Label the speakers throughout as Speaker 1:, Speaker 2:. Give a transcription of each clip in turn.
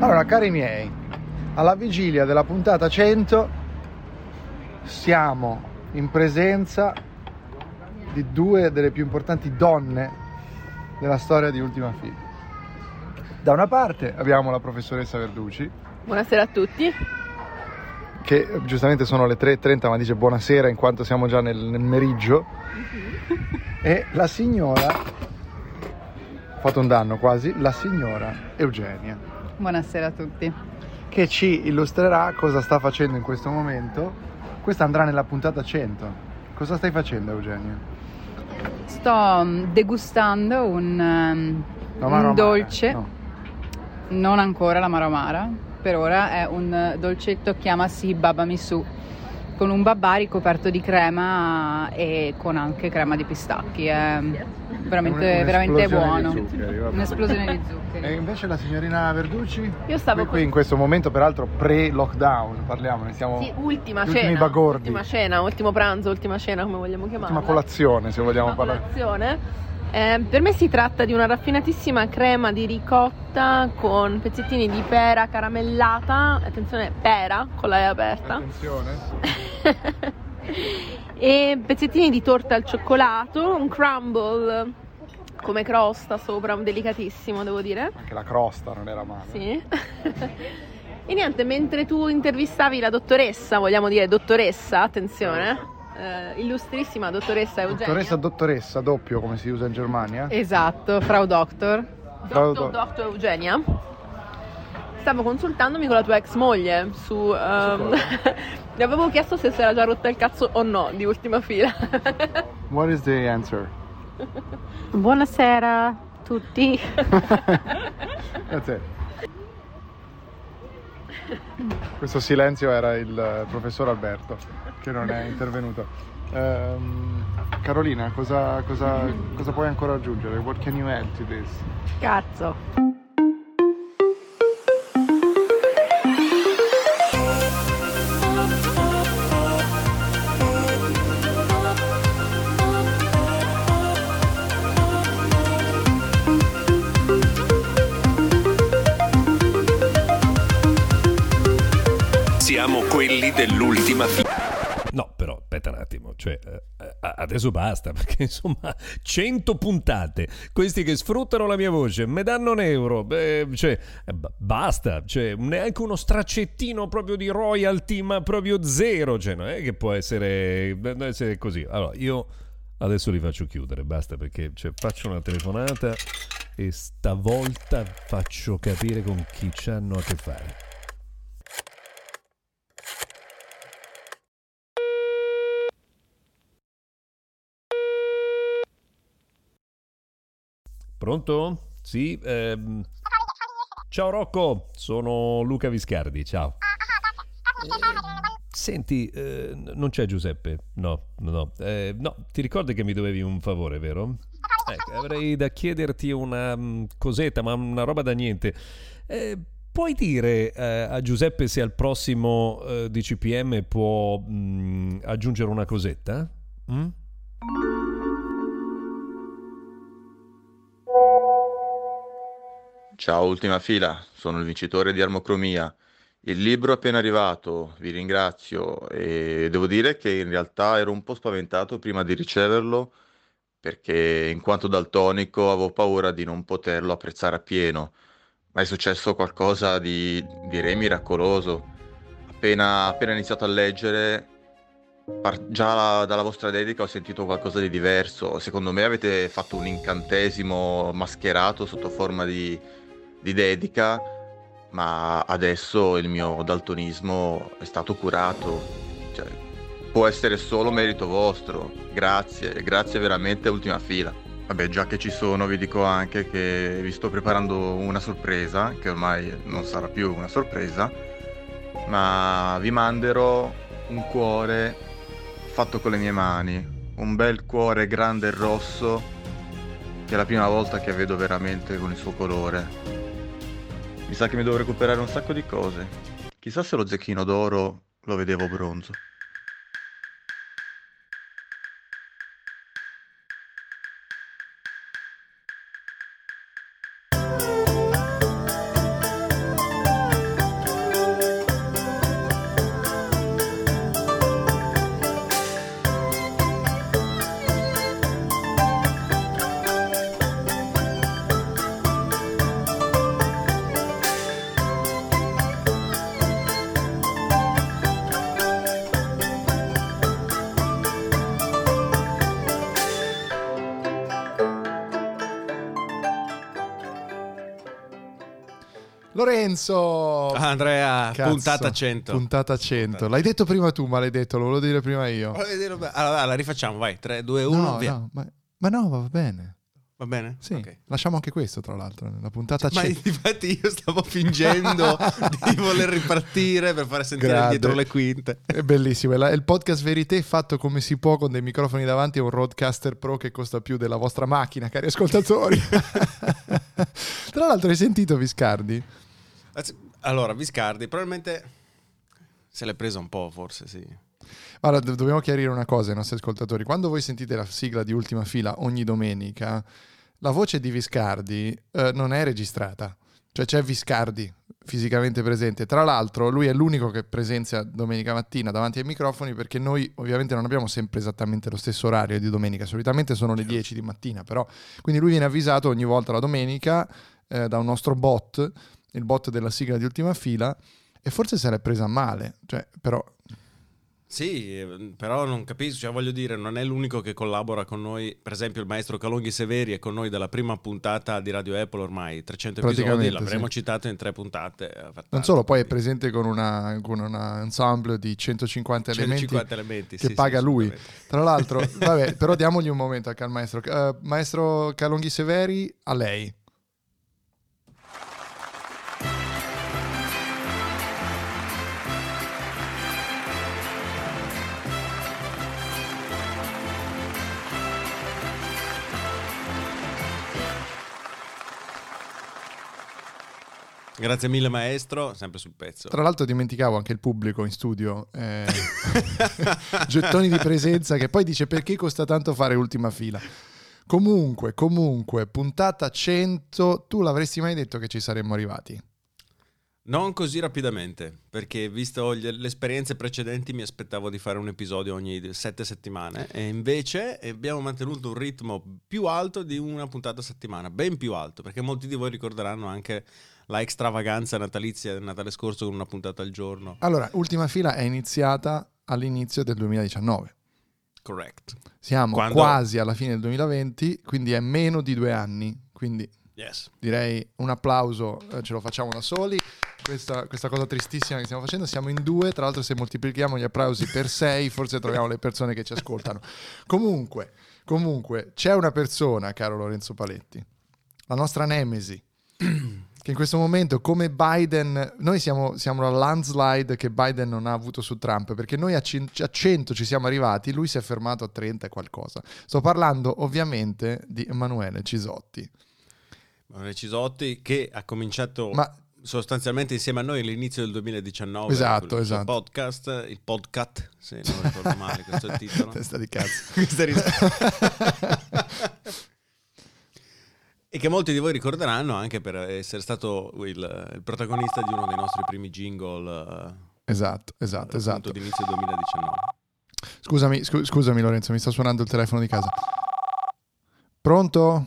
Speaker 1: Allora, cari miei, alla vigilia della puntata 100 siamo in presenza di due delle più importanti donne della storia di Ultima Fila. Da una parte abbiamo la professoressa Verducci,
Speaker 2: Buonasera a tutti.
Speaker 1: che giustamente sono le 3.30 ma dice buonasera in quanto siamo già nel, nel meriggio, e la signora, ho fatto un danno quasi, la signora Eugenia.
Speaker 3: Buonasera a tutti.
Speaker 1: che ci illustrerà cosa sta facendo in questo momento. Questa andrà nella puntata 100. Cosa stai facendo Eugenio?
Speaker 3: Sto mm, degustando un, um, un
Speaker 1: amara,
Speaker 3: dolce,
Speaker 1: no.
Speaker 3: non ancora l'amaro amara, per ora è un dolcetto che chiamasi Baba Misu, con un babà ricoperto di crema e con anche crema di pistacchi. È veramente, veramente
Speaker 1: un'esplosione
Speaker 3: buono.
Speaker 1: di zuccheri.
Speaker 3: Un'esplosione di
Speaker 1: E
Speaker 3: zuccheri.
Speaker 1: invece la signorina Verducci?
Speaker 2: Io stavo
Speaker 1: qui, qui in questo momento, peraltro pre-lockdown, parliamo, ne stiamo
Speaker 2: Sì, ultima cena.
Speaker 1: bagordi.
Speaker 2: Ultima cena, ultimo pranzo, ultima cena, come vogliamo chiamarla.
Speaker 1: ultima colazione, se vogliamo
Speaker 2: Ultima
Speaker 1: parlare.
Speaker 2: colazione. Eh, per me si tratta di una raffinatissima crema di ricotta con pezzettini di pera caramellata, attenzione, pera con la E aperta,
Speaker 1: Attenzione.
Speaker 2: e pezzettini di torta al cioccolato, un crumble come crosta sopra, un delicatissimo devo dire.
Speaker 1: Anche la crosta non era male.
Speaker 2: Sì. e niente, mentre tu intervistavi la dottoressa, vogliamo dire dottoressa, attenzione, eh, illustrissima dottoressa Eugenia.
Speaker 1: Dottoressa, dottoressa, doppio come si usa in Germania.
Speaker 3: Esatto, Frau Doctor.
Speaker 1: Frau
Speaker 2: Dottor,
Speaker 1: Do-
Speaker 2: Dottor Eugenia. Stavo consultandomi con la tua ex moglie su... ehm, le avevo chiesto se si era già rotta il cazzo o no di ultima fila.
Speaker 1: What is the answer?
Speaker 4: Buonasera a tutti.
Speaker 1: That's it. Questo silenzio era il eh, professor Alberto che non è intervenuto. Ehm, Carolina, cosa, cosa- cosa puoi ancora aggiungere? What can you add to this?
Speaker 4: Cazzo.
Speaker 5: Dell'ultima fila.
Speaker 6: No, però aspetta un attimo, cioè eh, eh, adesso basta perché insomma 100 puntate, questi che sfruttano la mia voce, me danno un euro, beh, cioè eh, b- basta, cioè neanche uno straccettino proprio di royalty, ma proprio zero, cioè non è che può essere, può essere così. Allora, io adesso li faccio chiudere, basta perché cioè, faccio una telefonata e stavolta faccio capire con chi c'hanno a che fare. Pronto? Sì. ehm, Ciao Rocco, sono Luca Viscardi, ciao. Senti, eh, non c'è Giuseppe? No, no. Eh, no, ti ricordi che mi dovevi un favore, vero? Ecco, avrei da chiederti una mm, cosetta, ma una roba da niente. Eh, puoi dire eh, a Giuseppe se al prossimo eh, DCPM può mm, aggiungere una cosetta? Mm?
Speaker 7: Ciao, ultima fila, sono il vincitore di Armocromia. Il libro è appena arrivato, vi ringrazio e devo dire che in realtà ero un po' spaventato prima di riceverlo perché in quanto daltonico avevo paura di non poterlo apprezzare appieno, ma è successo qualcosa di direi miracoloso. Appena, appena iniziato a leggere, par- già dalla vostra dedica ho sentito qualcosa di diverso. Secondo me avete fatto un incantesimo mascherato sotto forma di di dedica, ma adesso il mio daltonismo è stato curato. Cioè, può essere solo merito vostro. Grazie, grazie veramente ultima fila. Vabbè, già che ci sono, vi dico anche che vi sto preparando una sorpresa, che ormai non sarà più una sorpresa, ma vi manderò un cuore fatto con le mie mani, un bel cuore grande e rosso, che è la prima volta che vedo veramente con il suo colore. Mi sa che mi devo recuperare un sacco di cose. Chissà se lo zecchino d'oro lo vedevo bronzo.
Speaker 1: Lorenzo!
Speaker 8: Andrea,
Speaker 1: Cazzo,
Speaker 8: puntata 100.
Speaker 1: Puntata 100. L'hai detto prima tu, maledetto, lo volevo dire prima io.
Speaker 8: Allora, la rifacciamo, vai. 3, 2, 1,
Speaker 1: no,
Speaker 8: via.
Speaker 1: no, ma, ma no, va bene.
Speaker 8: Va bene?
Speaker 1: Sì,
Speaker 8: Ok.
Speaker 1: lasciamo anche questo, tra l'altro, nella puntata
Speaker 8: Ma
Speaker 1: 100.
Speaker 8: infatti io stavo fingendo di voler ripartire per fare sentire
Speaker 1: Grande.
Speaker 8: dietro le quinte.
Speaker 1: È bellissimo, è il podcast Verité fatto come si può con dei microfoni davanti a un Roadcaster Pro che costa più della vostra macchina, cari ascoltatori. Tra l'altro hai sentito Viscardi?
Speaker 8: Allora, Viscardi probabilmente se l'è presa un po', forse sì.
Speaker 1: Allora, do- dobbiamo chiarire una cosa ai nostri ascoltatori. Quando voi sentite la sigla di Ultima Fila ogni domenica, la voce di Viscardi eh, non è registrata. Cioè c'è Viscardi fisicamente presente. Tra l'altro lui è l'unico che presenzia domenica mattina davanti ai microfoni perché noi ovviamente non abbiamo sempre esattamente lo stesso orario di domenica. Solitamente sono le 10 di mattina, però... Quindi lui viene avvisato ogni volta la domenica eh, da un nostro bot, il bot della sigla di Ultima Fila, e forse se l'è presa male. Cioè, però...
Speaker 8: Sì, eh, però non capisco, cioè voglio dire, non è l'unico che collabora con noi, per esempio il maestro Calonghi Severi è con noi dalla prima puntata di Radio Apple ormai, 300 episodi, l'avremo
Speaker 1: sì.
Speaker 8: citato in tre puntate. ha fatto
Speaker 1: Non solo, poi è presente con, una, con un ensemble di 150 elementi
Speaker 8: 150 elementi,
Speaker 1: che
Speaker 8: sì,
Speaker 1: paga
Speaker 8: sì,
Speaker 1: lui. Tra l'altro, vabbè, però diamogli un momento anche al maestro. Eh, maestro Calonghi Severi, a lei.
Speaker 8: Grazie mille maestro, sempre sul pezzo.
Speaker 1: Tra l'altro dimenticavo anche il pubblico in studio, eh, gettoni di presenza che poi dice perché costa tanto fare ultima fila. Comunque, comunque, puntata 100, tu l'avresti mai detto che ci saremmo arrivati?
Speaker 8: Non così rapidamente, perché visto gli- le esperienze precedenti mi aspettavo di fare un episodio ogni sette settimane e invece abbiamo mantenuto un ritmo più alto di una puntata a settimana, ben più alto, perché molti di voi ricorderanno anche la extravaganza natalizia del Natale scorso con una puntata al giorno.
Speaker 1: Allora, ultima fila è iniziata all'inizio del 2019.
Speaker 8: Correct.
Speaker 1: Siamo
Speaker 8: Quando-
Speaker 1: quasi alla fine del 2020, quindi è meno di due anni. Quindi
Speaker 8: Yes.
Speaker 1: direi un applauso, eh, ce lo facciamo da soli. Questa, questa cosa tristissima che stiamo facendo, siamo in due. Tra l'altro, se moltiplichiamo gli applausi per sei, forse troviamo le persone che ci ascoltano. Comunque, comunque, c'è una persona, caro Lorenzo Paletti, la nostra nemesi, che in questo momento, come Biden, noi siamo, siamo alla landslide che Biden non ha avuto su Trump, perché noi a, cin- a 100 ci siamo arrivati, lui si è fermato a 30 e qualcosa. Sto parlando ovviamente di Emanuele Cisotti.
Speaker 8: Emanuele Cisotti che ha cominciato
Speaker 1: Ma
Speaker 8: sostanzialmente insieme a noi all'inizio del 2019
Speaker 1: Esatto, esatto.
Speaker 8: podcast, il podcast, se non ricordo male questo è il titolo.
Speaker 1: testa di cazzo.
Speaker 8: E che molti di voi ricorderanno anche per essere stato il, il protagonista di uno dei nostri primi jingle
Speaker 1: Esatto,
Speaker 8: eh,
Speaker 1: esatto,
Speaker 8: appunto
Speaker 1: esatto.
Speaker 8: di inizio 2019.
Speaker 1: Scusami, scu- scusami Lorenzo, mi sta suonando il telefono di casa. Pronto?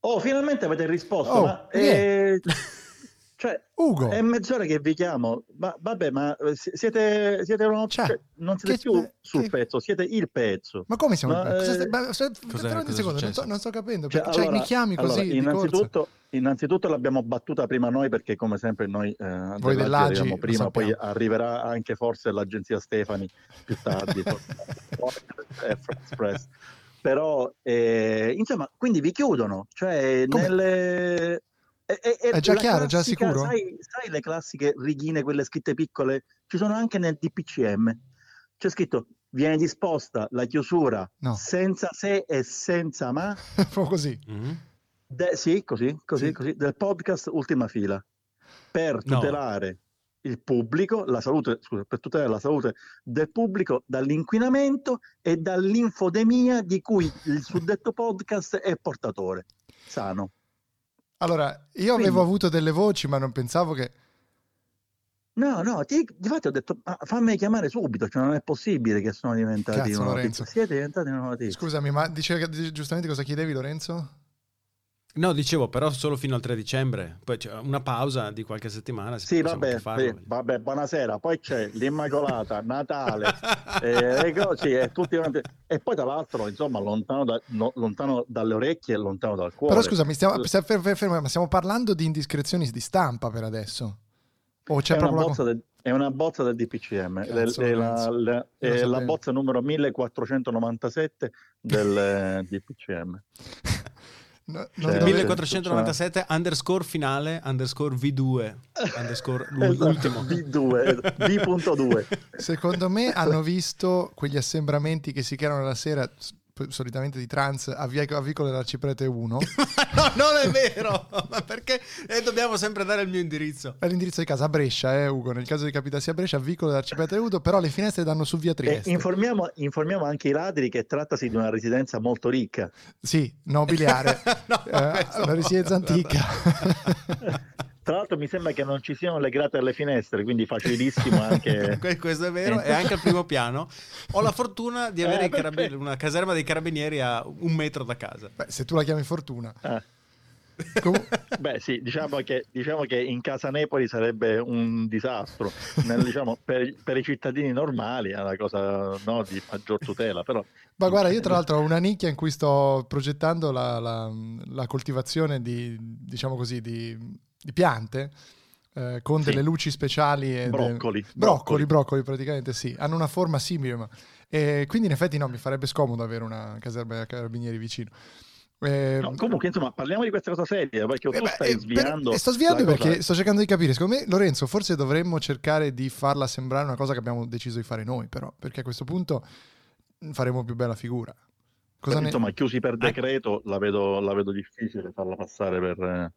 Speaker 9: Oh, finalmente avete risposto,
Speaker 1: Oh,
Speaker 9: ma eh, cioè,
Speaker 1: Ugo.
Speaker 9: è mezz'ora che vi chiamo. Ma vabbè, ma eh, si- siete, siete uno-
Speaker 1: Cioè,
Speaker 9: cioè, non siete
Speaker 1: che-
Speaker 9: più sul
Speaker 1: che-
Speaker 9: pezzo, siete il pezzo.
Speaker 1: Ma come siamo?
Speaker 9: Ma,
Speaker 1: cosa
Speaker 9: eh,
Speaker 1: stai- ma- se-
Speaker 8: cos'è-
Speaker 1: fermati un
Speaker 8: cos'è
Speaker 1: secondo, non sto, non sto capendo.
Speaker 9: Cioè,
Speaker 1: perché- cioè,
Speaker 9: allora-
Speaker 1: mi chiami così
Speaker 9: allora,
Speaker 1: di corsa.
Speaker 9: innanzitutto, innanzitutto l'abbiamo battuta prima noi perché come sempre noi eh,
Speaker 1: Voi
Speaker 9: dell'Agi
Speaker 1: lo
Speaker 9: prima, poi arriverà anche forse l'agenzia Stefani più tardi, Express. Però eh, insomma, quindi vi chiudono, cioè
Speaker 1: Come?
Speaker 9: nelle è, è- è
Speaker 1: È già chiaro, già
Speaker 9: classica-
Speaker 1: sicuro?
Speaker 9: Sai, sai le classiche righine, quelle scritte piccole? Ci sono anche nel DPCM. C'è scritto viene disposta la chiusura
Speaker 1: No.
Speaker 9: senza se e senza ma
Speaker 1: Proprio così.
Speaker 8: Mhm.
Speaker 9: De- sì, così, così,
Speaker 1: Sì.
Speaker 9: così, del podcast Ultima Fila per
Speaker 8: No.
Speaker 9: tutelare il pubblico, la salute, scusa, per tutelare la salute del pubblico dall'inquinamento e dall'infodemia di cui il suddetto podcast è portatore. Sano.
Speaker 1: Allora, io avevo
Speaker 9: Quindi-
Speaker 1: avuto delle voci, ma non pensavo che...
Speaker 9: No, no, ti, difatti ho detto, fammi chiamare subito, cioè non è possibile che sono diventati
Speaker 1: Cazzo, Lorenzo.
Speaker 9: Siete diventati una notizia.
Speaker 1: Scusami, ma dice giustamente cosa chiedevi Lorenzo?
Speaker 8: No, dicevo, però solo fino al 3 dicembre. Poi c'è una pausa di qualche settimana.
Speaker 9: Sì, vabbè, vabbè, vabbè, buonasera. Poi c'è l'Immacolata, Natale, eh, e, così, e, tutti, e poi tra l'altro, insomma, lontano, da, no, lontano, dalle orecchie e lontano dal cuore.
Speaker 1: Però scusami, stiamo, stiamo, stiamo parlando di indiscrezioni di stampa per adesso. O c'è
Speaker 9: è,
Speaker 1: proprio
Speaker 9: una bozza del, è una bozza del DPCM, Cazzo, è, la, la, è la bozza numero 1497 del DPCM.
Speaker 8: No, cioè, 1497 cioè... underscore finale underscore V2 underscore l'ultimo.
Speaker 9: V2 V.2
Speaker 1: secondo me hanno visto quegli assembramenti che si creano la sera solitamente di trans a, via, a Vicolo dell'Arciprete 1
Speaker 8: no non è vero! Ma perché eh, dobbiamo sempre dare il mio indirizzo.
Speaker 1: È l'indirizzo di casa a Brescia eh Ugo. Nel caso di capitassi a Brescia a Vicolo dell'Arciprete 1 però le finestre danno su via Trieste.
Speaker 9: eh, informiamo, informiamo, anche i ladri che trattasi di una residenza molto ricca.
Speaker 1: Sì nobiliare. No, eh, una residenza antica
Speaker 9: Tra l'altro mi sembra che non ci siano le grate alle finestre, quindi facilissimo anche...
Speaker 8: Questo è vero, e anche al primo piano. Ho la fortuna di avere eh, carabinieri, una caserma dei carabinieri a un metro da casa.
Speaker 1: Beh, se tu la chiami fortuna.
Speaker 9: Eh. Com- Beh sì, diciamo che, diciamo che, in casa Nepoli sarebbe un disastro, Nel, diciamo, per, per, i cittadini normali è una cosa no, di maggior tutela. Però...
Speaker 1: Ma guarda, io tra l'altro ho una nicchia in cui sto progettando la, la, la coltivazione di, diciamo così, di di piante eh, con sì. delle luci speciali.
Speaker 9: E broccoli,
Speaker 1: de... broccoli. broccoli. praticamente sì. Hanno una forma simile, ma... e quindi in effetti no, mi farebbe scomodo avere una caserma carabinieri vicino.
Speaker 9: Eh, no, comunque, insomma, parliamo di questa cosa seria perché tu eh stai eh, sviando.
Speaker 1: Per, sto sviando perché cosa... sto cercando di capire. Secondo me, Lorenzo, forse dovremmo cercare di farla sembrare una cosa che abbiamo deciso di fare noi, però, perché a questo punto faremo più bella figura.
Speaker 9: Cosa ne... Insomma, chiusi per decreto, la vedo, la vedo difficile farla passare per eh,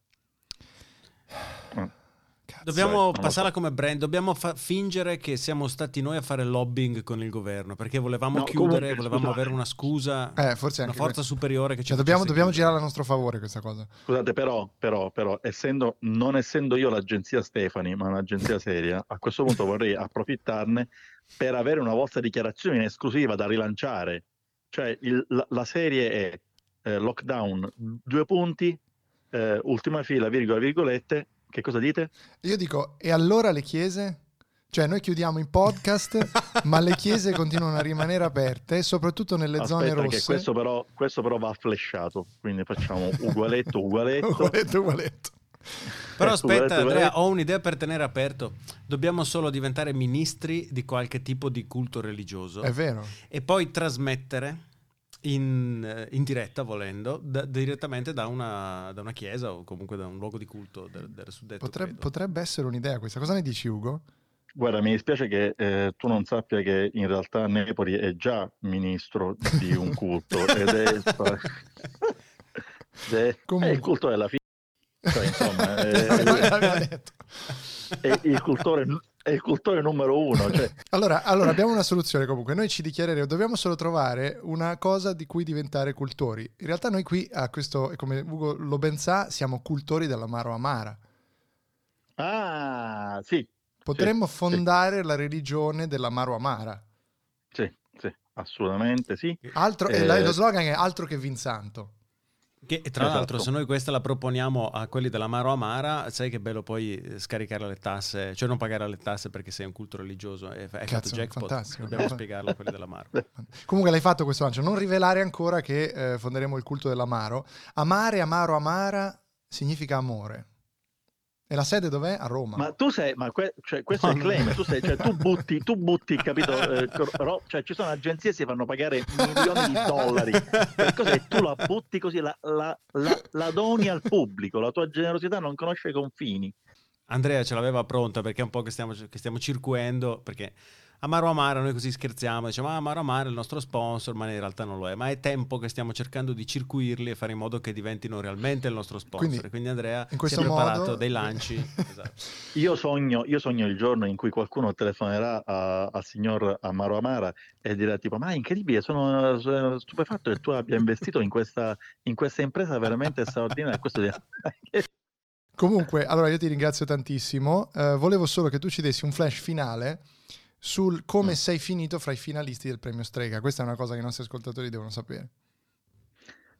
Speaker 8: Cazzo, dobbiamo eh, passarla come brand, dobbiamo fa- fingere che siamo stati noi a fare lobbying con il governo perché volevamo no, chiudere, comunque, volevamo scusate. avere una scusa,
Speaker 1: eh, forse
Speaker 8: una forza que- superiore che ci
Speaker 1: cioè, dobbiamo, dobbiamo girare a nostro favore questa cosa.
Speaker 9: Scusate, però, però, però essendo, non essendo io l'agenzia Stefani, ma un'agenzia seria, a questo punto vorrei approfittarne per avere una vostra dichiarazione in esclusiva da rilanciare. Cioè, il, la, la, serie è eh, lockdown, due punti, eh, ultima fila, virgola, virgolette, che cosa dite?
Speaker 1: Io dico, e allora le chiese? Cioè noi chiudiamo i podcast, ma le chiese continuano a rimanere aperte, soprattutto nelle
Speaker 9: Aspetta
Speaker 1: zone rosse.
Speaker 9: Questo però, questo però va flashato, quindi facciamo ugualetto, ugualetto.
Speaker 1: ugualetto, ugualetto.
Speaker 8: Però aspetta, Andrea, ho un'idea per tenere aperto. Dobbiamo solo diventare ministri di qualche tipo di culto religioso.
Speaker 1: È vero.
Speaker 8: E poi trasmettere in, eh, in diretta, volendo, da, direttamente da una, da una, chiesa o comunque da un luogo di culto del, del suddetto.
Speaker 1: Potrebbe, potrebbe essere un'idea questa. Cosa ne dici, Ugo?
Speaker 9: Guarda, mi dispiace che eh, tu non sappia che in realtà Nepoli è già ministro di un culto ed è, è, è il culto della figlia. Cioè, insomma, è, è, è, il cultore è il cultore numero uno. Cioè.
Speaker 1: allora, allora, abbiamo una soluzione comunque. Noi ci dichiareremo, dobbiamo solo trovare una cosa di cui diventare cultori. In realtà noi qui, a questo, come Ugo lo ben sa, siamo cultori dell'amaro amara.
Speaker 9: Ah, sì.
Speaker 1: Potremmo
Speaker 9: sì,
Speaker 1: fondare sì. la religione dell'amaro amara.
Speaker 9: Sì, sì, assolutamente sì.
Speaker 1: Altro, eh, lo slogan è altro che Vinsanto.
Speaker 8: Che tra esatto. l'altro, se noi questa la proponiamo a quelli dell'Amaro Amara, sai che bello poi eh, scaricare le tasse, cioè non pagare le tasse perché sei un culto religioso. È, è Cazzo, jackpot. Fantastico. Dobbiamo spiegarlo a quelli dell'Amaro.
Speaker 1: Comunque l'hai fatto questo lancio. Non rivelare ancora che eh, fonderemo il culto dell'Amaro. Amare, Amaro, Amara significa amore. E la sede dov'è? A Roma.
Speaker 9: Ma tu sei, ma que, cioè, questo oh, è il claim, tu, sei, cioè, tu butti, tu butti, capito? Eh, ro, cioè, ci sono agenzie che si fanno pagare milioni di dollari per cose tu la butti così, la, la, la, la doni al pubblico, la tua generosità non conosce confini.
Speaker 8: Andrea ce l'aveva pronta perché è un po' che stiamo, che stiamo circuendo, perché Amaro Amaro, noi così scherziamo, diciamo ah, Amaro Amaro è il nostro sponsor, ma in realtà non lo è. Ma è tempo che stiamo cercando di circuirli e fare in modo che diventino realmente il nostro sponsor. Quindi, Quindi Andrea in questo si è preparato modo... dei lanci. esatto.
Speaker 9: io, sogno, io, sogno, il giorno in cui qualcuno telefonerà al signor Amaro Amara e dirà tipo ma è incredibile, sono, sono stupefatto che tu abbia investito in questa, in questa impresa veramente straordinaria.
Speaker 1: Comunque, allora io ti ringrazio tantissimo. Uh, volevo solo che tu ci dessi un flash finale sul come mm. sei finito fra i finalisti del premio Strega. Questa è una cosa che i nostri ascoltatori devono sapere.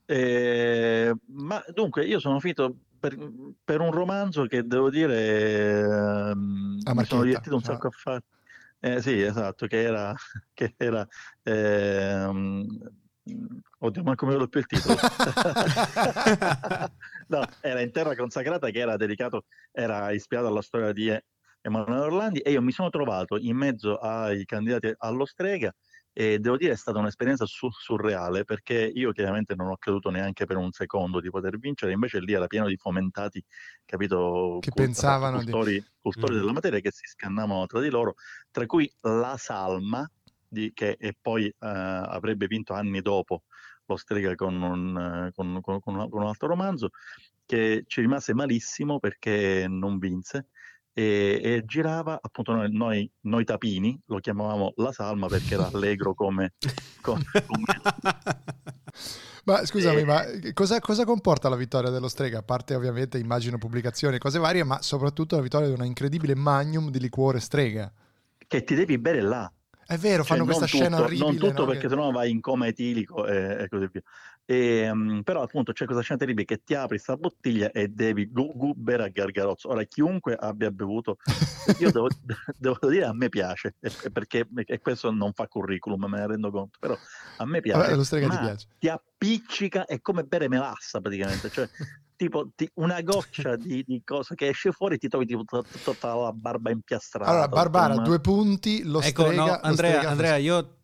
Speaker 9: Eh, ma dunque, io sono finito per, per un romanzo che devo dire ehm, mi sono divertito un
Speaker 1: ah.
Speaker 9: sacco a fare. Eh, sì, esatto, che era, che era ehm, oddio, manco me lo do più il titolo. no, era in Terra Consacrata che era dedicato, era ispirato alla storia di Emanuele Orlandi e io mi sono trovato in mezzo ai candidati allo strega e devo dire è stata un'esperienza su- surreale perché io chiaramente non ho creduto neanche per un secondo di poter vincere, invece lì era pieno di fomentati, capito?
Speaker 1: Che
Speaker 9: cul-
Speaker 1: pensavano di-
Speaker 9: cultori, cultori
Speaker 8: Mm.
Speaker 9: della materia che si scannavano tra di loro, tra cui la Salma, di- che e poi eh, avrebbe vinto anni dopo lo strega con un, con- con- con un altro romanzo, che ci rimase malissimo perché non vinse. E, e girava appunto noi, noi, noi tapini lo chiamavamo la salma perché era allegro come, come- come-
Speaker 1: Ma scusami,
Speaker 9: Eh.
Speaker 1: ma cosa, cosa comporta la vittoria dello Strega? A parte ovviamente immagino pubblicazioni e cose varie, ma soprattutto la vittoria di una incredibile magnum di liquore Strega.
Speaker 9: che ti devi bere là
Speaker 1: È vero,
Speaker 9: Cioè,
Speaker 1: fanno questa scena
Speaker 9: tutto,
Speaker 1: orribile.
Speaker 9: Non tutto
Speaker 1: no?
Speaker 9: perché
Speaker 1: Che-
Speaker 9: sennò vai in coma etilico e, e così via. E, mm, però appunto c'è questa scena terribile che ti apri sta bottiglia e devi gu- gu- bere a gargarozzo. Ora chiunque abbia bevuto, io devo, devo dire a me piace, e- e perché e questo non fa curriculum, me ne rendo conto, però a me piace.
Speaker 1: Vabbè, lo Strega ti
Speaker 9: ma
Speaker 1: piace.
Speaker 9: ti appiccica, è come bere melassa praticamente, cioè tipo ti- una goccia di, di cosa che esce fuori e ti trovi tipo tutta, la barba impiastrata.
Speaker 1: Allora, Barbara, due punti, lo
Speaker 8: ecco,
Speaker 1: Strega...
Speaker 8: no, Andrea,
Speaker 1: Strega
Speaker 8: Andrea, io...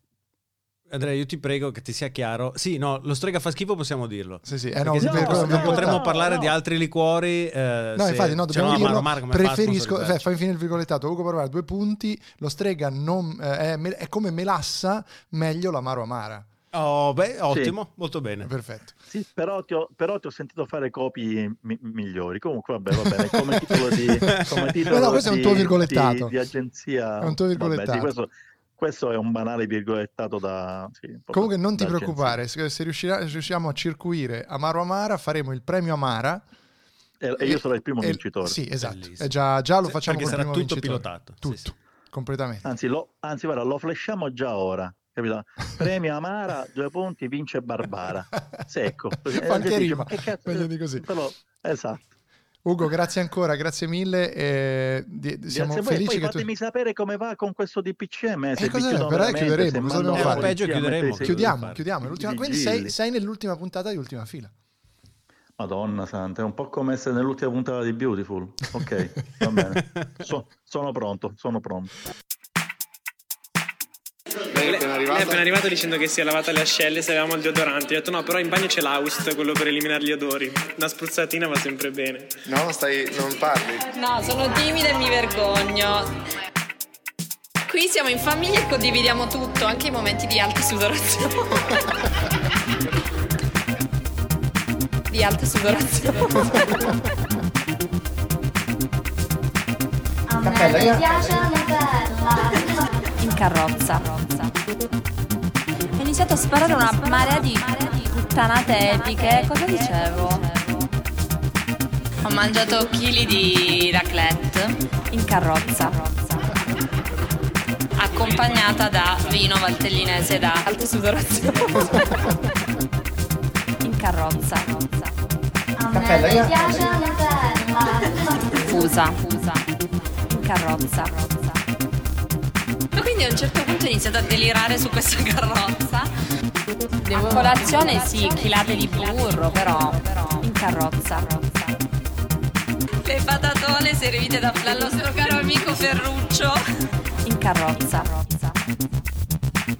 Speaker 8: Andrea, io ti prego che ti sia chiaro. Sì, no, lo strega fa schifo, possiamo dirlo.
Speaker 1: Sì, sì, eh no,
Speaker 8: no,
Speaker 1: un
Speaker 8: non
Speaker 1: virgolettato.
Speaker 8: potremmo parlare
Speaker 9: no.
Speaker 8: di altri liquori. eh,
Speaker 1: No,
Speaker 8: se-
Speaker 1: infatti, no, dobbiamo
Speaker 8: no,
Speaker 1: dirlo.
Speaker 8: Amaro, fa
Speaker 1: preferisco,
Speaker 8: sponsorizzarci?
Speaker 1: eh, fai infine il virgolettato. Ugo Barbara, due punti. Lo Strega non, eh, è, me- è come melassa, meglio l'amaro amara.
Speaker 8: Oh, beh, ottimo, molto bene.
Speaker 1: Perfetto.
Speaker 9: Sì, però ti, ho, però ti ho sentito fare copie mi- migliori. Comunque, vabbè, va bene. Come titolo di, come titolo
Speaker 1: No, no, questo è un
Speaker 9: di-
Speaker 1: tuo virgolettato.
Speaker 9: Di, di agenzia.
Speaker 1: È un tuo
Speaker 9: vabbè, sì,
Speaker 1: virgolettato.
Speaker 9: questo, questo è un banale virgolettato da. sì,
Speaker 1: Comunque non ti preoccupare, se, se riuscirà- riusciamo a circuire Amaro Amara, faremo il premio Amara.
Speaker 9: E, e io sarò il primo
Speaker 1: E-
Speaker 9: vincitore.
Speaker 1: Sì, esatto. Già, già lo
Speaker 8: Sì,
Speaker 1: facciamo
Speaker 8: perché sarà
Speaker 1: primo
Speaker 8: tutto
Speaker 1: vincitore.
Speaker 8: pilotato. Sì,
Speaker 1: Tutto,
Speaker 8: sì.
Speaker 1: completamente.
Speaker 9: Anzi, lo, anzi, guarda, lo flashiamo già ora. Capito? Premio Amara, due punti, vince Barbara. Secco.
Speaker 1: Fa anche
Speaker 9: eh, dici,
Speaker 1: rima,
Speaker 9: ma che cazzo-
Speaker 1: meglio di così.
Speaker 9: Però, esatto.
Speaker 1: Ugo, grazie ancora, grazie mille. e di- siamo
Speaker 9: Grazie a voi.
Speaker 1: Felici
Speaker 9: poi
Speaker 1: che tu...
Speaker 9: fatemi sapere come va con questo DPCM. eh, Se
Speaker 1: Eh,
Speaker 9: chiudono
Speaker 1: Però chiuderemo,
Speaker 9: se
Speaker 1: cosa dobbiamo fare?
Speaker 8: Peggio chiuderemo.
Speaker 1: Chiudiamo, chiudiamo. Quindi sei, sei nell'ultima puntata di ultima fila.
Speaker 9: Madonna santa, è un po' come essere nell'ultima puntata di Beautiful. Ok, va bene. So- sono pronto, sono pronto.
Speaker 10: Lei è appena arrivato dicendo che si è lavata le ascelle se avevamo il deodorante. Ho detto no, però in bagno c'è l'Aust, quello per eliminare gli odori. Una spruzzatina va sempre bene.
Speaker 11: No, stai, non parli.
Speaker 12: No, sono timida e mi vergogno. Qui siamo in famiglia e condividiamo tutto, anche i momenti di alta sudorazione. di alta sudorazione.
Speaker 13: In carrozza. Ho iniziato a sparare una marea di puttanate epiche. Cosa dicevo?
Speaker 12: Ho mangiato chili di raclette
Speaker 13: In carrozza.
Speaker 12: accompagnata da vino valtellinese da alta sudorazione.
Speaker 13: In carrozza.
Speaker 12: Fusa.
Speaker 13: In carrozza.
Speaker 12: Quindi a un certo punto ho iniziato a delirare su questa carrozza.
Speaker 13: A colazione sì, chilate di burro, però. In carrozza.
Speaker 12: Le patatone servite da- dal nostro caro amico Ferruccio.
Speaker 13: In carrozza.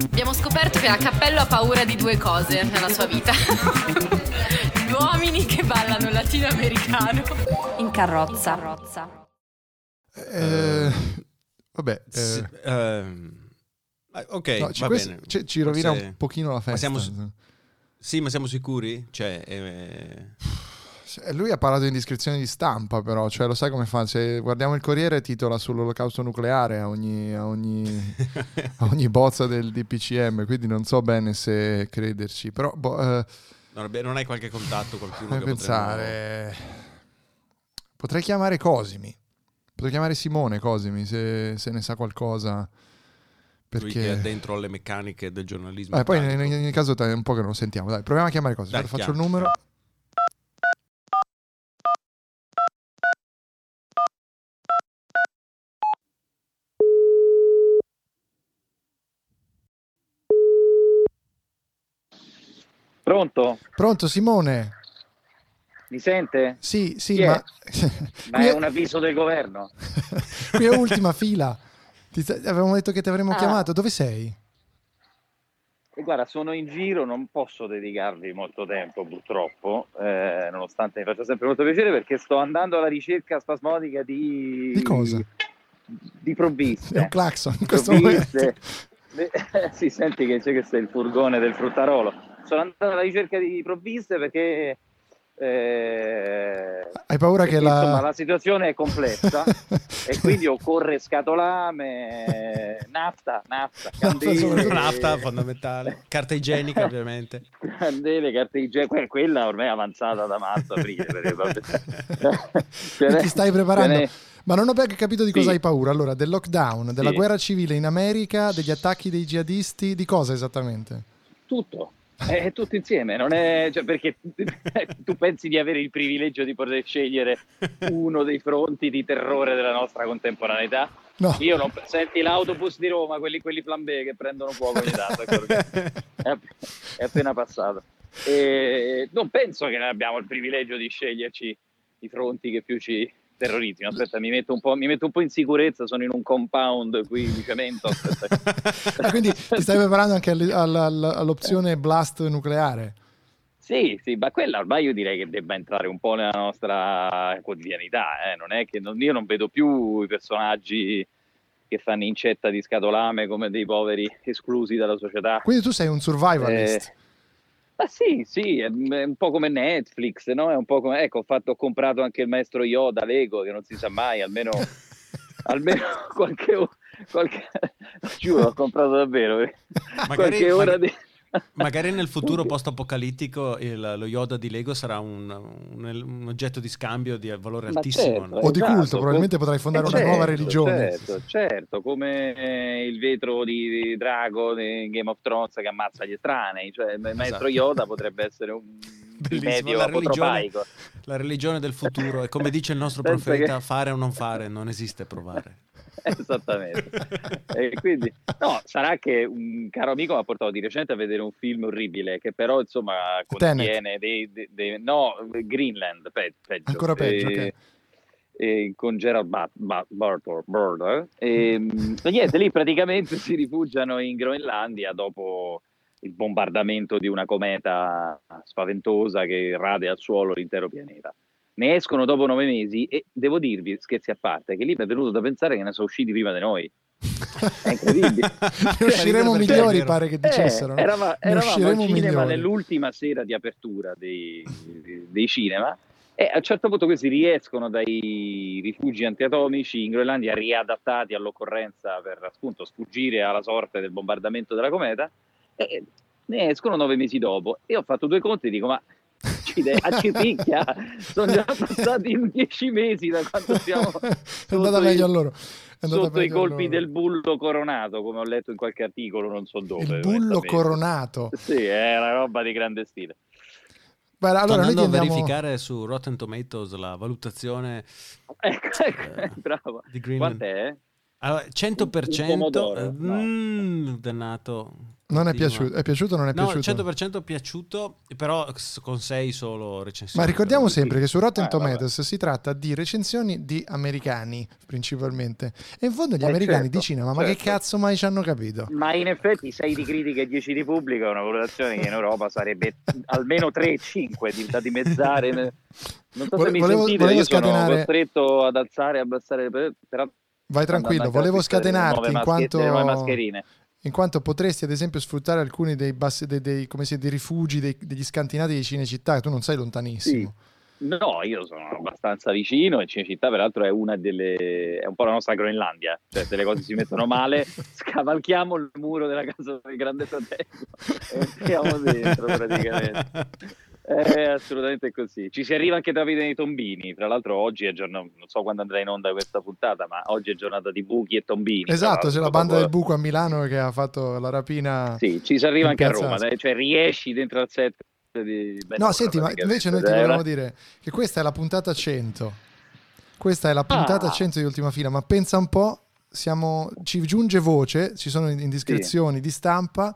Speaker 12: Abbiamo scoperto che la Cappello ha paura di due cose nella sua vita. Gli uomini che ballano latinoamericano.
Speaker 13: In carrozza.
Speaker 1: Eh, vabbè, eh,
Speaker 8: Sì, ehm, eh, ok,
Speaker 1: no, ci,
Speaker 8: va
Speaker 1: questo-
Speaker 8: bene.
Speaker 1: ci- ci rovina
Speaker 8: Forse-
Speaker 1: un pochino la
Speaker 8: Ma
Speaker 1: festa.
Speaker 8: siamo su- Sì, ma siamo sicuri? Cioè, eh,
Speaker 1: Eh, Lui ha parlato di indiscrezione di stampa, però, cioè lo sai come fa? Se guardiamo il Corriere, titola sull'olocausto nucleare a ogni, a ogni, a ogni bozza del DPCM, quindi non so bene se crederci, però boh, eh,
Speaker 8: non, hai qualche contatto, qualcuno
Speaker 1: fammi
Speaker 8: che potremmo-
Speaker 1: pensare. Potrei chiamare Cosimi, potrei chiamare Simone Cosimi se, se ne sa qualcosa
Speaker 8: Lui
Speaker 1: Perché-
Speaker 8: che è dentro alle meccaniche del giornalismo.
Speaker 1: Eh, poi in,
Speaker 8: pratico.
Speaker 1: in ogni caso è un po' che non lo sentiamo. Dai, proviamo a chiamare cose.
Speaker 8: Dai,
Speaker 1: Faccio il numero.
Speaker 14: Pronto?
Speaker 1: Pronto Simone?
Speaker 14: Mi sente?
Speaker 1: Sì, sì,
Speaker 14: Chi è?
Speaker 1: ma
Speaker 14: Ma è un avviso del governo.
Speaker 1: qui è ultima fila. Ti avevamo detto che ti avremmo
Speaker 14: Ah.
Speaker 1: chiamato. Dove sei?
Speaker 14: E guarda, sono in giro, non posso dedicarvi molto tempo purtroppo, eh, nonostante mi faccia sempre molto piacere perché sto andando alla ricerca spasmodica di...
Speaker 1: Di cosa?
Speaker 14: Di provviste.
Speaker 1: È un clacson in questo
Speaker 14: Provviste.
Speaker 1: momento.
Speaker 14: Si senti che c'è questo è il furgone del fruttarolo. Sono andato alla ricerca di provviste perché... eh,
Speaker 1: Hai paura che la...
Speaker 14: insomma, la situazione è complessa e quindi occorre scatolame, nafta, nafta, candele,
Speaker 8: Nafta fondamentale. Carta igienica, ovviamente.
Speaker 14: candele, carte igieniche, que- quella ormai è avanzata da marzo, aprile. perché n'è-
Speaker 1: ti stai preparando?
Speaker 14: ce n'è-
Speaker 1: Ma non ho ben capito di cosa
Speaker 14: Sì.
Speaker 1: hai paura. Allora, del lockdown, della
Speaker 14: Sì.
Speaker 1: guerra civile in America, degli attacchi dei jihadisti, di cosa esattamente?
Speaker 14: Tutto. È tutto insieme, non è cioè, perché tu pensi di avere il privilegio di poter scegliere uno dei fronti di terrore della nostra contemporaneità?
Speaker 1: No.
Speaker 14: Io non senti l'autobus di Roma, quelli, quelli flambé che prendono fuoco ogni tanto, è, è appena passato. E non penso che noi abbiamo il privilegio di sceglierci i fronti che più ci terrorizzino. Aspetta, mi metto un po', mi metto un po' in sicurezza, sono in un compound qui di cemento.
Speaker 1: Ah, quindi ti stai preparando anche all- all- all- all'opzione blast nucleare?
Speaker 14: Sì, sì, ma quella ormai io direi che debba entrare un po' nella nostra quotidianità, eh. non è che non- io non vedo più i personaggi che fanno incetta di scatolame come dei poveri esclusi dalla società.
Speaker 1: Quindi tu sei un survivalist.
Speaker 14: Eh, ma sì, sì, è un po' come Netflix, no? È un po' come, ecco, ho, fatto, ho comprato anche il maestro Yoda Lego, che non si sa mai, almeno, almeno qualche, qualche, giuro, ho comprato davvero, eh. qualche ora
Speaker 8: magari-
Speaker 14: di...
Speaker 8: Magari nel futuro post-apocalittico il- lo Yoda di Lego sarà un, un- un oggetto di scambio di valore
Speaker 14: Ma
Speaker 8: altissimo.
Speaker 14: certo,
Speaker 8: no?
Speaker 1: O di
Speaker 14: esatto,
Speaker 1: culto, probabilmente
Speaker 14: com-
Speaker 1: potrai fondare
Speaker 14: eh,
Speaker 1: una
Speaker 14: certo,
Speaker 1: nuova religione.
Speaker 14: Certo, certo, come eh, il vetro di, di Drago di Game of Thrones che ammazza gli estranei, cioè il maestro
Speaker 8: Esatto.
Speaker 14: Yoda potrebbe essere un
Speaker 8: Bellissimo, la religione, la religione del futuro e come dice il nostro
Speaker 14: Pensa
Speaker 8: profeta,
Speaker 14: che-
Speaker 8: fare o non fare, non esiste provare.
Speaker 14: Esattamente. E quindi, no, sarà che un caro amico mi ha portato di recente a vedere un film orribile che però insomma contiene dei, dei- dei- no, Greenland, pe- peggio.
Speaker 1: Ancora peggio,
Speaker 14: Eh,
Speaker 1: ok.
Speaker 14: eh, con Gerald Butler, Butler. E, e niente, lì praticamente si rifugiano in Groenlandia dopo il bombardamento di una cometa spaventosa che rade al suolo l'intero pianeta. Ne escono dopo nove mesi e devo dirvi, scherzi a parte, che lì mi è venuto da pensare che ne sono usciti prima di noi. È incredibile.
Speaker 1: Ne usciremo
Speaker 14: Cioè,
Speaker 1: migliori,
Speaker 14: vero.
Speaker 1: pare che
Speaker 14: Eh,
Speaker 1: dicessero. no?
Speaker 14: erava-
Speaker 1: Ne
Speaker 14: eravamo al
Speaker 1: usciremo
Speaker 14: cinema
Speaker 1: migliori.
Speaker 14: nell'ultima sera di apertura dei, dei cinema e a un certo punto questi riescono dai rifugi antiatomici in Groenlandia riadattati all'occorrenza per appunto sfuggire alla sorte del bombardamento della cometa e ne escono nove mesi dopo e ho fatto due conti e dico ma accide- accipicchia sono già passati dieci mesi da quando siamo
Speaker 1: È andata
Speaker 14: sotto i-
Speaker 1: meglio a loro. È andata
Speaker 14: sotto i
Speaker 1: a
Speaker 14: colpi del bullo coronato come ho letto in qualche articolo non so dove
Speaker 1: Il bullo coronato.
Speaker 14: sì è una roba di grande stile
Speaker 1: Beh, allora noi
Speaker 8: Tornando a
Speaker 1: andiamo...
Speaker 8: verificare su Rotten Tomatoes la valutazione
Speaker 14: ecco, ecco bravo
Speaker 8: di Greenland.
Speaker 14: quant'è?
Speaker 8: Allora, 100%
Speaker 14: Un pomodoro,
Speaker 8: eh,
Speaker 14: no.
Speaker 8: mm, dannato.
Speaker 1: Non è piaciuto, è piaciuto o non è
Speaker 8: No,
Speaker 1: piaciuto?
Speaker 8: 100% piaciuto, però con 6 solo recensioni.
Speaker 1: Ma ricordiamo sempre che su Rotten
Speaker 14: Eh, vabbè.
Speaker 1: Tomatoes si tratta di recensioni di americani principalmente. E in fondo gli
Speaker 14: Eh,
Speaker 1: americani
Speaker 14: certo,
Speaker 1: di cinema, ma che
Speaker 14: certo.
Speaker 1: cazzo mai ci hanno capito?
Speaker 14: ma in effetti 6 di critica e 10 di pubblico è una valutazione che in Europa sarebbe almeno 3-5 di, da dimezzare non so se
Speaker 1: Vole-
Speaker 14: mi
Speaker 1: volevo-
Speaker 14: sentite
Speaker 1: volevo
Speaker 14: io sono
Speaker 1: scatenare-
Speaker 14: costretto ad alzare e abbassare per, però
Speaker 1: Vai tranquillo, volevo scatenarti in quanto,
Speaker 14: delle nuove mascherine
Speaker 1: in quanto potresti ad esempio sfruttare alcuni dei, bassi, dei, dei- come si, dei rifugi, degli scantinati di Cinecittà, tu non sei lontanissimo.
Speaker 14: No, io sono abbastanza vicino e Cinecittà peraltro è una delle è un po' la nostra Groenlandia, cioè se le cose si mettono male scavalchiamo il muro della casa del grande fratello e entriamo dentro praticamente. È assolutamente così. Ci si arriva anche Davide nei tombini. Tra l'altro, oggi è giornata, non so quando andrà in onda questa puntata, ma oggi è giornata di buchi e tombini.
Speaker 1: Esatto, c'è la banda del
Speaker 14: buco.
Speaker 1: a Milano che ha fatto la rapina.
Speaker 14: Sì, ci si arriva anche a Roma, cioè riesci dentro al set di
Speaker 1: No, senti, ma invece noi ti
Speaker 14: Eh,
Speaker 1: volevamo dire che questa è la puntata 100. Questa è la puntata
Speaker 14: Ah.
Speaker 1: 100 di Ultima Fila, ma pensa un po', siamo, ci giunge voce, ci sono indiscrezioni di stampa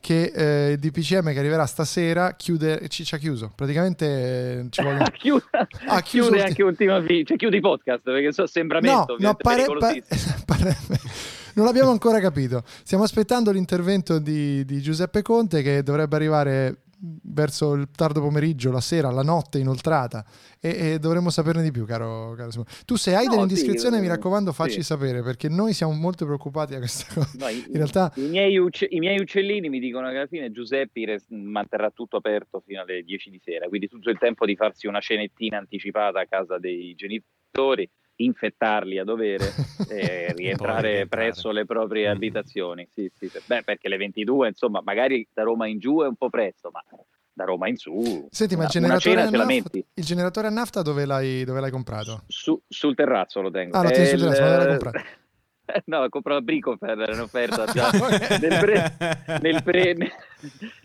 Speaker 1: che eh, il DPCM che arriverà stasera chiude, ci, ci ha chiuso. Praticamente eh, ci vogliono...
Speaker 14: chiude,
Speaker 1: Ah, chiuso
Speaker 14: chiude
Speaker 1: ulti-
Speaker 14: anche ultima cioè chiude i podcast perché so assembramento,
Speaker 1: No, no, pare-
Speaker 14: pericolosissimo.
Speaker 1: Non l'abbiamo ancora capito. Stiamo aspettando l'intervento di, di Giuseppe Conte che dovrebbe arrivare verso il tardo pomeriggio, la sera, la notte inoltrata e, e dovremmo saperne di più, caro, caro Simone. Tu se hai
Speaker 14: No,
Speaker 1: delle
Speaker 14: sì,
Speaker 1: mi
Speaker 14: eh,
Speaker 1: raccomando, facci
Speaker 14: sì.
Speaker 1: sapere perché noi siamo molto preoccupati da questa cosa.
Speaker 14: No, i,
Speaker 1: In realtà,
Speaker 14: i miei, ucce- i miei uccellini mi dicono che alla fine Giuseppe res- manterrà tutto aperto fino alle 10 di sera, quindi tutto il tempo di farsi una cenettina anticipata a casa dei genitori, infettarli a dovere e rientrare presso le
Speaker 1: Mm.
Speaker 14: proprie abitazioni. Sì, sì. Beh, perché le 22, insomma, magari da Roma in giù è un po' presto, ma da Roma in su
Speaker 1: senti, ma il generatore, a nafta, il generatore a nafta dove l'hai, dove l'hai comprato?
Speaker 14: Su- sul terrazzo lo tengo.
Speaker 1: Ah, lo tieni sul terrazzo, ma dove l'hai comprato?
Speaker 14: No, l'ho comprato a Bricofer, era un'offerta già nel, pre, nel, pre,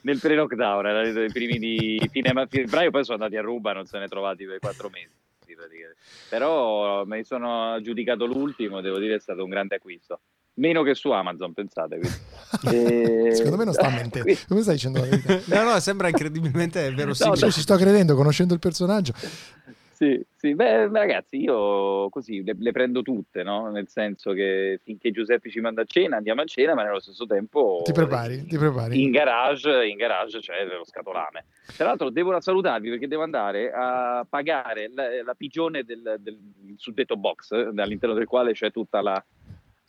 Speaker 14: nel pre-lockdown, era nei primi di fine febbraio, poi sono andati a Ruba, non se ne trovati per quattro mesi. Praticamente. Però mi sono aggiudicato l'ultimo, devo dire è stato un grande acquisto. Meno che su Amazon, pensate. E-
Speaker 1: Secondo me non sta mentendo. Come stai dicendo la verità?
Speaker 8: No, no, sembra incredibilmente verosimile.
Speaker 1: Io ci sto credendo, conoscendo il personaggio.
Speaker 14: Sì, sì, beh, ragazzi, io così le, le prendo tutte, no? Nel senso che finché Giuseppe ci manda a cena, andiamo a cena, ma nello stesso tempo
Speaker 1: Ti prepari, ti prepari.
Speaker 14: in garage, in garage c'è lo scatolame. Tra l'altro devo salutarvi perché devo andare a pagare la, la pigione del, del suddetto box, all'interno del quale c'è tutta la...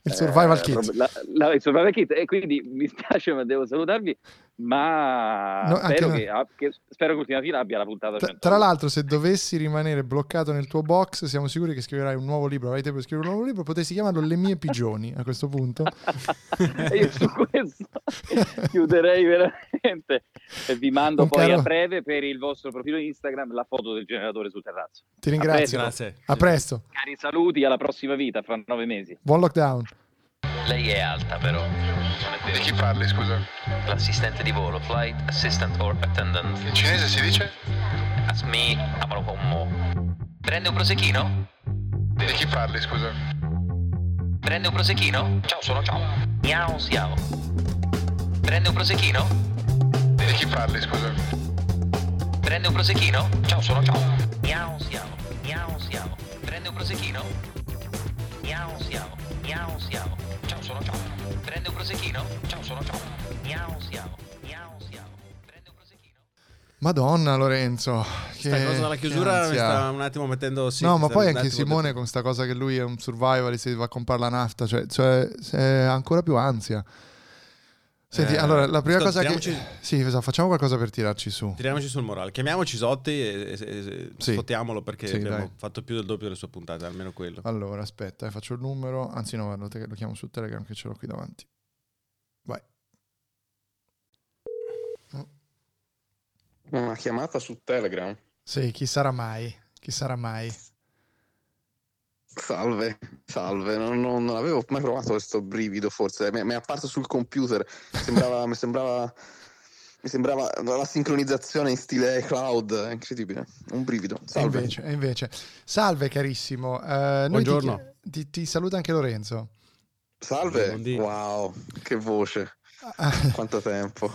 Speaker 1: Il survival
Speaker 14: eh, la- la- il survival kit e quindi mi spiace ma devo salutarvi ma
Speaker 1: No,
Speaker 14: spero, che, che- spero che Ultima Fila abbia la puntata
Speaker 1: Tra,
Speaker 14: 100
Speaker 1: tra l'altro, se dovessi rimanere bloccato nel tuo box, siamo sicuri che scriverai un nuovo libro. Avrai tempo di scrivere un nuovo libro, potessi chiamarlo Le mie pigioni a questo punto.
Speaker 14: E io su questo chiuderei veramente e vi mando
Speaker 1: Un
Speaker 14: poi
Speaker 1: caro-
Speaker 14: a breve per il vostro profilo Instagram la foto del generatore sul terrazzo.
Speaker 1: Ti ringrazio.
Speaker 14: A presto.
Speaker 1: A presto.
Speaker 14: Cari saluti, alla prossima vita, fra nove mesi.
Speaker 1: Buon lockdown.
Speaker 15: Lei è alta però. Di chi parli, scusa? L'assistente di volo, flight assistant or attendant. In cinese si dice? Asmi Amalokommo. Prende un prosecchino? Di chi parli, scusa? Prende un prosecchino? Ciao, sono ciao. Miao, siao. Prende un prosecchino? Di chi parli, scusa? Prende un prosecchino? Ciao, sono ciao. Miao, siao. Miao, siao. Prende un prosecchino? Miao, siao. Miao, siao. Ciao, sono ciao. Prende un prosecchino? Ciao, sono ciao. Miao, siao. Miao, siao.
Speaker 1: Madonna Lorenzo.
Speaker 8: Questa
Speaker 1: che-
Speaker 8: cosa della chiusura mi sta un attimo mettendo sì,
Speaker 1: no, ma
Speaker 8: sta
Speaker 1: poi
Speaker 8: un
Speaker 1: anche Simone con sta cosa che lui è un survivalist e va a comprare la nafta, cioè, cioè è ancora più ansia. Senti,
Speaker 8: Eh,
Speaker 1: allora, la prima
Speaker 8: ascolta,
Speaker 1: cosa che...
Speaker 8: tiriamoci-
Speaker 1: Sì, esatto, facciamo qualcosa per tirarci su.
Speaker 8: Tiriamoci sul morale. Chiamiamoci Sotti e, e, e
Speaker 1: Sì.
Speaker 8: sfottiamolo perché
Speaker 1: Sì,
Speaker 8: abbiamo
Speaker 1: dai.
Speaker 8: fatto più del doppio delle sue puntate, almeno quello.
Speaker 1: Allora, aspetta, eh, faccio il numero. Anzi, no, guarda, te- lo chiamo su Telegram che ce l'ho qui davanti. Vai.
Speaker 11: Una chiamata su Telegram.
Speaker 1: Sì, chi sarà mai? Chi sarà mai?
Speaker 11: Salve, salve, non, non- non avevo mai provato questo brivido, forse mi, mi è apparso sul computer, sembrava, mi sembrava, mi sembrava la sincronizzazione in stile cloud, è incredibile, un brivido.
Speaker 1: E
Speaker 11: Salve.
Speaker 1: invece, e invece. Salve carissimo. Eh, noi ti-
Speaker 11: Buongiorno.
Speaker 1: Ti, ti saluta anche Lorenzo.
Speaker 11: Salve, wow, che voce, quanto tempo.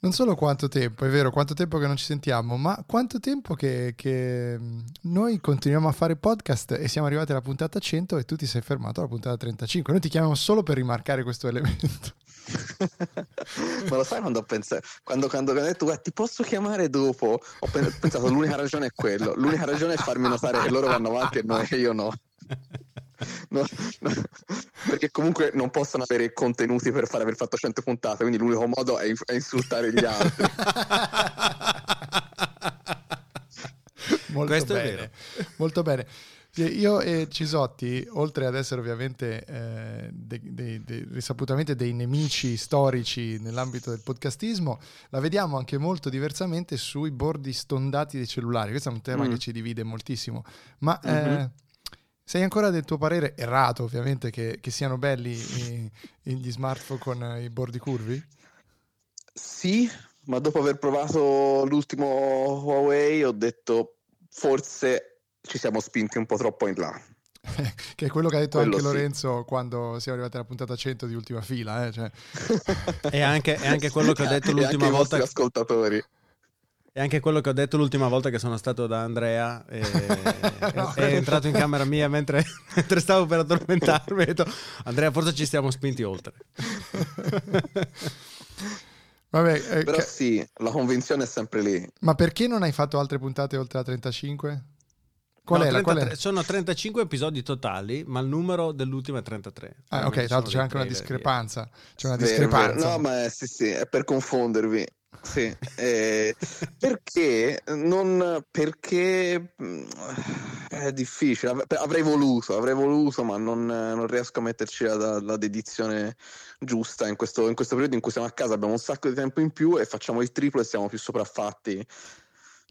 Speaker 1: Non solo quanto tempo, è vero, quanto tempo che non ci sentiamo, ma quanto tempo che, che, mh, noi continuiamo a fare podcast e siamo arrivati alla puntata 100 e tu ti sei fermato alla puntata 35. Noi ti chiamiamo solo per rimarcare questo elemento.
Speaker 11: Ma lo sai quando ho pensato, quando, quando ha detto ti posso chiamare dopo, ho pen- pensato l'unica ragione è quello, l'unica ragione è farmi notare che loro vanno avanti e noi- e io no. No, no, perché comunque non possono avere contenuti per fare aver fatto 100 puntate, quindi l'unico modo è, è insultare gli altri.
Speaker 1: Molto
Speaker 8: Questo è
Speaker 1: bene.
Speaker 8: vero.
Speaker 1: Molto bene. Io e Cisotti, oltre ad essere ovviamente eh, dei- dei- dei- risaputamente dei nemici storici nell'ambito del podcastismo, la vediamo anche molto diversamente sui bordi stondati dei cellulari. Questo è un tema
Speaker 11: Mm.
Speaker 1: che ci divide moltissimo. Ma eh,
Speaker 11: Mhm.
Speaker 1: Sei ancora del tuo parere errato, ovviamente, che, che siano belli i- i- gli smartphone con i bordi curvi?
Speaker 11: Sì, ma dopo aver provato l'ultimo Huawei ho detto forse ci siamo spinti un po' troppo in là.
Speaker 1: Che è quello che ha detto
Speaker 11: Quello
Speaker 1: anche
Speaker 11: sì.
Speaker 1: Lorenzo quando siamo arrivati alla puntata 100 di ultima fila. eh, cioè.
Speaker 8: E anche, è anche quello che ho detto
Speaker 11: anche
Speaker 8: l'ultima
Speaker 11: i
Speaker 8: volta.
Speaker 11: vostri ascoltatori.
Speaker 8: È anche quello che ho detto l'ultima volta che sono stato da Andrea. E,
Speaker 1: No.
Speaker 8: è entrato in camera mia mentre, mentre stavo per addormentarmi. e ho detto, Andrea, forse ci siamo spinti oltre.
Speaker 1: Vabbè, eh,
Speaker 11: Però sì, la convinzione è sempre lì.
Speaker 1: ma perché non hai fatto altre puntate oltre la 35? Qual
Speaker 8: No,
Speaker 1: è la? Qual
Speaker 8: 33
Speaker 1: è?
Speaker 8: Sono 35 episodi totali, ma il numero dell'ultimo è 33.
Speaker 1: Ah, ok, tra l'altro c'è anche una discrepanza. C'è una
Speaker 11: Vero,
Speaker 1: discrepanza.
Speaker 11: vero. No, ma è, sì, sì, è per confondervi. Sì, eh, perché non perché mh, è difficile. Av- Avrei voluto, avrei voluto, ma non, non riesco a metterci la- la dedizione giusta in questo, in questo periodo in cui siamo a casa, abbiamo un sacco di tempo in più e facciamo il triplo e siamo più sopraffatti.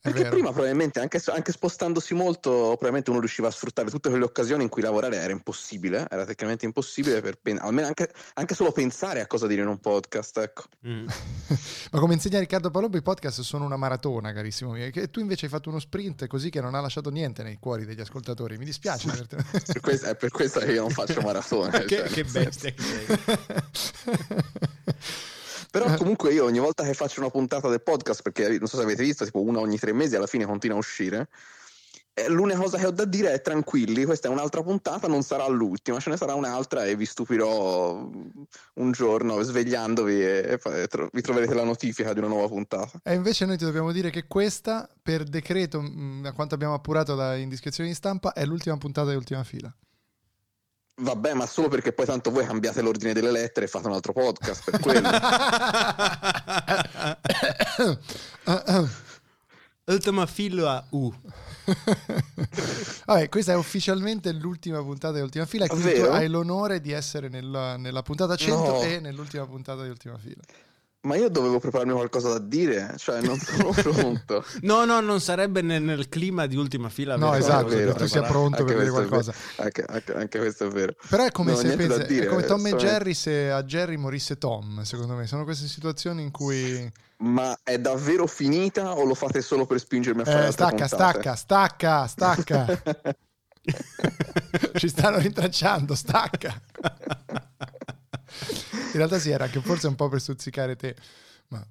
Speaker 11: Perché
Speaker 1: vero.
Speaker 11: prima probabilmente anche, anche spostandosi molto, probabilmente uno riusciva a sfruttare tutte quelle occasioni in cui lavorare era impossibile, era tecnicamente impossibile per pen- almeno anche, anche solo pensare a cosa dire in un podcast, ecco.
Speaker 8: Mm.
Speaker 1: Ma come insegna Riccardo Palombo, i podcast sono una maratona, carissimo mio. Che tu invece hai fatto uno sprint così che non ha lasciato niente nei cuori degli ascoltatori. Mi dispiace. avertene-
Speaker 11: Per questo- è per questo che io non faccio maratone.
Speaker 8: Che,
Speaker 11: cioè,
Speaker 8: che bestia che sei.
Speaker 11: Però comunque io ogni volta che faccio una puntata del podcast, perché non so se avete visto, tipo una ogni tre mesi alla fine continua a uscire, eh, l'unica cosa che ho da dire è tranquilli, questa è un'altra puntata, non sarà l'ultima, ce ne sarà un'altra e vi stupirò un giorno svegliandovi e, e tro- vi troverete la notifica di una nuova puntata.
Speaker 1: E invece noi ti dobbiamo dire che questa, per decreto, mh, a quanto abbiamo appurato da indiscrezioni di stampa, è l'ultima puntata di ultima fila.
Speaker 11: Vabbè, ma solo perché poi tanto voi cambiate l'ordine delle lettere e fate un altro podcast per quello.
Speaker 8: Ultima fila U.
Speaker 1: Vabbè, questa è ufficialmente l'ultima puntata di ultima fila e quindi hai l'onore di essere nella, nella puntata 100
Speaker 11: No.
Speaker 1: e nell'ultima puntata di ultima fila.
Speaker 11: Ma io dovevo prepararmi qualcosa da dire, cioè non sono pronto.
Speaker 8: No, no, non sarebbe nel, nel clima di ultima fila.
Speaker 1: No, esatto, che tu sia pronto per dire qualcosa.
Speaker 11: Anche, anche- anche questo è vero.
Speaker 1: Però è come
Speaker 11: ho
Speaker 1: se pensa-
Speaker 11: dire,
Speaker 1: è come Tom e Jerry se a Jerry morisse Tom, secondo me. Sono queste situazioni in cui...
Speaker 11: Ma è davvero finita o lo fate solo per spingermi a fare
Speaker 1: Eh, stacca,
Speaker 11: puntate?
Speaker 1: stacca, stacca, stacca. Ci stanno rintracciando, stacca. In realtà sì, era anche forse un po' per stuzzicare te. Ma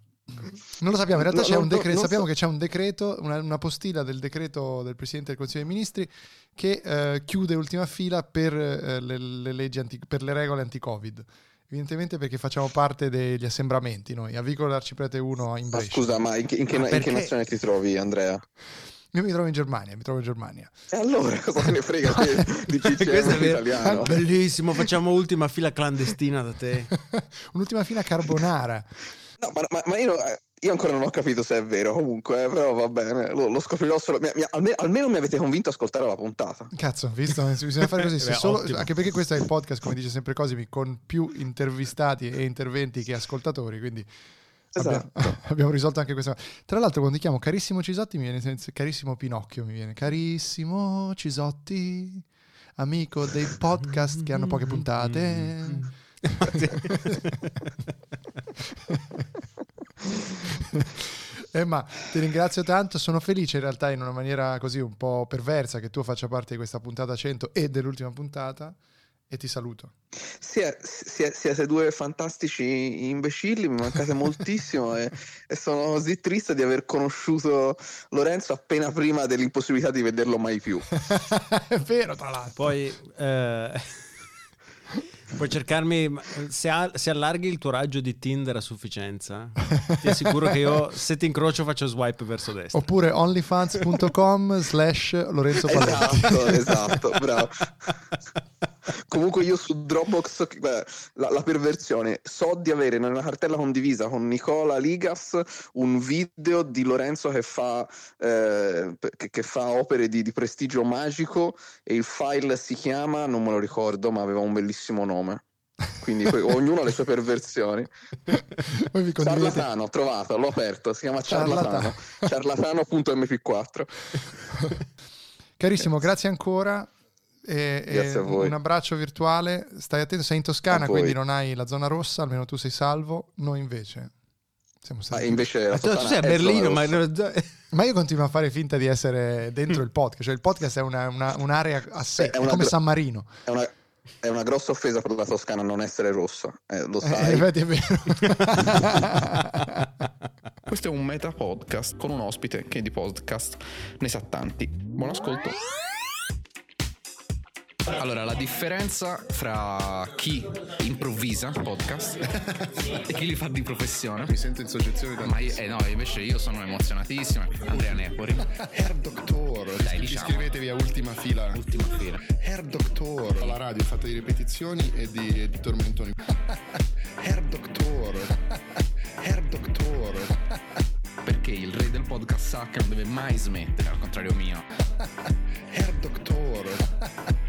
Speaker 1: non lo sappiamo, in realtà
Speaker 11: No,
Speaker 1: c'è un decreto, sappiamo
Speaker 11: so-
Speaker 1: che c'è un decreto, una, una postilla del decreto del Presidente del Consiglio dei Ministri che eh, chiude ultima fila per, eh, le, le leggi anti- per le regole anti-Covid. Evidentemente perché facciamo parte degli assembramenti noi, a Vicolo Arciprete 1 in
Speaker 11: Ma
Speaker 1: Brescia.
Speaker 11: scusa, ma in che, in che-
Speaker 1: Ma
Speaker 11: in che nazione ti trovi, Andrea?
Speaker 1: Io mi trovo in Germania, mi trovo in Germania.
Speaker 11: E allora cosa ne frega te di
Speaker 8: Questo
Speaker 11: CCM italiano?
Speaker 8: Bellissimo, facciamo ultima fila clandestina da te.
Speaker 1: Un'ultima fila carbonara.
Speaker 11: No, ma, ma- ma io, eh, io ancora non ho capito se è vero comunque, eh, però va bene, lo, lo scoprirò solo. mi- mi- almeno, almeno mi avete convinto a ascoltare la puntata.
Speaker 1: Cazzo, visto? Bisogna fare così. Se
Speaker 11: Beh,
Speaker 1: solo- anche perché questo è il podcast, come dice sempre Cosimi, con più intervistati e interventi che ascoltatori. Quindi
Speaker 11: Esatto.
Speaker 1: abbiamo risolto anche questa. Tra l'altro, quando ti chiamo carissimo Cisotti, mi viene senza- carissimo Pinocchio. Mi viene carissimo Cisotti, amico dei podcast che hanno poche puntate. Emma, ti ringrazio tanto. Sono felice in realtà in una maniera così un po' perversa che tu faccia parte di questa puntata 100 e dell'ultima puntata. E ti saluto.
Speaker 11: Sie- siete due fantastici imbecilli, mi mancate moltissimo e, e sono così triste di aver conosciuto Lorenzo appena prima dell'impossibilità di vederlo mai più.
Speaker 1: È vero, tra l'altro.
Speaker 8: Poi eh, puoi cercarmi. Se, ha- se allarghi il tuo raggio di Tinder a sufficienza, ti assicuro che io se ti incrocio faccio swipe verso destra.
Speaker 1: Oppure onlyfans.com slash Lorenzo Paletti.
Speaker 11: Esatto, esatto, bravo. Comunque io su Dropbox, guarda, la, la perversione, so di avere nella cartella condivisa con Nicola Ligas un video di Lorenzo che fa, eh, che, che fa opere di, di prestigio magico e il file si chiama, non me lo ricordo, ma aveva un bellissimo nome. Quindi poi ognuno ha le sue perversioni.
Speaker 1: Condividete-
Speaker 11: Ciarlatano, trovato, l'ho aperto, si chiama.
Speaker 1: Ciarlatano.
Speaker 11: Ciarlatano.mp4.
Speaker 1: Carissimo, grazie ancora. E, e
Speaker 11: Grazie a voi.
Speaker 1: un abbraccio virtuale. Stai attento, sei in Toscana, quindi non hai la zona rossa, almeno tu sei salvo. Noi invece siamo stati.
Speaker 11: Ah, invece la
Speaker 8: Ma tu- tu sei a Berlino, ma.
Speaker 1: Ma io continuo a fare finta di essere dentro il podcast, cioè il podcast è una- una- un'area a sé,
Speaker 11: È
Speaker 1: è come San Marino.
Speaker 11: È una, è una grossa offesa per la Toscana non essere rossa, eh, lo
Speaker 1: Eh,
Speaker 11: sai.
Speaker 1: vedi, è vero.
Speaker 16: Questo è un meta podcast con un ospite che di podcast ne sa tanti. Buon ascolto. Allora, la differenza fra chi improvvisa podcast e chi li fa di professione. Mi sento in soggezione da Ma io, eh no, invece io sono emozionatissimo. Andrea Nepori. Hair Doctor. Dai, diciamo.
Speaker 17: Iscrivetevi a Ultima Fila.
Speaker 16: Ultima fila.
Speaker 17: Hair Doctor. La radio è fatta di ripetizioni e di, e di tormentoni. Hair Doctor. Hair Doctor.
Speaker 16: Perché il re del podcast sa che non deve mai smettere, al contrario mio.
Speaker 17: Hair Doctor.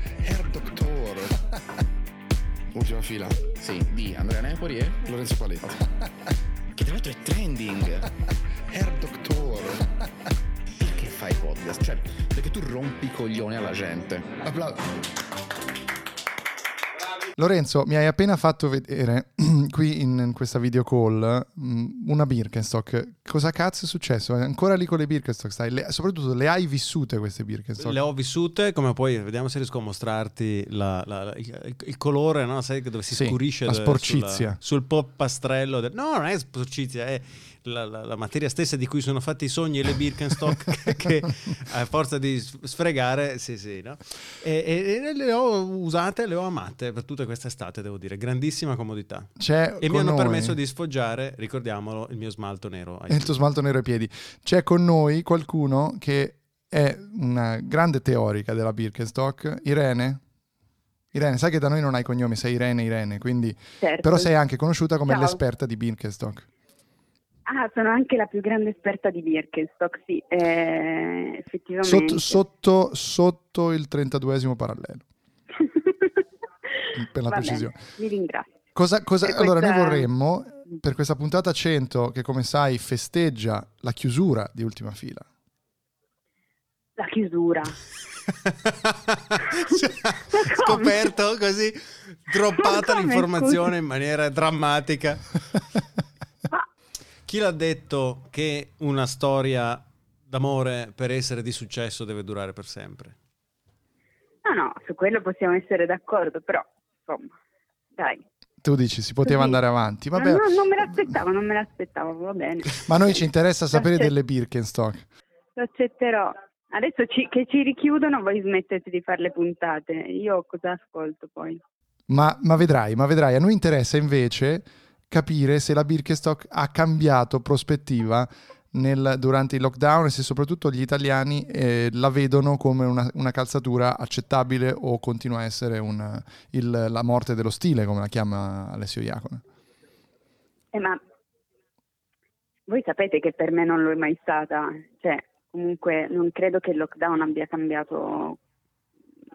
Speaker 17: Ultima Fila.
Speaker 16: Sì, di Andrea Nepori e
Speaker 17: Lorenzo Paletti.
Speaker 16: che tra l'altro è trending.
Speaker 17: Hair Doctor.
Speaker 16: Perché fai podcast? Cioè, perché tu rompi i coglioni alla gente.
Speaker 1: Lorenzo, mi hai appena fatto vedere qui in, questa video call mh, una Birkenstock. Cosa cazzo è successo? È ancora lì con le Birkenstock? Stai? Le- soprattutto le hai vissute queste Birkenstock?
Speaker 8: Le ho vissute, come poi vediamo se riesco a mostrarti la- la- il, il colore, no? Sai dove si
Speaker 1: Sì,
Speaker 8: scurisce
Speaker 1: la
Speaker 8: de-
Speaker 1: sporcizia.
Speaker 8: sulla- sul polpastrello. del- no, non è sporcizia, è la, la- la materia stessa di cui sono fatti i sogni e le Birkenstock che, a forza di sfregare, sì, sì, no? E, e- e le ho usate, le ho amate per tutta questa estate, devo dire. Grandissima comodità.
Speaker 1: C'è
Speaker 8: E mi hanno
Speaker 1: noi-
Speaker 8: permesso di sfoggiare, ricordiamolo, il mio smalto nero. ai
Speaker 1: il tuo smalto nero ai piedi. C'è con noi qualcuno che è una grande teorica della Birkenstock, Irene. Irene, sai che da noi non hai cognome, sei Irene Irene, quindi...
Speaker 18: Certo.
Speaker 1: Però sei anche conosciuta come
Speaker 18: Ciao.
Speaker 1: l'esperta di Birkenstock.
Speaker 18: Ah, sono anche la più grande esperta di Birkenstock, sì, eh, effettivamente.
Speaker 1: Sotto, sotto, sotto il 32esimo parallelo. per la
Speaker 18: Va
Speaker 1: precisione.
Speaker 18: bene, vi ringrazio.
Speaker 1: Cosa, cosa- allora,
Speaker 18: questa-
Speaker 1: noi vorremmo, per questa puntata 100, che come sai festeggia la chiusura di Ultima Fila,
Speaker 18: La chiusura.
Speaker 8: scoperto così droppata l'informazione in maniera drammatica. Chi l'ha detto che una storia d'amore per essere di successo deve durare per sempre?
Speaker 18: No, no, su quello possiamo essere d'accordo, però, insomma, dai.
Speaker 1: tu dici si poteva
Speaker 18: Così.
Speaker 1: andare avanti. Vabbè,
Speaker 18: No, no, non me l'aspettavo, non me l'aspettavo, va bene.
Speaker 1: ma a noi ci interessa sapere
Speaker 18: Accetto.
Speaker 1: delle Birkenstock.
Speaker 18: Lo accetterò. Adesso ci- che ci richiudono, voi smettete di fare le puntate. Io cosa ascolto poi?
Speaker 1: Ma, ma vedrai, ma vedrai, a noi interessa invece capire se la Birkenstock ha cambiato prospettiva nel- durante il lockdown e se soprattutto gli italiani eh, la vedono come una, una calzatura accettabile o continua a essere un- il- la morte dello stile, come la chiama Alessio Iacona.
Speaker 18: Eh, ma voi sapete che per me non lo è mai stata. Cioè, comunque, non credo che il lockdown abbia cambiato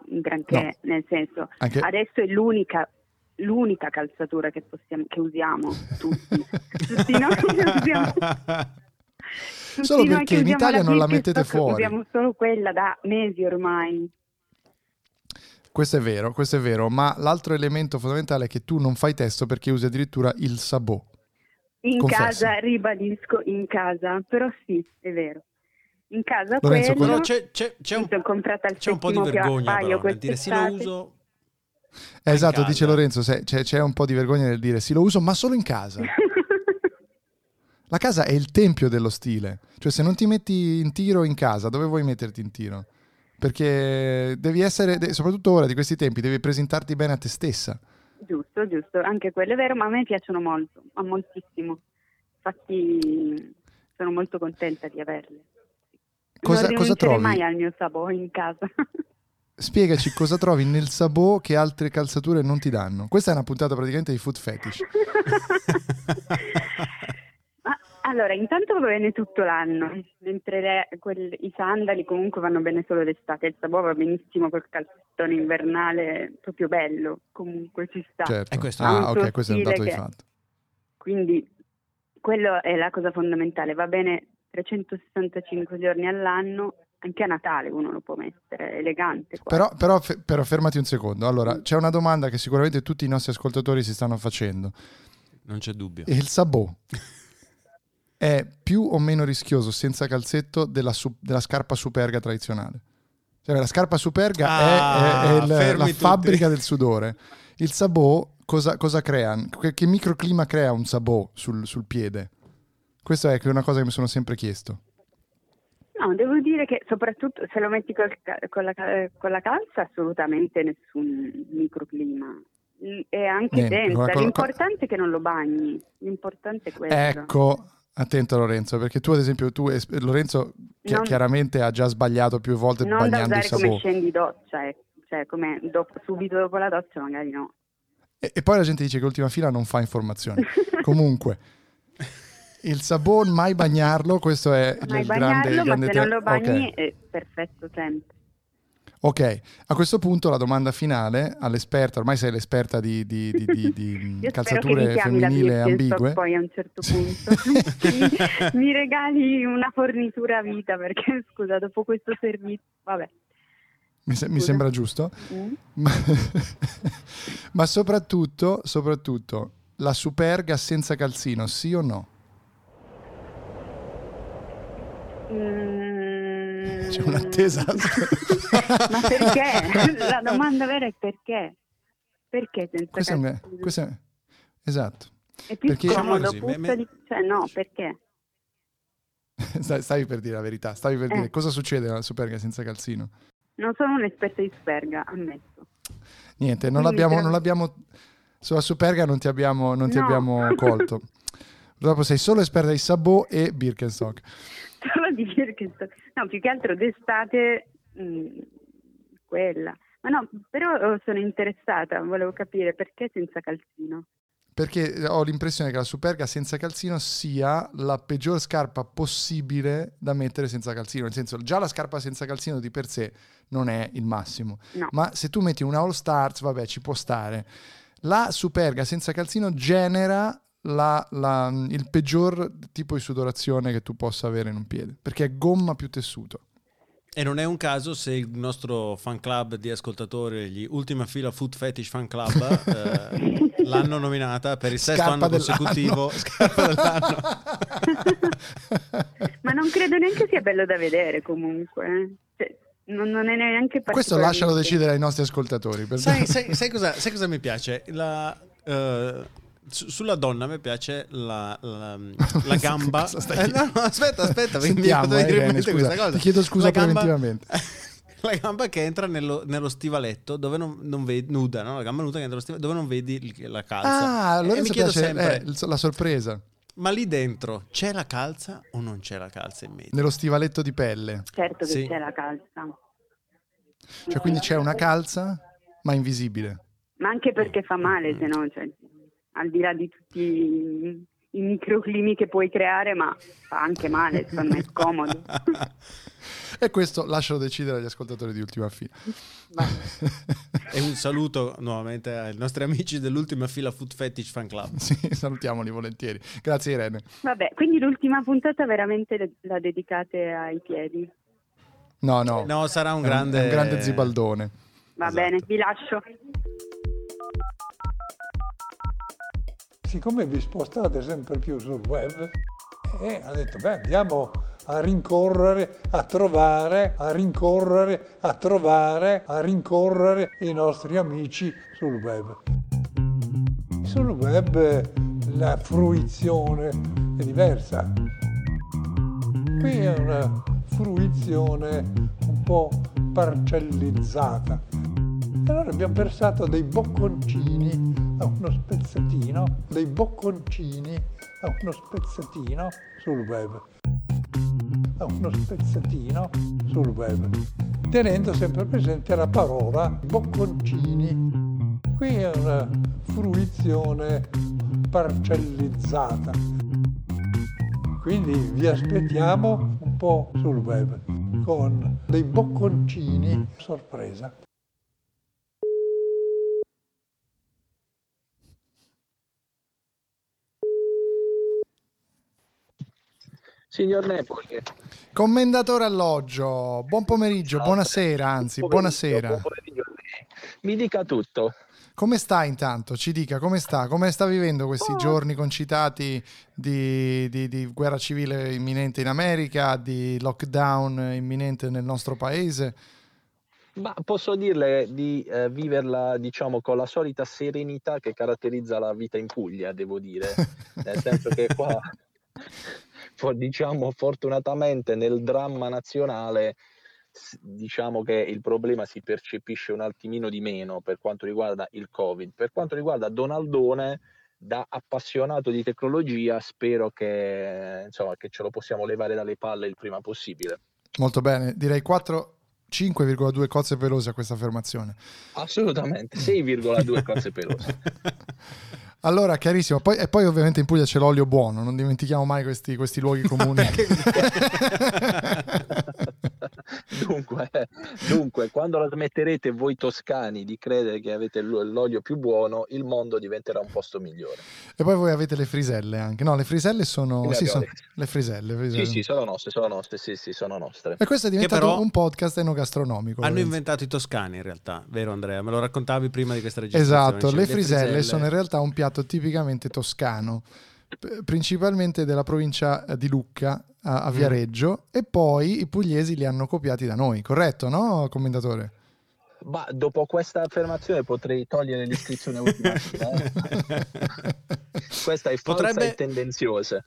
Speaker 18: un granché, nel senso,
Speaker 1: Anche-
Speaker 18: adesso è l'unica l'unica calzatura che, possiamo, che usiamo tutti. tutti noi usiamo. Tutti
Speaker 1: Solo
Speaker 18: noi
Speaker 1: perché in Italia non la mettete fuori.
Speaker 18: Usiamo solo quella da mesi ormai.
Speaker 1: Questo è vero, questo è vero, ma l'altro elemento fondamentale è che tu non fai testo perché usi addirittura il sabot.
Speaker 18: In
Speaker 1: Confesso.
Speaker 18: casa, ribadisco, in casa, però sì, è vero. In casa
Speaker 1: Lorenzo,
Speaker 18: quello,
Speaker 1: quello-
Speaker 8: c'è, c'è, c'è
Speaker 18: sono comprata il
Speaker 8: C'è un po' di vergogna però nel dire sì lo uso
Speaker 1: esatto,
Speaker 8: casa.
Speaker 1: dice Lorenzo, se- c'è, c'è un po' di vergogna nel dire sì, lo uso, ma solo in casa. La casa è il tempio dello stile, cioè se non ti metti in tiro in casa, dove vuoi metterti in tiro? Perché devi essere, soprattutto ora di questi tempi, devi presentarti bene a te stessa.
Speaker 18: Giusto, giusto, anche quello è vero, ma a me piacciono molto, ma moltissimo. Infatti sono molto contenta di averle.
Speaker 1: Cosa-
Speaker 18: non
Speaker 1: cosa trovi?
Speaker 18: mai al mio sabò in casa.
Speaker 1: spiegaci cosa trovi nel sabò che altre calzature non ti danno. Questa è una puntata praticamente di food fetish.
Speaker 18: Ma, allora, intanto va bene tutto l'anno, mentre le- quel- i sandali comunque vanno bene solo d'estate. Il sabò va benissimo col calzettone invernale, proprio bello, comunque ci sta.
Speaker 1: Certo.
Speaker 8: E questo-
Speaker 1: Ah, ok, questo è un dato di
Speaker 18: che-
Speaker 1: fatto.
Speaker 18: Quindi quello è la cosa fondamentale, va bene 365 giorni all'anno, anche a Natale uno lo può mettere, elegante.
Speaker 1: Però, però, però fermati un secondo. Allora, c'è una domanda che sicuramente tutti i nostri ascoltatori si stanno facendo.
Speaker 8: Non c'è dubbio.
Speaker 1: Il sabò è più o meno rischioso senza calzetto della, su- della scarpa superga tradizionale? Cioè, la scarpa superga
Speaker 8: Ah,
Speaker 1: è, è- è il-
Speaker 8: fermi
Speaker 1: la
Speaker 8: tutti.
Speaker 1: fabbrica del sudore. Il sabò cosa, cosa crea? Che, che microclima crea un sabò sul, sul piede? Questa è una cosa che mi sono sempre chiesto.
Speaker 18: No, devo dire che soprattutto se lo metti col con, la, con la calza assolutamente nessun microclima. E anche
Speaker 1: Niente,
Speaker 18: senza,
Speaker 1: con
Speaker 18: l'importante è che non lo bagni, l'importante è quello.
Speaker 1: Ecco, attento Lorenzo, perché tu ad esempio, tu, Lorenzo chi-
Speaker 18: Non-
Speaker 1: chiaramente ha già sbagliato più volte
Speaker 18: non
Speaker 1: bagnando il
Speaker 18: usare come
Speaker 1: sabò.
Speaker 18: scendi doccia, ecco. cioè come dopo- subito dopo la doccia magari no.
Speaker 1: E, e poi la gente dice che ultima fila non fa informazioni. Comunque, il sabò mai bagnarlo, questo è il,
Speaker 18: Mai
Speaker 1: il grande, il
Speaker 18: ma
Speaker 1: grande
Speaker 18: se
Speaker 1: te-
Speaker 18: non lo bagni
Speaker 1: ok.
Speaker 18: è perfetto sempre.
Speaker 1: Ok, a questo punto la domanda finale all'esperta, ormai sei l'esperta di, di- di- di- calzature femminili ambigue.
Speaker 18: poi a un certo punto mi, mi regali una fornitura a vita perché scusa dopo questo servizio vabbè
Speaker 1: Mi, se- mi sembra giusto.
Speaker 18: Mm.
Speaker 1: Ma, ma soprattutto, soprattutto, la superga senza calzino, sì o no?
Speaker 18: Mm,
Speaker 1: C'è un'attesa.
Speaker 18: ma perché? la domanda vera è perché perché senza
Speaker 1: Questo
Speaker 18: calzino?
Speaker 1: questo è- esatto.
Speaker 18: è più
Speaker 1: perché-
Speaker 18: scomodo
Speaker 8: Diciamo così, me- me-
Speaker 18: di... cioè no perché?
Speaker 1: Stai- Stavi per dire la verità, stavi per
Speaker 18: Eh.
Speaker 1: dire cosa succede alla superga senza calzino.
Speaker 18: non sono un'esperta di sperga ammesso
Speaker 1: Niente, non l'abbiamo, non l'abbiamo sulla superga non ti abbiamo, non ti
Speaker 18: No.
Speaker 1: abbiamo colto. Dopo sei solo esperta di sabò e Birkenstock.
Speaker 18: Solo di Birkenstock no più che altro d'estate mm, quella ma no però eh, sono interessata volevo capire perché senza calzino
Speaker 1: Perché ho l'impressione che la superga senza calzino sia la peggior scarpa possibile da mettere senza calzino. Nel senso, già la scarpa senza calzino di per sé non è il massimo.
Speaker 18: No.
Speaker 1: Ma se tu metti una All Stars, vabbè, ci può stare. La superga senza calzino genera la- la- il peggior tipo di sudorazione che tu possa avere in un piede. Perché è gomma più tessuto.
Speaker 8: E non è un caso se il nostro fan club di ascoltatori, gli Ultima Fila Food Fetish Fan Club, eh, l'hanno nominata per il sesto
Speaker 1: Scarpa
Speaker 8: anno consecutivo. Dell'anno.
Speaker 18: ma non credo neanche sia bello da vedere comunque. Cioè, non, non è neanche
Speaker 1: Questo lascialo decidere ai nostri ascoltatori.
Speaker 8: sai, sai- sai cosa, sai cosa mi piace? La, eh, su- sulla donna mi piace la, la- la gamba. Eh, no, no, aspetta, aspetta, mi
Speaker 1: Sentiamo, eh, Irene, scusa. Ti chiedo scusa
Speaker 8: La gamba-
Speaker 1: preventivamente.
Speaker 8: La gamba che entra nello, nello stivaletto dove non, non vedi nuda, no? La gamba nuda che entra nello stivaletto dove non vedi la calza.
Speaker 1: Ah, allora
Speaker 8: mi
Speaker 1: mi
Speaker 8: chiedo
Speaker 1: piace
Speaker 8: sempre,
Speaker 1: eh, la sorpresa.
Speaker 8: ma lì dentro c'è la calza o non c'è la calza in mezzo?
Speaker 1: Nello stivaletto di pelle.
Speaker 18: certo che
Speaker 8: Sì.
Speaker 18: c'è la calza
Speaker 1: Cioè, quindi c'è una calza, ma invisibile.
Speaker 18: ma anche perché fa male se no cioè, al di là di tutti i, i microclimi che puoi creare ma fa anche male secondo me è scomodo
Speaker 1: E questo lascialo decidere agli ascoltatori di ultima fila.
Speaker 8: E un saluto nuovamente ai nostri amici dell'ultima fila Food Fetish Fan Club.
Speaker 1: Sì, salutiamoli volentieri. Grazie Irene.
Speaker 18: vabbè quindi l'ultima puntata veramente la dedicate ai piedi
Speaker 1: No, no.
Speaker 8: No, sarà un grande-
Speaker 1: è un grande zibaldone.
Speaker 18: va
Speaker 8: Esatto.
Speaker 18: bene vi lascio
Speaker 19: siccome vi spostate sempre più sul web, e ha detto, beh, andiamo a rincorrere, a trovare, a rincorrere, a trovare, a rincorrere i nostri amici sul web. Sul web eh, la fruizione è diversa. Qui è una fruizione un po' parcellizzata. Allora abbiamo versato dei bocconcini a uno spezzatino, dei bocconcini a uno spezzatino sul web. A uno spezzatino sul web. tenendo sempre presente la parola bocconcini. Qui è una fruizione parcellizzata. Quindi vi aspettiamo un po' sul web con dei bocconcini sorpresa.
Speaker 20: Signor Nepoli,
Speaker 1: Commendatore alloggio, buon pomeriggio, buonasera, anzi, buonasera.
Speaker 20: buon pomeriggio a lei. mi dica tutto.
Speaker 1: Come sta intanto? Ci dica come sta? Come sta vivendo questi giorni concitati di, di- di guerra civile imminente in America, di lockdown imminente nel nostro paese?
Speaker 20: Ma posso dirle di eh, viverla, diciamo, con la solita serenità che caratterizza la vita in Puglia, devo dire. Nel senso che qua, diciamo, fortunatamente nel dramma nazionale, diciamo che il problema si percepisce un attimino di meno per quanto riguarda il Covid. Per quanto riguarda Donaldone, da appassionato di tecnologia, spero che, insomma, che ce lo possiamo levare dalle palle il prima possibile.
Speaker 1: Molto bene, direi 4, 5,2 cozze pelose a questa affermazione.
Speaker 20: Assolutamente, 6,2 cose pelose.
Speaker 1: Allora, chiarissimo. Poi, e poi ovviamente in Puglia c'è l'olio buono, non dimentichiamo mai questi, questi luoghi comuni.
Speaker 20: Dunque, dunque, quando la smetterete voi toscani di credere che avete l'olio più buono, il mondo diventerà un posto migliore.
Speaker 1: e poi voi avete le friselle anche. No, le friselle sono... Sì, sono le friselle. friselle.
Speaker 20: Sì, sì, sono nostre, sono nostre, sì, sì, sono nostre.
Speaker 1: E questo è diventato un podcast enogastronomico.
Speaker 8: Hanno
Speaker 1: Lorenzo.
Speaker 8: inventato i toscani in realtà, vero Andrea? Me lo raccontavi prima di questa registrazione.
Speaker 1: Esatto,
Speaker 8: Cioè,
Speaker 1: le friselle sono in realtà un piatto tipicamente toscano, principalmente della provincia eh, di Lucca a, a
Speaker 8: Mm.
Speaker 1: Viareggio e poi i pugliesi li hanno copiati da noi, corretto, no, commendatore?
Speaker 20: Ma dopo questa affermazione potrei togliere l'iscrizione a ultima fila. eh. Questa è falsa
Speaker 8: Potrebbe-
Speaker 20: e tendenziosa.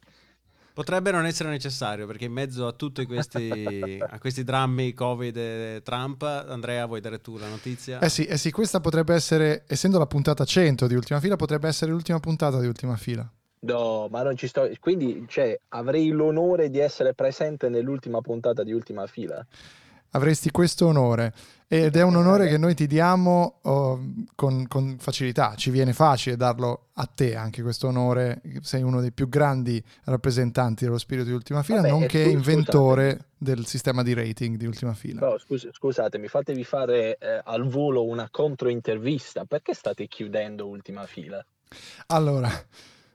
Speaker 8: Potrebbe non essere necessario perché in mezzo a tutti questi, a questi drammi Covid e Trump, Andrea, vuoi dare tu la notizia?
Speaker 1: Eh sì, eh sì, questa potrebbe essere, essendo la puntata 100 di Ultima Fila, potrebbe essere l'ultima puntata di Ultima Fila.
Speaker 20: No, ma non ci sto. Quindi, cioè, avrei l'onore di essere presente nell'ultima puntata di Ultima Fila.
Speaker 1: Avresti questo onore ed è un onore che noi ti diamo oh, con, con facilità, ci viene facile darlo a te anche questo onore, sei uno dei più grandi rappresentanti dello spirito di Ultima Fila,
Speaker 20: Vabbè,
Speaker 1: nonché
Speaker 20: scu-
Speaker 1: inventore del sistema di rating di Ultima Fila.
Speaker 20: Però, scus- scusatemi, fatevi fare eh, al volo una controintervista. Perché state chiudendo Ultima Fila?
Speaker 1: Allora,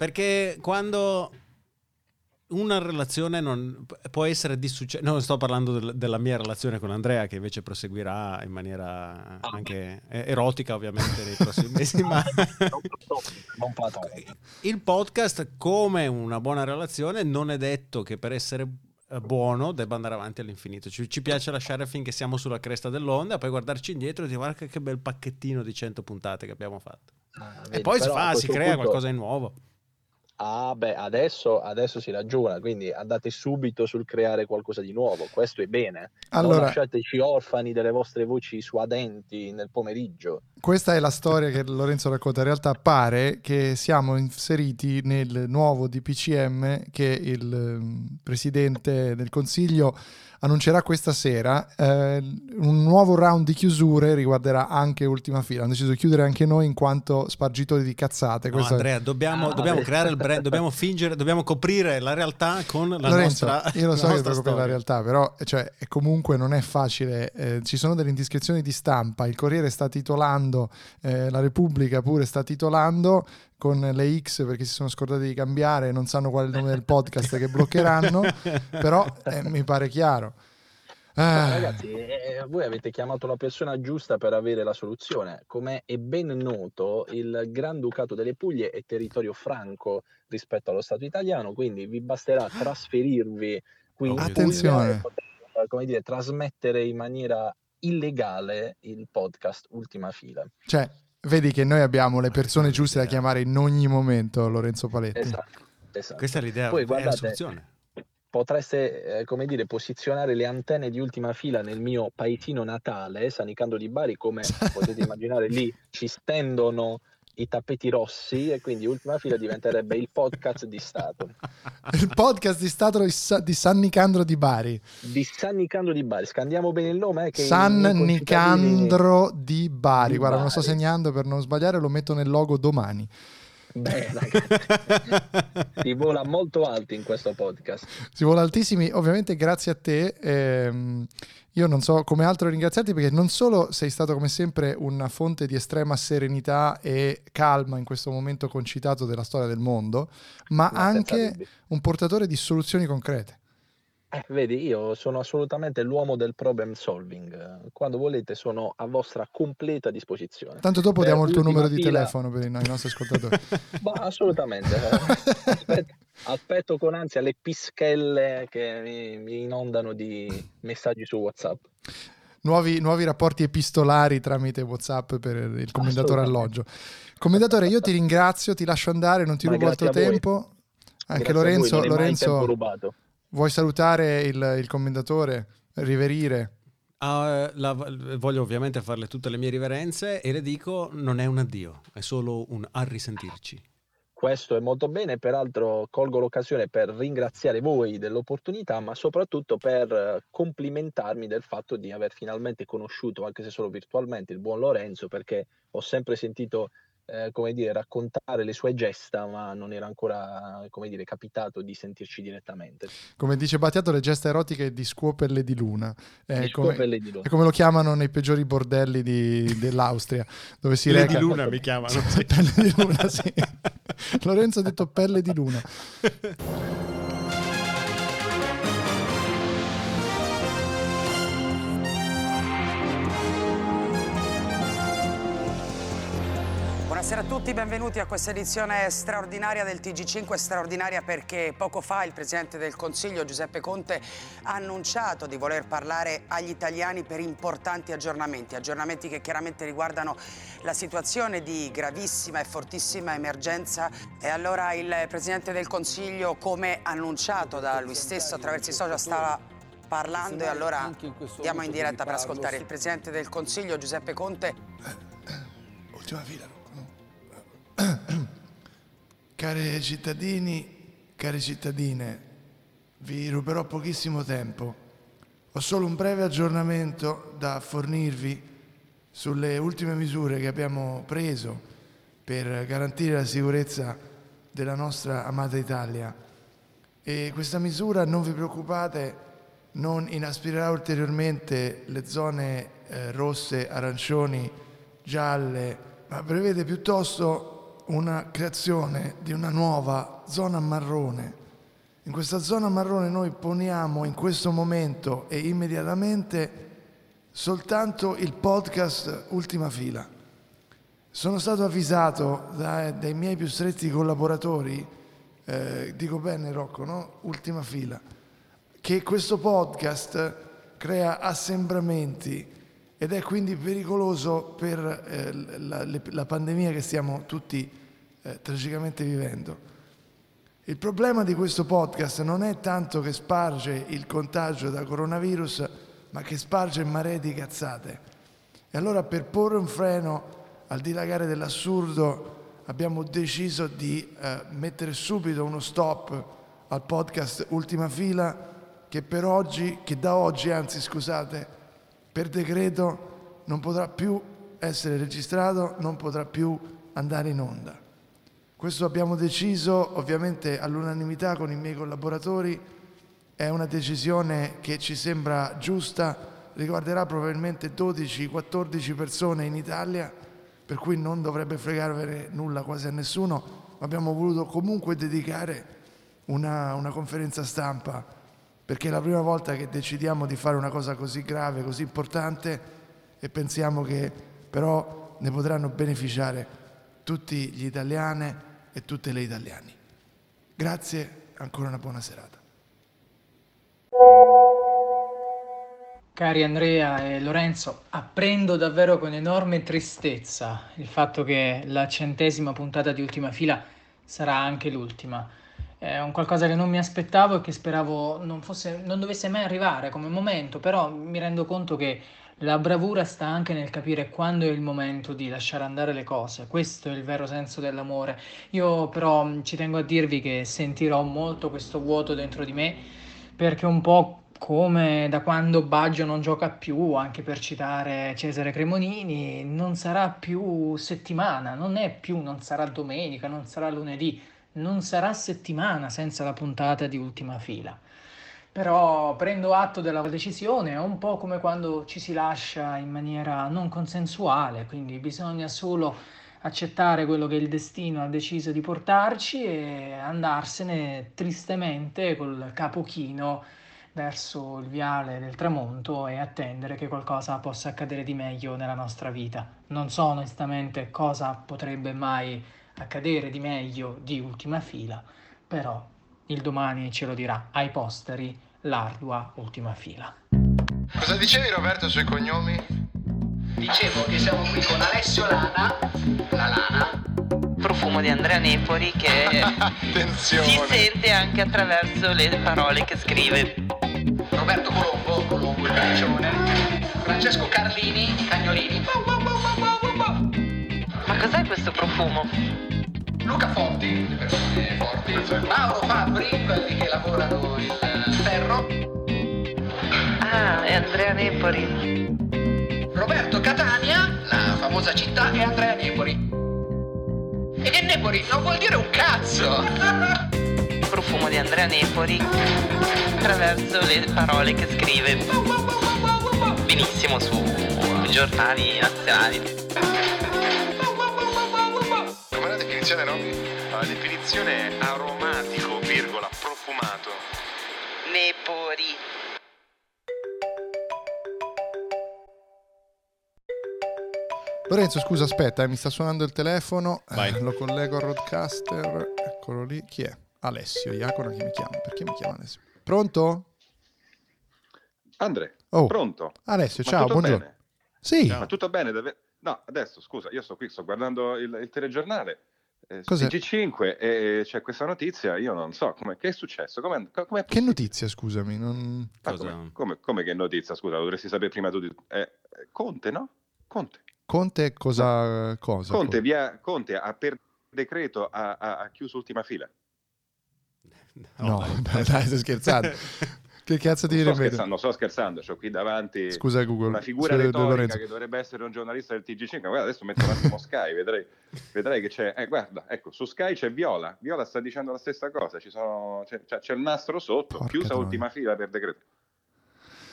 Speaker 8: Perché quando una relazione non può essere di successo, non sto parlando del- della mia relazione con Andrea che invece proseguirà in maniera anche eh, erotica ovviamente nei prossimi mesi, ma il podcast come una buona relazione non è detto che per essere buono debba andare avanti all'infinito. Ci, ci piace lasciare finché siamo sulla cresta dell'onda, poi guardarci indietro e dire guarda che, bel pacchettino di 100 puntate che abbiamo fatto. e
Speaker 20: vedi,
Speaker 8: poi si fa, si crea
Speaker 20: punto-
Speaker 8: qualcosa di nuovo.
Speaker 20: Ah, beh, adesso, adesso si ragiona, quindi andate subito sul creare qualcosa di nuovo. Questo è bene.
Speaker 1: Allora-
Speaker 20: Non lasciateci orfani delle vostre voci suadenti nel pomeriggio.
Speaker 1: questa è la storia che Lorenzo racconta. In realtà pare che siamo inseriti nel nuovo DPCM che il ehm, presidente del Consiglio annuncerà questa sera. Eh, un nuovo round di chiusure riguarderà anche Ultima Fila. Hanno deciso di chiudere anche noi in quanto spargitori di cazzate.
Speaker 8: No,
Speaker 1: è-
Speaker 8: Andrea, dobbiamo,
Speaker 20: Ah,
Speaker 8: dobbiamo creare il brand, dobbiamo fingere, dobbiamo coprire la realtà con la
Speaker 1: Lorenzo,
Speaker 8: nostra
Speaker 1: io lo so che coprire la realtà, però cioè, comunque non è facile. eh, ci sono delle indiscrezioni di stampa. Il Corriere sta titolando, eh, la Repubblica pure sta titolando con le X perché si sono scordati di cambiare, non sanno qual è il nome del podcast che bloccheranno, però eh, mi pare chiaro. Ah,
Speaker 20: ragazzi, eh, voi avete chiamato la persona giusta per avere la soluzione. Come è ben noto, il Granducato delle Puglie è territorio franco rispetto allo Stato italiano, quindi vi basterà trasferirvi qui in
Speaker 1: Attenzione.
Speaker 20: e poter, come dire, trasmettere in maniera illegale il podcast Ultima Fila.
Speaker 1: cioè, vedi che noi abbiamo le persone giuste da chiamare in ogni momento, Lorenzo Paletti.
Speaker 20: Esatto. esatto.
Speaker 8: Questa è l'idea,
Speaker 20: Poi
Speaker 8: è la
Speaker 20: guardate,
Speaker 8: soluzione.
Speaker 20: potreste, eh, come dire, posizionare le antenne di ultima fila nel mio paesino natale, Sanicando di Bari, come potete immaginare lì ci stendono i tappeti rossi e quindi ultima fila diventerebbe il podcast di Stato.
Speaker 21: Il podcast di Stato di, Sa- di San Nicandro di Bari.
Speaker 20: Di San Nicandro di Bari, scandiamo bene il nome. eh,
Speaker 21: San Nicandro di Bari. Guarda, me lo sto
Speaker 20: Bari.
Speaker 21: segnando per non sbagliare, lo metto nel logo domani.
Speaker 20: Beh, si vola molto alto in questo podcast.
Speaker 21: Si vola altissimi, ovviamente grazie a te. ehm, io non so come altro ringraziarti perché non solo sei stato come sempre una fonte di estrema serenità e calma in questo momento concitato della storia del mondo, ma
Speaker 20: Ma senza
Speaker 21: anche
Speaker 20: dubbi.
Speaker 21: un portatore di soluzioni concrete.
Speaker 20: Eh, vedi, io sono assolutamente l'uomo del problem solving. Quando volete sono a vostra completa disposizione.
Speaker 21: Tanto dopo
Speaker 20: Per
Speaker 21: diamo il tuo numero di
Speaker 20: fila-
Speaker 21: telefono per i, nostri ascoltatori.
Speaker 20: Bah, assolutamente. Aspetto, aspetto con ansia le pischelle che mi, mi inondano di messaggi su WhatsApp.
Speaker 21: nuovi, nuovi rapporti epistolari tramite WhatsApp per il commendatore alloggio. Commendatore, io ti ringrazio, ti lascio andare, non ti
Speaker 20: Ma
Speaker 21: rubo
Speaker 20: a voi.
Speaker 21: tempo. Anche
Speaker 20: Grazie
Speaker 21: Lorenzo, Lorenzo. Vuoi salutare il, il commendatore? Riverire?
Speaker 8: Eh, la- voglio ovviamente farle tutte le mie riverenze e le dico non è un addio, è solo un a risentirci.
Speaker 20: Questo è molto bene, peraltro colgo l'occasione per ringraziare voi dell'opportunità, ma soprattutto per eh, complimentarmi del fatto di aver finalmente conosciuto, anche se solo virtualmente, il buon Lorenzo, perché ho sempre sentito, eh, come dire, raccontare le sue gesta, ma non era ancora, come dire, capitato di sentirci direttamente.
Speaker 21: Come dice Battiato, le gesta erotiche di scuoperle di luna. È
Speaker 20: Di
Speaker 21: come,
Speaker 20: di luna.
Speaker 21: è come lo chiamano nei peggiori bordelli di- dell'Austria, dove si
Speaker 8: Le
Speaker 21: reca...
Speaker 8: di luna mi chiamano.
Speaker 21: Sì, pelle di luna, sì. Lorenzo ha detto pelle di luna.
Speaker 22: Buonasera a tutti, benvenuti a questa edizione straordinaria del TG5, straordinaria perché poco fa il Presidente del Consiglio Giuseppe Conte ha annunciato di voler parlare agli italiani per importanti aggiornamenti, aggiornamenti che chiaramente riguardano la situazione di gravissima e fortissima emergenza e allora il Presidente del Consiglio, come annunciato da lui stesso attraverso i social, stava parlando e allora diamo in diretta per ascoltare il Presidente del Consiglio Giuseppe Conte.
Speaker 1: Ultima fila. Cari cittadini, care cittadine, vi ruberò pochissimo tempo. Ho solo un breve aggiornamento da fornirvi sulle ultime misure che abbiamo preso per garantire la sicurezza della nostra amata Italia. E questa misura, non vi preoccupate, non inaspirerà ulteriormente le zone eh, rosse, arancioni, gialle, ma prevede piuttosto una creazione di una nuova zona marrone. In questa zona marrone noi poniamo in questo momento e immediatamente soltanto il podcast Ultima Fila. Sono stato avvisato da- dai miei più stretti collaboratori, eh, dico bene Rocco, no? Ultima Fila, che questo podcast crea assembramenti ed è quindi pericoloso per eh, la, la pandemia che stiamo tutti eh, tragicamente vivendo. Il problema di questo podcast non è tanto che sparge il contagio da coronavirus, ma che sparge mare di cazzate. E allora per porre un freno al dilagare dell'assurdo abbiamo deciso di eh, mettere subito uno stop al podcast Ultima Fila che per oggi, che da oggi anzi scusate, per decreto non potrà più essere registrato, non potrà più andare in onda. Questo abbiamo deciso ovviamente all'unanimità con i miei collaboratori, è una decisione che ci sembra giusta, riguarderà probabilmente 12-14 persone in Italia, per cui non dovrebbe fregarvene nulla quasi a nessuno, ma abbiamo voluto comunque dedicare una, una conferenza stampa, perché è la prima volta che decidiamo di fare una cosa così grave, così importante e pensiamo che però ne potranno beneficiare tutti gli italiane e tutte le italiane. Grazie, ancora una buona serata.
Speaker 23: Cari Andrea e Lorenzo, apprendo davvero con enorme tristezza il fatto che la centesima puntata di Ultima Fila sarà anche l'ultima. È un qualcosa che non mi aspettavo e che speravo non, fosse, non dovesse mai arrivare come momento, però mi rendo conto che La bravura sta anche nel capire quando è il momento di lasciare andare le cose, questo è il vero senso dell'amore. Io però ci tengo a dirvi che sentirò molto questo vuoto dentro di me perché un po' come da quando Baggio non gioca più, anche per citare Cesare Cremonini, non sarà più settimana, non è più, non sarà domenica, non sarà lunedì, non sarà settimana senza la puntata di ultima fila. Però prendo atto della decisione, è un po' come quando ci si lascia in maniera non consensuale, quindi bisogna solo accettare quello che il destino ha deciso di portarci e andarsene tristemente col capo chino verso il viale del tramonto e attendere che qualcosa possa accadere di meglio nella nostra vita. Non so onestamente cosa potrebbe mai accadere di meglio di ultima fila, però il domani ce lo dirà ai posteri l'ardua ultima fila.
Speaker 17: Cosa dicevi Roberto sui cognomi?
Speaker 24: Dicevo che siamo qui con Alessio Lana, la Lana,
Speaker 25: profumo di Andrea Nepori che
Speaker 17: Attenzione.
Speaker 25: si sente anche attraverso le parole che scrive.
Speaker 24: Roberto Colombo, Colombo il caggione, Francesco Carlini, i cagnolini,
Speaker 25: Ma cos'è questo profumo?
Speaker 24: Luca Forti, le persone forti, Mauro Fabbri, quelli che lavorano il ferro,
Speaker 25: Ah, è Andrea Nepori.
Speaker 24: Roberto Catania, la famosa città, e Andrea Nepori. E Nepori non vuol dire un cazzo!
Speaker 25: Profumo di Andrea Nepori attraverso le parole che scrive. Benissimo su giornali nazionali.
Speaker 17: Definizione, Roby? La definizione è aromatico, virgola, profumato.
Speaker 25: Nepori.
Speaker 1: Lorenzo, scusa, aspetta, eh, mi sta suonando il telefono. eh,
Speaker 8: Vai.
Speaker 1: lo collego al roadcaster. Eccolo lì. Chi è? Alessio Iacona che mi chiama. Perché mi chiama Alessio? Pronto?
Speaker 26: Andre,
Speaker 1: Oh.
Speaker 26: pronto?
Speaker 1: Alessio,
Speaker 26: Ma
Speaker 1: ciao,
Speaker 26: tutto
Speaker 1: buongiorno.
Speaker 26: bene?
Speaker 1: Sì.
Speaker 26: Ma tutto bene? Deve- No, adesso scusa, io sto qui, sto guardando il, il telegiornale eh, su
Speaker 1: Cos'è?
Speaker 26: TG5 e c'è questa notizia, io non so come, che è successo, com'è, co- com'è
Speaker 1: Che notizia, scusami? Non...
Speaker 26: Ah, come, come- come che notizia, scusa, lo dovresti sapere prima tu di... eh, eh, Conte, no? Conte.
Speaker 1: Conte cosa? cosa?
Speaker 26: Conte, via, Conte ha per decreto ha, ha- ha chiuso ultima fila.
Speaker 1: No, dai, dai, stai scherzando. che cazzo ti viene in
Speaker 26: non sto scherzando, ho qui davanti
Speaker 1: Scusa, Google.
Speaker 26: una figura
Speaker 1: Scusa,
Speaker 26: retorica
Speaker 1: Lorenzo.
Speaker 26: che dovrebbe essere un giornalista del TG5. Guarda, adesso metto un attimo Sky, vedrai, vedrai che c'è. Eh, guarda, ecco, su Sky c'è Viola. Viola sta dicendo la stessa cosa. Ci sono, c'è, c'è- il nastro sotto, chiusa
Speaker 1: troia.
Speaker 26: ultima fila per decreto.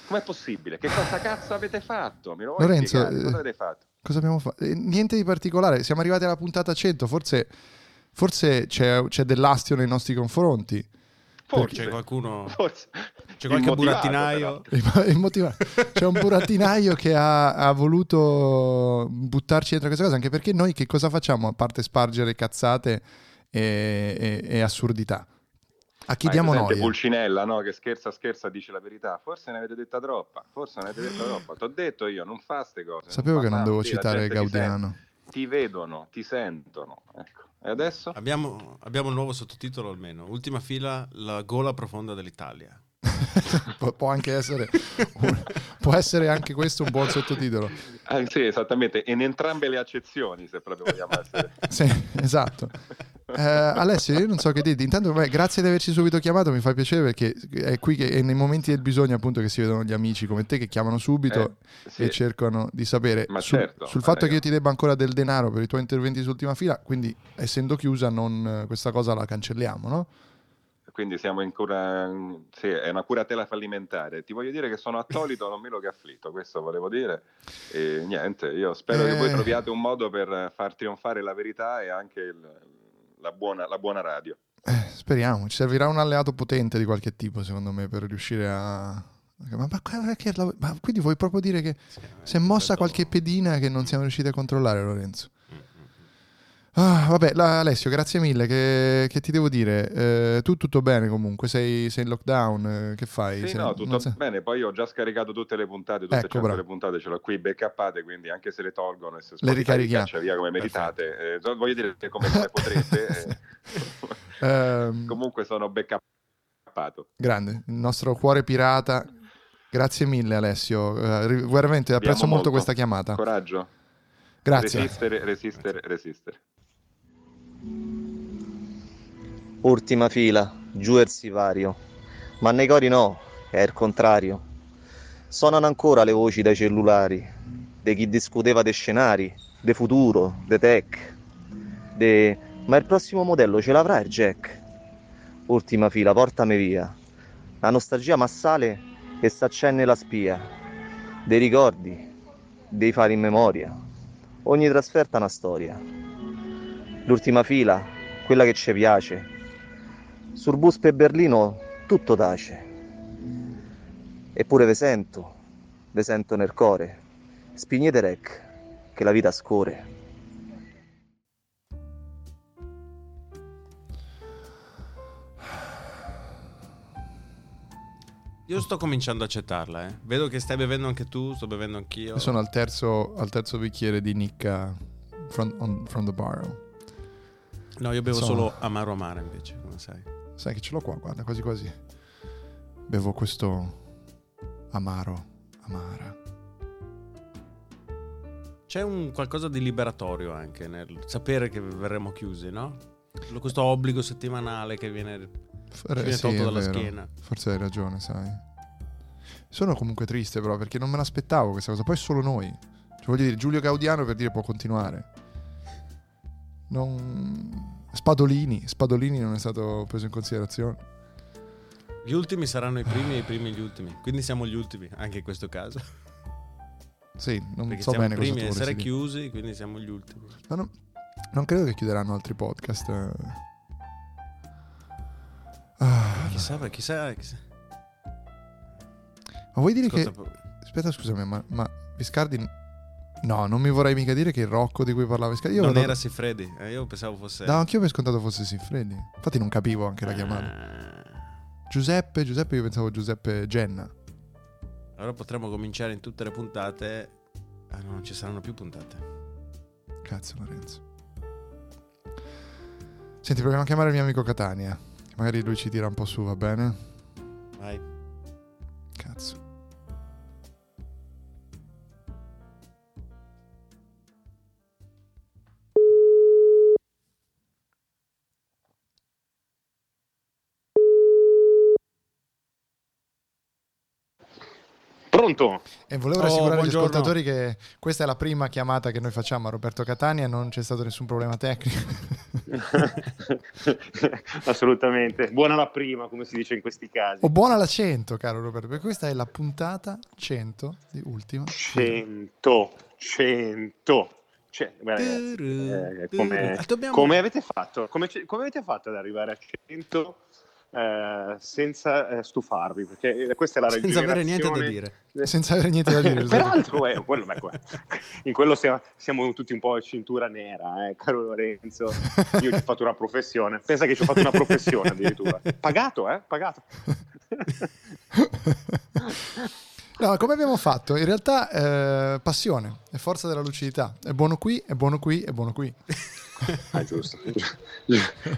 Speaker 26: Com'è possibile? Che cosa cazzo avete fatto?
Speaker 1: Lorenzo,
Speaker 26: spiegare? Cosa
Speaker 1: eh,
Speaker 26: avete fatto?
Speaker 1: Cosa abbiamo fatto? Eh, Niente di particolare, siamo arrivati alla puntata 100, forse, forse c'è, c'è dell'astio nei nostri confronti.
Speaker 8: Forse. C'è qualcuno...
Speaker 26: Forse.
Speaker 8: C'è qualche burattinaio?
Speaker 1: C'è un burattinaio che ha, ha voluto buttarci dentro questa cosa, anche perché noi che cosa facciamo a parte spargere cazzate e, e- e assurdità? A chi
Speaker 26: Hai
Speaker 1: diamo noi?
Speaker 26: Pulcinella, no? Che scherza, scherza, dice la verità. Forse ne avete detta troppa. Forse ne avete detta troppa. Ti ho detto io, non fa ste cose.
Speaker 1: Sapevo
Speaker 26: fa
Speaker 1: che non
Speaker 26: la
Speaker 1: citare Gaudiano.
Speaker 26: Ti vedono, ti sentono. Ecco. E adesso?
Speaker 8: Abbiamo, abbiamo il nuovo sottotitolo almeno. Ultima fila, la gola profonda dell'Italia.
Speaker 1: Pu- può anche essere un- può essere anche questo un buon sottotitolo.
Speaker 26: Ah, sì, esattamente. In entrambe le accezioni, se proprio vogliamo essere.
Speaker 1: Sì, esatto. Eh, Alessio, io non so che dirti. Intanto, beh, grazie di averci subito chiamato, mi fa piacere perché è qui che è nei momenti del bisogno appunto che si vedono gli amici come te che chiamano subito
Speaker 26: Eh, sì.
Speaker 1: e cercano di sapere
Speaker 26: Ma
Speaker 1: sul,
Speaker 26: certo,
Speaker 1: sul fatto
Speaker 26: raga.
Speaker 1: che io ti debba ancora del denaro per i tuoi interventi sull'ultima fila, quindi essendo chiusa non, questa cosa la cancelliamo, no?
Speaker 26: Quindi siamo in cura. Sì, è una curatela fallimentare. Ti voglio dire che sono attolito, non meno che afflitto. Questo volevo dire. E niente, io spero che voi
Speaker 1: Eh.
Speaker 26: troviate un modo per far trionfare la verità e anche il- la, buona, la buona radio.
Speaker 1: Speriamo, ci servirà un alleato potente di qualche tipo secondo me per riuscire a... Ma, ma quindi vuoi proprio dire che si è mossa qualche pedina che non siamo riusciti a controllare Lorenzo? Ah, vabbè, la- Alessio, grazie mille. Che, che ti devo dire? Eh, tu tutto bene comunque? Sei, sei in lockdown? eh, che fai?
Speaker 26: Sì,
Speaker 1: Sei-
Speaker 26: no, tutto
Speaker 1: sai-
Speaker 26: bene. Poi ho già scaricato tutte le puntate, tutte
Speaker 1: Ecco,
Speaker 26: 100
Speaker 1: bravo.
Speaker 26: le puntate ce l'ho qui backuppate, quindi anche se le tolgono e se
Speaker 1: Le ricarichiamo.
Speaker 26: caccia via come meritate, eh, voglio dire che come, come potrete, eh,
Speaker 1: Ehm,
Speaker 26: comunque sono backuppato.
Speaker 1: grande, il nostro cuore pirata Grazie mille Alessio, Eh, veramente apprezzo
Speaker 26: Abbiamo
Speaker 1: molto questa chiamata.
Speaker 26: Coraggio.
Speaker 1: Grazie.
Speaker 26: Resistere, resistere, resistere.
Speaker 27: Ultima fila, giù il sipario. Ma nei cori no, è il contrario. Suonano ancora le voci dai cellulari, di chi discuteva dei scenari, de futuro, de tech, de... Ma il prossimo modello ce l'avrà il Jack? Ultima fila, portami via. La nostalgia massale e s'accende la spia. Dei ricordi, dei fari in memoria. Ogni trasferta una storia. L'ultima fila, quella che ci piace. Sul bus per Berlino tutto tace. Eppure ve sento, ve sento nel core. Spignete rec, che la vita scorre.
Speaker 8: Io sto cominciando a accettarla, eh. Vedo che stai bevendo anche tu, sto bevendo anch'io.
Speaker 1: Io sono al terzo, al terzo bicchiere di Nicca from, on- from the bar.
Speaker 8: No, io bevo
Speaker 1: Sono-
Speaker 8: solo amaro amaro invece, come sai.
Speaker 1: Sai che ce l'ho qua, guarda, quasi quasi. Bevo questo amaro, amara.
Speaker 8: C'è un qualcosa di liberatorio anche nel sapere che verremo chiusi, no? Questo obbligo settimanale che viene, che viene tolto dalla
Speaker 1: vero.
Speaker 8: schiena.
Speaker 1: Forse hai ragione, sai. Sono comunque triste però perché non me l'aspettavo questa cosa. Poi solo noi. Cioè, voglio dire, Giulio Gaudiano per dire può continuare. Non... Spadolini. Spadolini non è stato preso in considerazione.
Speaker 8: Gli ultimi saranno i primi e i primi gli ultimi. Quindi siamo gli ultimi, anche in questo caso.
Speaker 1: Sì, non
Speaker 8: Perché
Speaker 1: so bene
Speaker 8: i
Speaker 1: cosa
Speaker 8: primi
Speaker 1: tu
Speaker 8: a
Speaker 1: volessi
Speaker 8: essere
Speaker 1: dire.
Speaker 8: chiusi, quindi siamo gli ultimi.
Speaker 1: Ma non, non credo che chiuderanno altri podcast. eh. Ah,
Speaker 8: Chissà, chissà, chissà.
Speaker 1: Ma vuoi dire
Speaker 8: Ascolta,
Speaker 1: che... Aspetta, scusami, ma, ma Viscardi... No, non mi vorrei mica dire che il Rocco di cui parlava. Io
Speaker 8: non era Siffredi, eh, io pensavo fosse...
Speaker 1: No, anch'io per scontato fosse Siffredi. Infatti non capivo anche la chiamata.
Speaker 8: Ah.
Speaker 1: Giuseppe, Giuseppe, io pensavo Giuseppe Genna.
Speaker 8: Allora potremmo cominciare in tutte le puntate. Ah, no, non ci saranno più puntate.
Speaker 1: Cazzo Lorenzo. Senti, proviamo a chiamare il mio amico Catania. Magari lui ci tira un po' su, va bene?
Speaker 8: Vai.
Speaker 1: Cazzo.
Speaker 26: Pronto?
Speaker 1: E volevo
Speaker 8: Oh,
Speaker 1: rassicurare gli
Speaker 8: buongiorno.
Speaker 1: ascoltatori che questa è la prima chiamata che noi facciamo a Roberto Catania, non c'è stato nessun problema tecnico.
Speaker 28: Assolutamente. Buona la prima, come si dice in questi casi.
Speaker 1: O buona la 100, caro Roberto, perché questa è la puntata 100 di ultima.
Speaker 28: 100, 100. Cioè, guarda, eh, come,
Speaker 8: Ah, dobbiamo-
Speaker 28: come avete fatto? Come, come avete fatto ad arrivare a 100 eh, senza eh, stufarvi? Perché eh, questa è la
Speaker 8: Senza avere niente da dire.
Speaker 1: Senza avere niente da dire.
Speaker 28: Peraltro, eh, quello- beh, que- in quello siamo, siamo tutti un po' cintura nera, eh, caro Lorenzo. Io ci ho fatto una professione. Pensa che ci ho fatto una professione addirittura. Pagato, eh? Pagato.
Speaker 1: No, come abbiamo fatto? In realtà eh, passione, è forza della lucidità. È buono qui, è buono qui, è buono qui.
Speaker 28: Ah, giusto.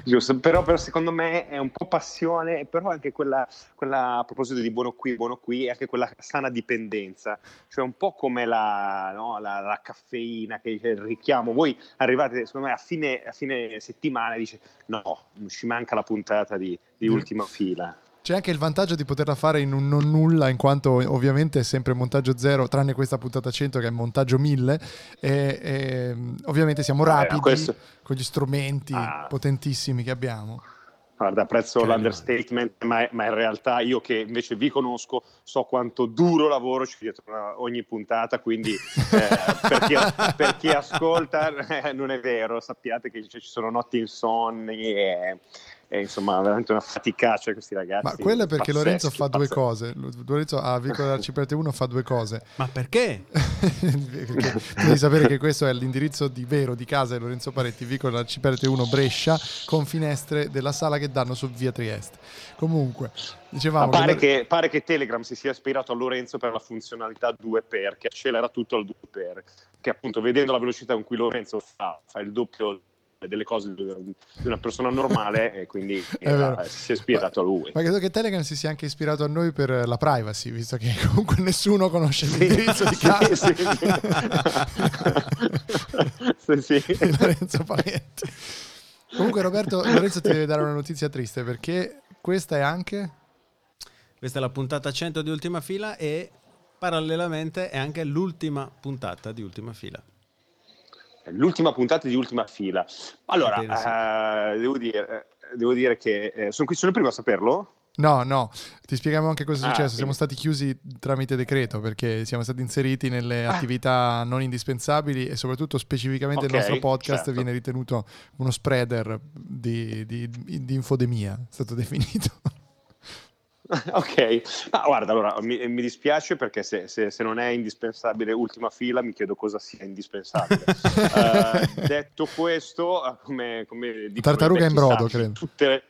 Speaker 28: giusto. Però, però secondo me è un po' passione, però anche quella, quella a proposito di buono qui, buono qui, è anche quella sana dipendenza, cioè un po' come la, no, la, la caffeina, che il richiamo. Voi arrivate, secondo me, a fine, a fine settimana e dice no, ci manca la puntata di, di ultima fila.
Speaker 1: C'è anche il vantaggio di poterla fare in un non nulla, in quanto ovviamente è sempre montaggio zero, tranne questa puntata 100 che è montaggio 1000. E, e, ovviamente siamo rapidi
Speaker 28: ma questo-
Speaker 1: con gli strumenti
Speaker 28: Ah.
Speaker 1: potentissimi che abbiamo.
Speaker 28: Guarda, apprezzo l'understatement, ma, ma in realtà io che invece vi conosco so quanto duro lavoro c'è dietro ogni puntata, quindi eh, per, chi, per chi ascolta eh, non è vero, sappiate che ci sono notti insonni e, e, insomma veramente una faticaccia questi ragazzi.
Speaker 1: Ma quello è perché
Speaker 28: pazzeschi,
Speaker 1: Lorenzo fa due
Speaker 28: pazzeschi.
Speaker 1: cose. Lorenzo a Vicolo Arciperte 1 fa due cose.
Speaker 8: Ma perché?
Speaker 1: Perché devi sapere che questo è l'indirizzo di vero di casa di Lorenzo Paretti, Vicolo Arciperte 1 Brescia, con finestre della sala che danno su via Trieste. Comunque,
Speaker 28: Ma
Speaker 1: dicevamo
Speaker 28: pare,
Speaker 1: che...
Speaker 28: che, pare che Telegram si sia ispirato a Lorenzo per la funzionalità 2x, che accelera tutto al 2x, che appunto vedendo la velocità con cui Lorenzo fa, fa il doppio delle cose di una persona normale e quindi eh, si è ispirato a lui.
Speaker 1: Ma credo che Telegram si sia anche ispirato a noi per la privacy, visto che comunque nessuno conosce l'indirizzo di casa.
Speaker 28: Sì, sì. Sì, sì.
Speaker 1: Lorenzo Paletti. Comunque Roberto, Lorenzo ti deve dare una notizia triste perché questa è anche...
Speaker 8: Questa è la puntata 100 di Ultima Fila e parallelamente è anche l'ultima puntata di Ultima Fila.
Speaker 28: L'ultima puntata di Ultima Fila. Allora, eh, devo, dire, devo dire che eh, sono qui, sono il primo a saperlo.
Speaker 1: No, no, ti spieghiamo anche cosa è
Speaker 28: Ah,
Speaker 1: successo.
Speaker 28: sì.
Speaker 1: Siamo stati chiusi tramite decreto perché siamo stati inseriti nelle
Speaker 28: Ah.
Speaker 1: attività non indispensabili e soprato specificamente il
Speaker 28: Ok,
Speaker 1: nostro podcast
Speaker 28: certo.
Speaker 1: viene ritenuto uno spreader di, di- di infodemia, è stato definito.
Speaker 28: ok, ma guarda, allora mi, mi dispiace perché se, se- se non è indispensabile ultima fila, mi chiedo cosa sia indispensabile. Eh, detto questo, eh, come, come dicono
Speaker 1: Tartaruga in brodo,
Speaker 28: saggi,
Speaker 1: credo.
Speaker 28: Tutte le-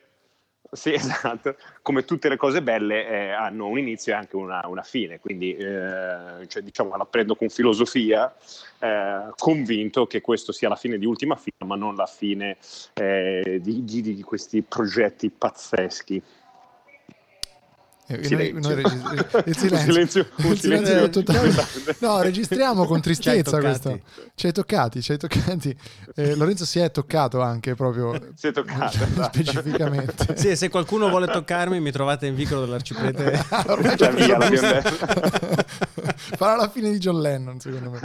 Speaker 28: sì, esatto. Come tutte le cose belle eh, hanno un inizio e anche una, una fine, quindi eh, cioè, diciamo la prendo con filosofia, eh, convinto che questo sia la fine di ultima fila, ma non la fine eh, di, di- di questi progetti pazzeschi.
Speaker 1: Eh, noi-
Speaker 28: Silenzio.
Speaker 1: noi il silenzio,
Speaker 28: silenzio- un
Speaker 1: Il silenzio
Speaker 28: silenzio
Speaker 1: totale. No, registriamo con tristezza questo. Ci hai toccati, ci hai toccati. Eh, Lorenzo si è toccato anche proprio
Speaker 28: Si è toccato, esatto.
Speaker 1: specificamente.
Speaker 8: Sì, se qualcuno vuole toccarmi mi trovate in vicolo dell'arciprete.
Speaker 1: Ormai
Speaker 28: Già
Speaker 1: c'è
Speaker 28: via, l'abbiamo
Speaker 1: Farà la fine di John Lennon, secondo me.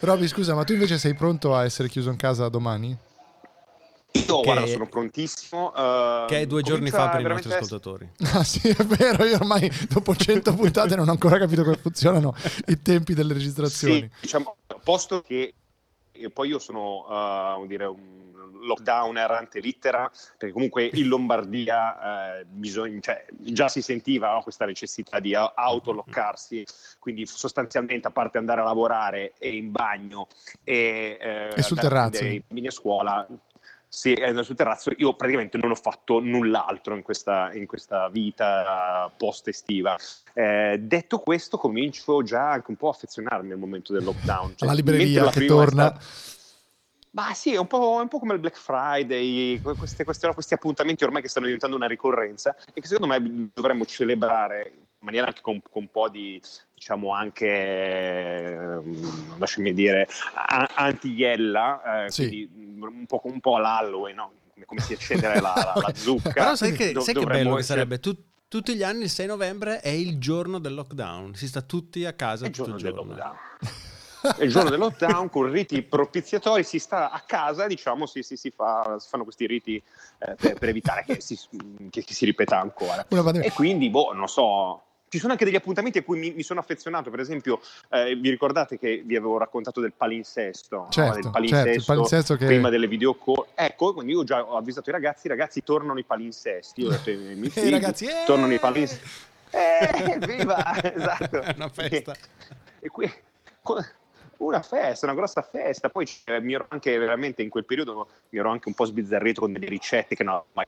Speaker 1: Robby, scusa, ma tu invece sei pronto a essere chiuso in casa domani?
Speaker 28: Io, guarda,
Speaker 8: Che-
Speaker 28: sono prontissimo. eh,
Speaker 8: Che è due giorni fa per i nostri ascoltatori.
Speaker 1: Ah sì, è vero, io ormai dopo 100 puntate non ho ancora capito come funzionano i tempi delle registrazioni.
Speaker 28: Sì, diciamo, posto che e poi io sono vuol dire, un lockdowner ante littera, perché comunque in Lombardia eh, bisogna- cioè, già si sentiva no, questa necessità di autoloccarsi, quindi sostanzialmente a parte andare a lavorare e in bagno e, eh,
Speaker 1: E sul terrazzo.
Speaker 28: prendere i bambini Sì, eh, sul terrazzo io praticamente non ho fatto null'altro in questa, in questa vita post estiva. Eh, detto questo, comincio già anche un po' a affezionarmi al momento del lockdown. Cioè,
Speaker 1: La libreria
Speaker 28: la
Speaker 1: che
Speaker 28: è
Speaker 1: torna.
Speaker 28: stata- ma sì, è un, po', è un po' come il Black Friday, que- queste- queste- questi appuntamenti ormai che stanno diventando una ricorrenza e che secondo me dovremmo celebrare maniera anche con, con un po' di, diciamo anche, ehm, lasciami dire, a- anti-iella, eh,
Speaker 1: Sì.
Speaker 28: quindi un po', un po' all'Halloween, no? Come- si accendere la, la- la zucca.
Speaker 8: Però sai che,
Speaker 28: Do-
Speaker 8: sai che bello che
Speaker 28: essere-
Speaker 8: sarebbe? Tu- tutti gli anni il 6 novembre è il giorno del lockdown. Si sta tutti a casa
Speaker 28: È il
Speaker 8: tutto
Speaker 28: giorno
Speaker 8: il
Speaker 28: del
Speaker 8: giorno.
Speaker 28: lockdown. È il giorno del lockdown con riti propiziatori, si sta a casa, diciamo, si, si- si fa- si fanno questi riti eh, per, per evitare che si, che- che si ripeta ancora. E quindi, boh, non so. Ci sono anche degli appuntamenti a cui mi, mi sono affezionato, per esempio, eh, vi ricordate che vi avevo raccontato del palinsesto? no?
Speaker 1: Certo,
Speaker 28: Del
Speaker 1: certo, il palinsesto che-
Speaker 28: prima delle video call. Ecco, quindi io già ho avvisato i ragazzi, i ragazzi tornano i palinsesti. Io ho detto ai miei figli,
Speaker 1: ragazzi, eh!
Speaker 28: tornano i palinsesti. Eh, viva! esatto.
Speaker 8: È una festa.
Speaker 28: E qui una festa, una grossa festa. Poi cioè, mi ero anche veramente in quel periodo mi ero anche un po' sbizzarrito con delle ricette che no, mai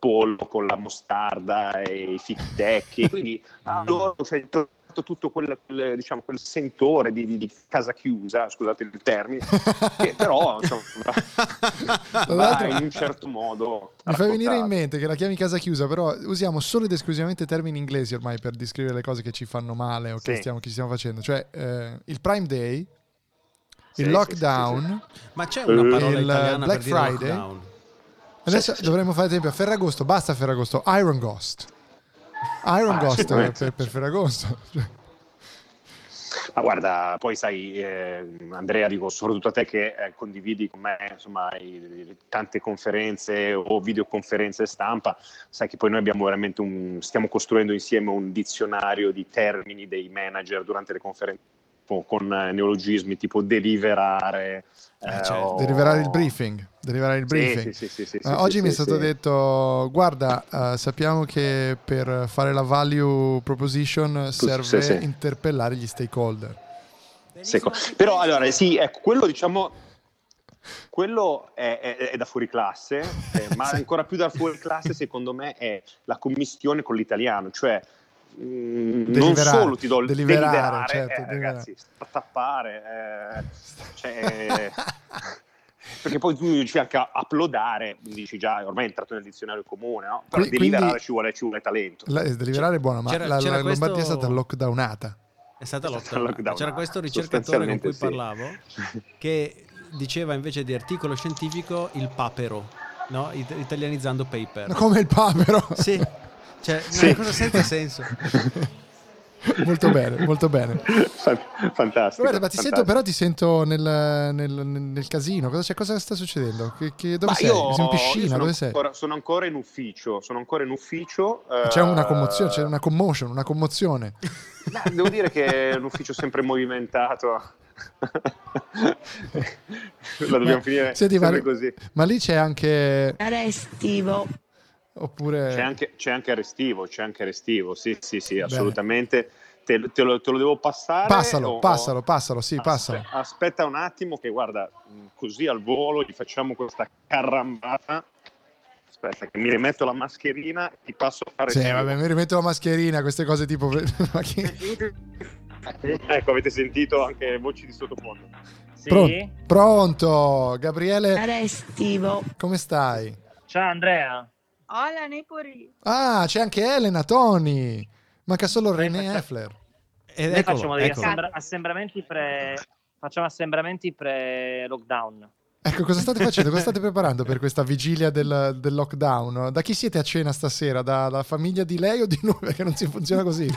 Speaker 28: pollo con la mostarda e i fittecchi. Quindi allora cioè, trovato tutto quel, quel, diciamo, quel sentore di, di- di casa chiusa, scusate il termine, che però insomma, va in un certo modo.
Speaker 1: Mi fai venire in
Speaker 28: raccontato.
Speaker 1: mente che la chiami casa chiusa, però usiamo solo ed esclusivamente termini inglesi ormai per descrivere le cose che ci fanno male o che,
Speaker 28: Sì.
Speaker 1: stiamo, che stiamo facendo. Cioè, eh, il Prime Day,
Speaker 28: Sì,
Speaker 1: il
Speaker 28: sì,
Speaker 1: lockdown,
Speaker 8: Ma c'è una parola
Speaker 1: il
Speaker 8: italiana
Speaker 1: Black
Speaker 8: per dire
Speaker 1: Friday.
Speaker 8: lockdown?
Speaker 1: Adesso dovremmo fare esempio a Ferragosto, basta Ferragosto, Iron Ghost. Iron
Speaker 28: Ah,
Speaker 1: Ghost per, per Ferragosto.
Speaker 28: Ma guarda, poi sai, eh, Andrea, dico soprattutto a te che eh, condividi con me insomma, i- tante conferenze o videoconferenze stampa, sai che poi noi abbiamo veramente un, stiamo costruendo insieme un dizionario di termini dei manager durante le conferenze con- con eh, neologismi tipo deliverare. eh, o-
Speaker 1: Deriverare il briefing. Deriverare il briefing.
Speaker 28: sì, sì, sì, sì,
Speaker 1: oggi mi è stato detto: Guarda, eh, sappiamo che per fare la value proposition serve interpellare gli stakeholder.
Speaker 28: Secco. Però allora sì, ecco, quello diciamo quello è, è- è da fuori classe, eh, ma ancora più da fuori classe secondo me è la commistione con l'italiano, cioè mm, non
Speaker 1: Deliberare,
Speaker 28: solo ti do il
Speaker 1: deliberare,
Speaker 28: deliberare,
Speaker 1: certo,
Speaker 28: eh,
Speaker 1: deliberare.
Speaker 28: ragazzi, sta a tappare, eh, cioè, perché poi tu dici anche a- uploadare, dici già, ormai è entrato nel dizionario comune, no? Però
Speaker 1: Qui-
Speaker 28: deliberare
Speaker 1: quindi-
Speaker 28: ci, vuole, ci vuole talento.
Speaker 1: La, deliberare è buona, ma
Speaker 8: c'era-
Speaker 1: la,
Speaker 8: c'era
Speaker 1: la Lombardia è
Speaker 8: questo-
Speaker 1: stata lockdownata.
Speaker 8: È stata
Speaker 28: È stata
Speaker 8: lockdown.
Speaker 28: lockdownata,
Speaker 8: C'era questo ricercatore con cui
Speaker 28: sì.
Speaker 8: parlavo che diceva invece di articolo scientifico il papero, no? It- italianizzando paper.
Speaker 1: Come il papero.
Speaker 8: Sì. Cioè,
Speaker 1: Sì.
Speaker 8: una cosa senza senso.
Speaker 1: molto bene, molto bene.
Speaker 28: Fantastico.
Speaker 1: Guarda, ma ti sento, però ti sento nel, nel- nel casino. Cosa, c'è- cosa sta succedendo? Che- che- dove
Speaker 28: Ma
Speaker 1: sei?
Speaker 28: io-
Speaker 1: sei in piscina?
Speaker 28: sono
Speaker 1: Dove sei?
Speaker 28: Ancora, sono ancora in ufficio, sono ancora in ufficio.
Speaker 1: C'è una
Speaker 28: eh,
Speaker 1: commozione, c'è una commotion, una commozione.
Speaker 28: Beh, devo dire che è un ufficio sempre movimentato. La dobbiamo
Speaker 1: Ma-
Speaker 28: finire
Speaker 1: senti, ma,
Speaker 28: così.
Speaker 1: ma lì c'è anche.
Speaker 28: Restivo.
Speaker 1: Oppure.
Speaker 28: C'è anche, c'è anche restivo, c'è anche restivo, sì, sì, sì, assolutamente. Te, te lo, te lo devo passare.
Speaker 1: Passalo,
Speaker 28: o-
Speaker 1: passalo, passalo, sì, passalo.
Speaker 28: Aspe- Aspetta un attimo che guarda, mh, così al volo gli facciamo questa carambata. Aspetta che mi rimetto la mascherina e ti passo a fare
Speaker 1: Sì, vabbè, mi rimetto la mascherina, queste cose tipo.
Speaker 28: Ecco, avete sentito anche voci di sottofondo.
Speaker 1: Pron- pronto, Gabriele.
Speaker 29: Restivo.
Speaker 1: Come stai?
Speaker 29: Ciao Andrea. Hola Nepori.
Speaker 1: Ah, c'è anche Elena, Tony. Manca solo René Effler.
Speaker 8: Ed
Speaker 29: Noi
Speaker 8: eccolo,
Speaker 29: facciamo degli
Speaker 8: eccolo.
Speaker 29: assembra- assembramenti pre facciamo assembramenti pre lockdown.
Speaker 1: Ecco, cosa state facendo? Cosa state preparando per questa vigilia del, del lockdown? Da chi siete a cena stasera? Dalla famiglia di lei o di noi? Perché non si funziona così.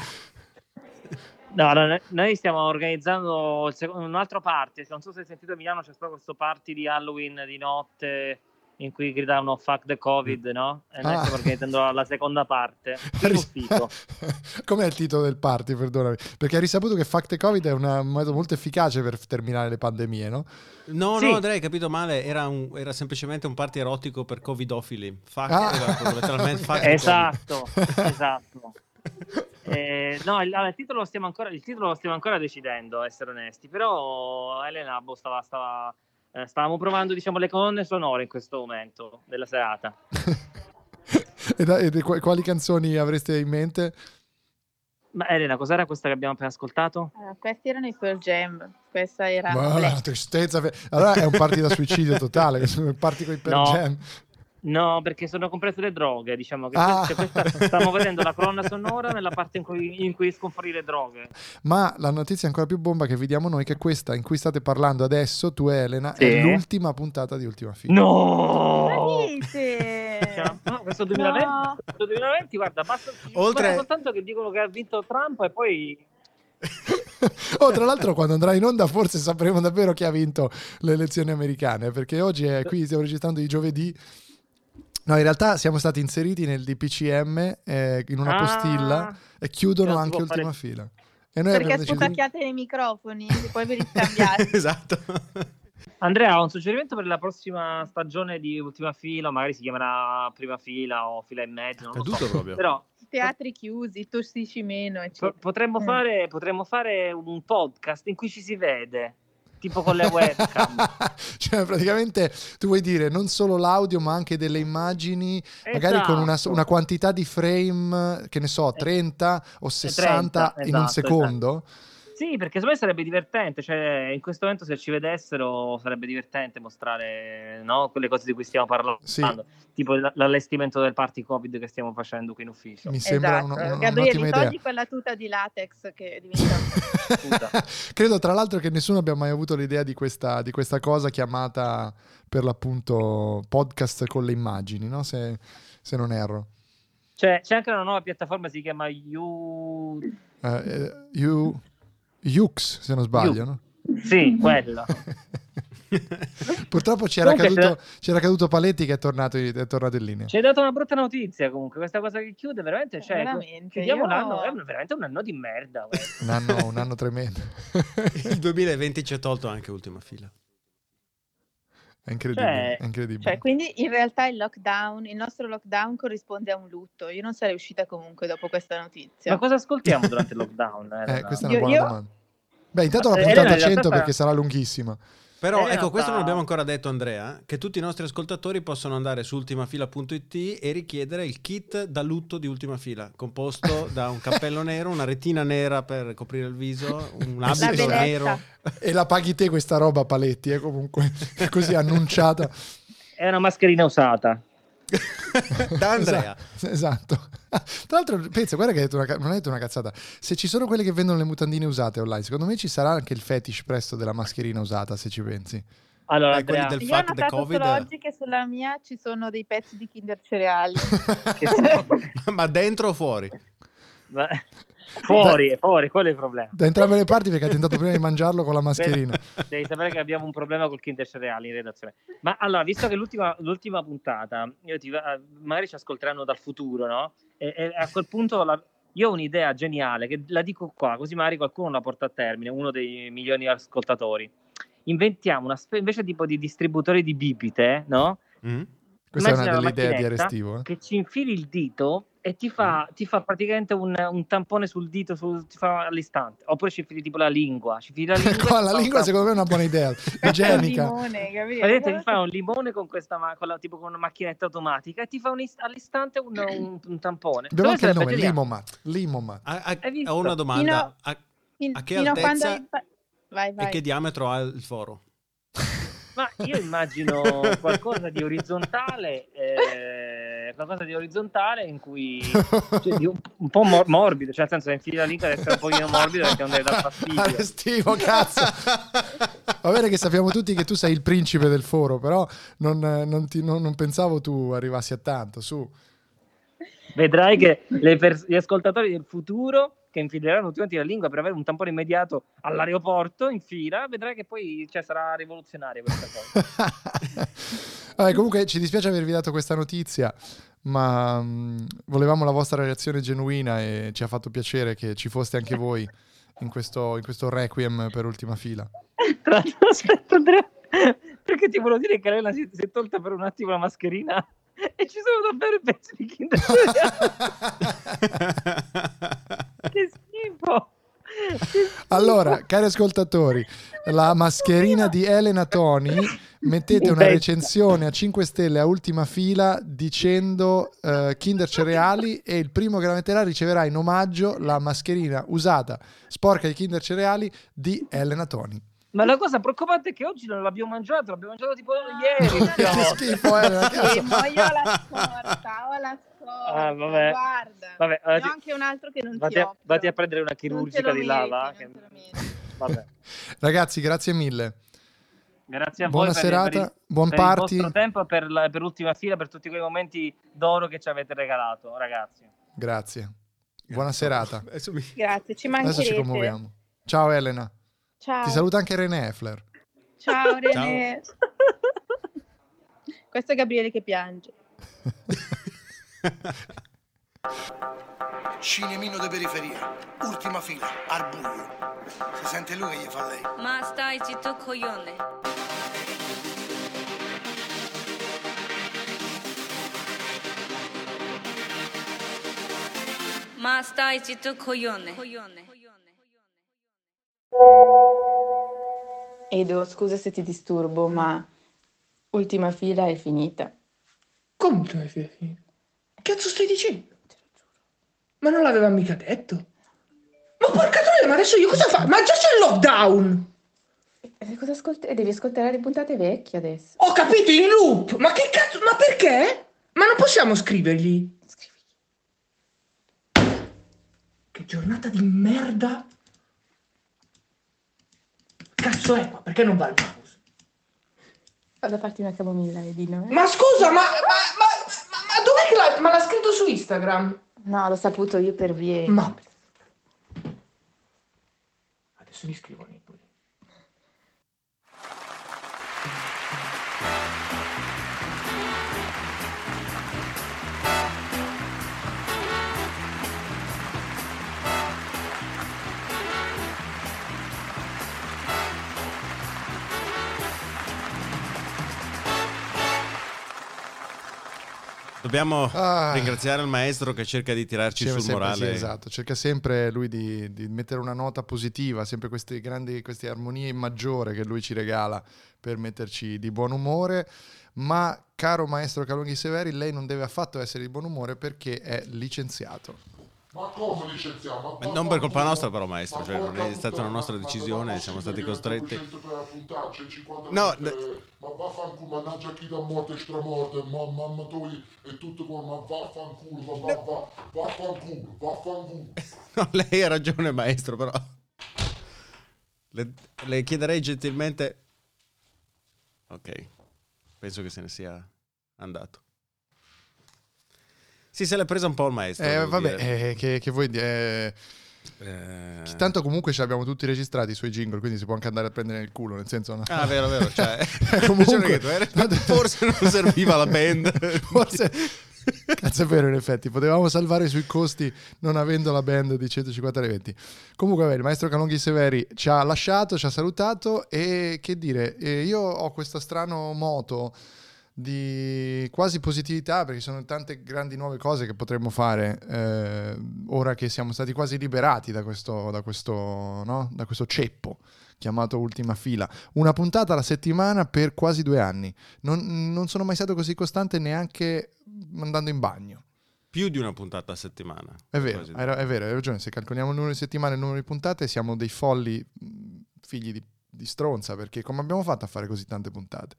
Speaker 29: No, no, no, noi stiamo organizzando il un altro party. Non so se hai sentito a Milano, c'è stato questo party di Halloween di notte in cui gridavano fuck the covid, no? E noi
Speaker 1: Ah.
Speaker 29: stiamo organizzando la, seconda parte.
Speaker 1: Com'è il titolo del party, perdonami? Perché hai risaputo che Fact e Covid è un metodo molto efficace per terminare le pandemie, no?
Speaker 8: No,
Speaker 1: Sì.
Speaker 8: no, Andrea, hai capito male. Era, un- era semplicemente un party erotico per covidofili. Fuck,
Speaker 1: Ah.
Speaker 8: era letteralmente fuck the Covid.
Speaker 29: Esatto, esatto. Eh, no, il, allora, il titolo lo stiamo ancora, il titolo lo stiamo ancora decidendo, essere onesti. Però Elena boh, stava, stava, eh, stavamo provando diciamo, le colonne sonore in questo momento della serata.
Speaker 1: E, da- e qua- quali canzoni avreste in mente?
Speaker 29: Ma Elena, cos'era questa che abbiamo appena ascoltato?
Speaker 30: Allora, questi erano i Pearl Jam, questa era
Speaker 1: Ma la tristezza. Allora è un party da suicidio totale. che sono party con i Pearl
Speaker 29: No.
Speaker 1: Jam.
Speaker 29: No, perché sono comprese le droghe, diciamo che
Speaker 1: Ah.
Speaker 29: questa- questa- stiamo vedendo la colonna sonora nella parte in cui, in cui escono fuori le droghe.
Speaker 1: Ma la notizia ancora più bomba che vi diamo noi è che questa in cui state parlando adesso, tu e Elena,
Speaker 29: Sì.
Speaker 1: è l'ultima puntata di Ultima Fila.
Speaker 29: No!
Speaker 30: Dite!
Speaker 29: Cioè, no, questo 2020, questo 2020, guarda, basta,
Speaker 1: Oltre-
Speaker 29: soltanto che dicono che ha vinto Trump e poi
Speaker 1: Oh, tra l'altro, quando andrà in onda, forse sapremo davvero chi ha vinto le elezioni americane. Perché oggi è qui, stiamo registrando di giovedì. No, in realtà siamo stati inseriti nel DPCM eh, in una
Speaker 30: Ah.
Speaker 1: postilla e chiudono anche
Speaker 30: può
Speaker 1: ultima
Speaker 30: fare-
Speaker 1: fila. E noi
Speaker 30: Perché
Speaker 1: deciso
Speaker 30: nei microfoni e poi ve li scambiate.
Speaker 8: esatto.
Speaker 29: Andrea, un suggerimento per la prossima stagione di Ultima Fila, magari si chiamerà Prima Fila o Fila e Mezzo, non lo so.
Speaker 8: proprio.
Speaker 29: Però
Speaker 30: Teatri chiusi, tossici meno, eccetera.
Speaker 29: potremmo,
Speaker 30: Eh.
Speaker 29: fare, potremmo fare un podcast in cui ci si vede, tipo con le webcam.
Speaker 1: Cioè, praticamente tu vuoi dire non solo l'audio, ma anche delle immagini, magari con una,
Speaker 29: Esatto.
Speaker 1: una quantità di frame, che ne so, 30 o 60 in un
Speaker 29: esatto,
Speaker 1: secondo.
Speaker 29: Sì, perché secondo me sarebbe divertente, cioè in questo momento se ci vedessero sarebbe divertente mostrare no, quelle cose di cui stiamo parlando,
Speaker 1: Sì.
Speaker 29: tipo l- l'allestimento del party Covid che stiamo facendo qui in ufficio.
Speaker 1: Mi sembra
Speaker 30: Esatto.
Speaker 1: un- un-
Speaker 30: Gabriele,
Speaker 1: un'ottima idea.
Speaker 30: quella tuta di latex che diventa
Speaker 1: Credo tra l'altro che nessuno abbia mai avuto l'idea di questa, di questa cosa chiamata per l'appunto podcast con le immagini, no? se, se non erro.
Speaker 29: Cioè, c'è anche una nuova piattaforma, si chiama You...
Speaker 1: Eh, you, Yux, se non sbaglio, no?
Speaker 29: Sì, quella.
Speaker 1: Purtroppo c'era
Speaker 29: Comunque,
Speaker 1: caduto, c'era caduto Paletti che è tornato, in- è tornato in linea.
Speaker 29: Ci hai dato una brutta notizia comunque, questa cosa che chiude veramente, cioè,
Speaker 30: Veramente,
Speaker 29: chiudiamo
Speaker 30: io-
Speaker 29: un anno, è un- veramente un anno di merda.
Speaker 1: Un anno, un anno tremendo.
Speaker 8: Il 2020 ci ha tolto anche ultima fila.
Speaker 1: È incredibile,
Speaker 30: Cioè-
Speaker 1: è incredibile.
Speaker 30: Cioè, quindi in realtà il lockdown, il nostro lockdown corrisponde a un lutto. Io non sarei uscita comunque dopo questa notizia.
Speaker 29: Ma cosa ascoltiamo durante il lockdown?
Speaker 1: Eh, questa è una
Speaker 30: Io-
Speaker 1: buona
Speaker 30: io-
Speaker 1: domanda. Beh, intanto la
Speaker 29: Eh,
Speaker 1: puntata
Speaker 29: Elena, in realtà
Speaker 1: 100
Speaker 29: fa-
Speaker 1: perché sarà lunghissima.
Speaker 8: Però ecco, questo non abbiamo ancora detto Andrea, che tutti i nostri ascoltatori possono andare su ultimafila.it e richiedere il kit da lutto di ultima fila, composto da un cappello nero, una retina nera per coprire il viso, un abito nero.
Speaker 1: E la paghi te questa roba, Paletti, è comunque così annunciata.
Speaker 29: È una mascherina usata.
Speaker 8: da Andrea.
Speaker 1: Esatto. esatto. Tra l'altro, pensa, guarda che hai detto una, non hai detto una cazzata. Se ci sono quelli che vendono le mutandine usate online, secondo me ci sarà anche il fetish presto della mascherina usata, se ci pensi.
Speaker 29: Allora,
Speaker 8: Eh, quelli
Speaker 29: Andrea,
Speaker 8: del
Speaker 30: Io ho
Speaker 8: fuck the
Speaker 30: notato
Speaker 8: covid.
Speaker 30: solo oggi che sulla mia ci sono dei pezzi di Kinder Cereali.
Speaker 8: Ma dentro o fuori?
Speaker 29: Ma- fuori, fuori, quello è il problema.
Speaker 1: Da entrambe le parti perché hai tentato prima di mangiarlo con la mascherina.
Speaker 29: Devi sapere che abbiamo un problema col Kinder Cereali in redazione. Ma allora, visto che l'ultima, l'ultima puntata, io ti- magari ci ascolteranno dal futuro, no? E, e a quel punto la- io ho un'idea geniale che la dico qua, così magari qualcuno la porta a termine, uno dei milioni di ascoltatori. Inventiamo una spe- invece tipo di distributore di bibite, no?
Speaker 1: Mm? Questa è una delle idee di Arestivo. eh.
Speaker 29: Che ci infili il dito e ti fa, ti fa praticamente un, un tampone sul dito sul- ti fa all'istante. Oppure ci infili tipo la lingua. Ci infili la lingua,
Speaker 1: la
Speaker 29: fa un
Speaker 1: lingua secondo me è una buona idea. Igienica.
Speaker 30: limone?
Speaker 29: Vedete, ti fa un limone con questa con la- tipo con una macchinetta automatica e ti fa un ist- all'istante un, un- un tampone.
Speaker 1: Abbiamo anche il nome? Limomat. Limomat.
Speaker 8: A- a- ho una domanda.
Speaker 30: Fino-
Speaker 8: A, a che altezza
Speaker 30: hai fa- Vai,
Speaker 8: e
Speaker 30: vai.
Speaker 8: che diametro ha il foro?
Speaker 29: Ma io immagino qualcosa di orizzontale, eh, qualcosa di orizzontale in cui cioè, di un, un po' mor- morbido, cioè nel senso che infili la lingua deve essere un pochino morbido perché non deve dar fastidio.
Speaker 1: Arestivo, cazzo. Va bene che sappiamo tutti che tu sei il principe del foro, però non, non ti- non- non pensavo tu arrivassi a tanto, su.
Speaker 29: Vedrai che pers- gli ascoltatori del futuro che infileranno tutti la lingua per avere un tampone immediato all'aeroporto in fila, vedrai che poi cioè, sarà rivoluzionaria questa cosa.
Speaker 1: Vabbè, comunque ci dispiace avervi dato questa notizia, ma mh, volevamo la vostra reazione genuina e ci ha fatto piacere che ci foste anche voi in questo, in questo requiem per ultima fila.
Speaker 29: Aspetta, Andrea, perché ti volevo dire che lei si, si è tolta per un attimo la mascherina e ci sono davvero i pezzi di Kinder che schifo.
Speaker 1: Allora, cari ascoltatori, la mascherina di Elena Toni, mettete una recensione a 5 stelle a ultima fila dicendo eh, Kinder Cereali e il primo che la metterà riceverà in omaggio la mascherina usata, sporca di Kinder Cereali di Elena Toni.
Speaker 29: Ma la cosa preoccupante è che oggi non l'abbiamo mangiato, l'abbiamo mangiato tipo ieri.
Speaker 1: Che schifo, Elena,
Speaker 30: Sì, ma io ho la scorta, ho la scorta.
Speaker 29: Ah, vabbè.
Speaker 30: Guarda,
Speaker 29: Vabbè,
Speaker 30: ne ho
Speaker 29: vatti-
Speaker 30: anche un altro che non
Speaker 29: Vatti
Speaker 30: ti
Speaker 29: a,
Speaker 30: offro.
Speaker 29: vatti a prendere una chirurgica di
Speaker 30: meriti,
Speaker 29: lava.
Speaker 30: non
Speaker 29: che-. Vabbè.
Speaker 1: Ragazzi, grazie mille.
Speaker 29: Grazie a
Speaker 1: Buona
Speaker 29: voi per,
Speaker 1: serata,
Speaker 29: per il,
Speaker 1: buon
Speaker 29: per
Speaker 1: party.
Speaker 29: il tempo, per, la, per l'ultima fila, per tutti quei momenti d'oro che ci avete regalato, ragazzi.
Speaker 1: Grazie. Buona serata.
Speaker 8: Mi-
Speaker 30: Grazie, ci
Speaker 1: Adesso ci
Speaker 30: mancherete.
Speaker 1: commuoviamo. Ciao Elena.
Speaker 30: Ciao.
Speaker 1: Ti saluta anche René Effler.
Speaker 30: Ciao René. Questo è Gabriele che piange.
Speaker 31: Cinemino de periferia, ultima fila, al buio. Si sente lui che gli fa lei.
Speaker 32: Ma stai zitto coglione. Ma stai zitto coglione.
Speaker 33: Edo, scusa se ti disturbo, ma ultima fila è finita.
Speaker 34: Come ultima fila è finita? Che cazzo stai dicendo? Ma non l'aveva mica detto. Ma porca troia, ma adesso io cosa faccio? Ma già c'è il lockdown!
Speaker 33: E cosa ascolt- devi ascoltare le puntate vecchie adesso.
Speaker 34: Ho capito, in loop! Ma che cazzo? Ma perché? Ma non possiamo scrivergli? Che giornata di merda! Cazzo è qua? Perché non va al mouse?
Speaker 33: Vado a farti una camomilla, Edino. eh?
Speaker 34: Ma scusa, ma, ma, ma, ma, dov'è che l'ha... Ma l'ha scritto su Instagram?
Speaker 33: No, l'ho saputo io per vie.
Speaker 34: Ma... Adesso gli scrivo nei pure.
Speaker 8: Dobbiamo
Speaker 1: Ah.
Speaker 8: ringraziare il maestro che cerca di tirarci sul
Speaker 1: sempre-
Speaker 8: morale.
Speaker 1: sì, esatto, cerca sempre lui di, di mettere una nota positiva, sempre queste grandi queste armonie in maggiore che lui ci regala per metterci di buon umore. Ma, caro maestro Calonghi Severi, lei non deve affatto essere di buon umore perché è licenziato.
Speaker 17: Ma come licenziamo? Ma
Speaker 8: Non per colpa nostra, però, maestro. Cioè, non è stata una nostra decisione, siamo stati costretti. No,
Speaker 17: No, ma vaffanculo, mannaggia chi da morte stramorte, ma mamma tu e tutto qua, ma vaffanculo, va, va, va, vaffanculo, vaffanculo.
Speaker 8: No, lei ha ragione, maestro, però. Le, le chiederei gentilmente. Ok, penso che se ne sia andato. Sì, se l'è presa un po' il maestro.
Speaker 1: Eh, vabbè, eh, che, che vuoi dire?
Speaker 8: Eh,
Speaker 1: Tanto comunque ce l'abbiamo tutti registrati i suoi jingle, quindi si può anche andare a prendere nel culo, nel senso... no?
Speaker 8: Ah, vero, vero. Cioè,
Speaker 1: comunque...
Speaker 8: tu eri- forse non serviva la band.
Speaker 1: Forse... Cazzo è vero in effetti, potevamo salvare sui costi non avendo la band di 150 eventi. Comunque vabbè, il maestro Calonghi Severi ci ha lasciato, ci ha salutato e che dire, eh, io ho questo strano moto di quasi positività perché sono tante grandi nuove cose che potremmo fare eh, ora che siamo stati quasi liberati da questo, da questo, no? da questo ceppo chiamato Ultima Fila. Una puntata alla settimana per quasi due anni. Non, non sono mai stato così costante neanche andando in bagno.
Speaker 8: Più di una puntata a settimana.
Speaker 1: È vero, hai, è vero, hai ragione. Se calcoliamo il numero di settimane e il numero di puntate, siamo dei folli mh, figli di, di stronza. Perché come abbiamo fatto a fare così tante puntate?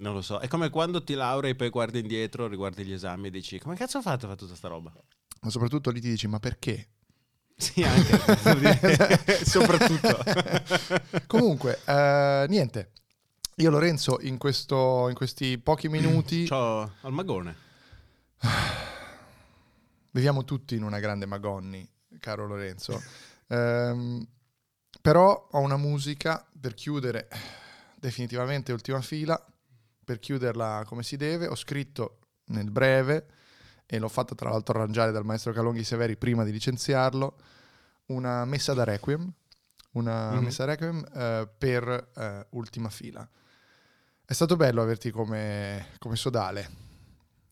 Speaker 8: Non lo so. È come quando ti laurei, poi guardi indietro, riguardi gli esami e dici: Come cazzo ho fatto a fare tutta sta roba?
Speaker 1: Ma soprattutto lì ti dici: Ma perché?
Speaker 8: Sì, anche. Soprattutto.
Speaker 1: Comunque, eh, niente. Io, Lorenzo, in, questo, in questi pochi minuti.
Speaker 8: Ciao al magone.
Speaker 1: Viviamo tutti in una grande Magonni, caro Lorenzo. Ehm, però ho una musica per chiudere definitivamente ultima fila, per chiuderla come si deve. Ho scritto nel breve, e l'ho fatta tra l'altro arrangiare dal maestro Calonghi Severi prima di licenziarlo, una messa da requiem, una
Speaker 8: Mhm.
Speaker 1: messa da requiem eh, per eh, ultima fila. È stato bello averti come, come sodale.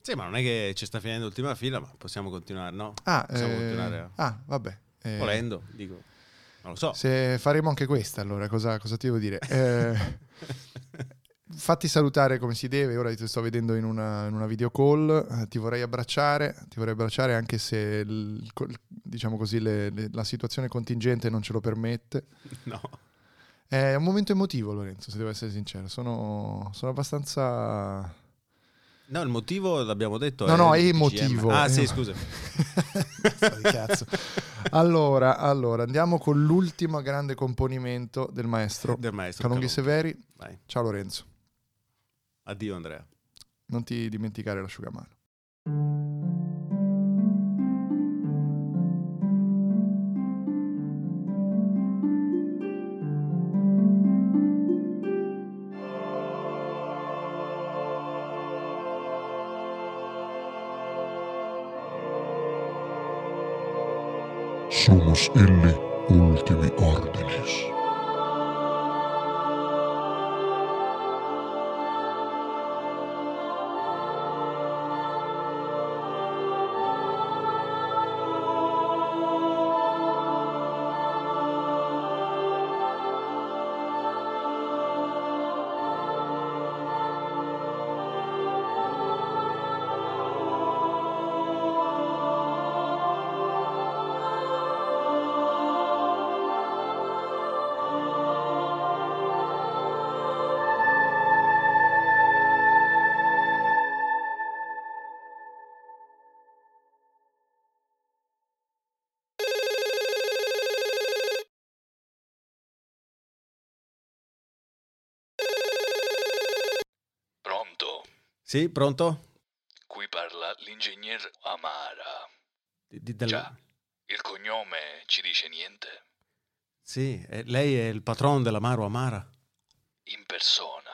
Speaker 8: Sì, ma non è che ci sta finendo l'ultima fila, ma possiamo continuare, no?
Speaker 1: Ah,
Speaker 8: possiamo
Speaker 1: eh,
Speaker 8: continuare a...
Speaker 1: ah, vabbè. eh,
Speaker 8: Volendo, dico. Non lo so.
Speaker 1: Se faremo anche questa, allora cosa, cosa ti devo dire? Fatti salutare come si deve. Ora ti sto vedendo in una, in una video call. eh, ti vorrei abbracciare, ti vorrei abbracciare anche se il- diciamo così, le- le- la situazione contingente non ce lo permette.
Speaker 8: No.
Speaker 1: È un momento emotivo, Lorenzo, se devo essere sincero. Sono, sono abbastanza.
Speaker 8: No, il motivo l'abbiamo detto.
Speaker 1: No, no, è emotivo.
Speaker 8: Ah,
Speaker 1: È-
Speaker 8: sì, scusa.
Speaker 1: Allora, allora, andiamo con l'ultimo grande componimento del maestro,
Speaker 8: Del maestro
Speaker 1: Calonghi
Speaker 8: Calonghi.
Speaker 1: Severi.
Speaker 8: Vai.
Speaker 1: Ciao Lorenzo,
Speaker 8: Addio, Andrea.
Speaker 1: non ti dimenticare l'asciugamano.
Speaker 17: Somos illi ultimi ordinis.
Speaker 8: Sì, pronto?
Speaker 35: Qui parla l'ingegner Amara.
Speaker 8: Di- di- del-
Speaker 35: Già, il cognome ci dice niente?
Speaker 8: Sì, eh, lei è il patron dell'Amaro Amara.
Speaker 35: In persona,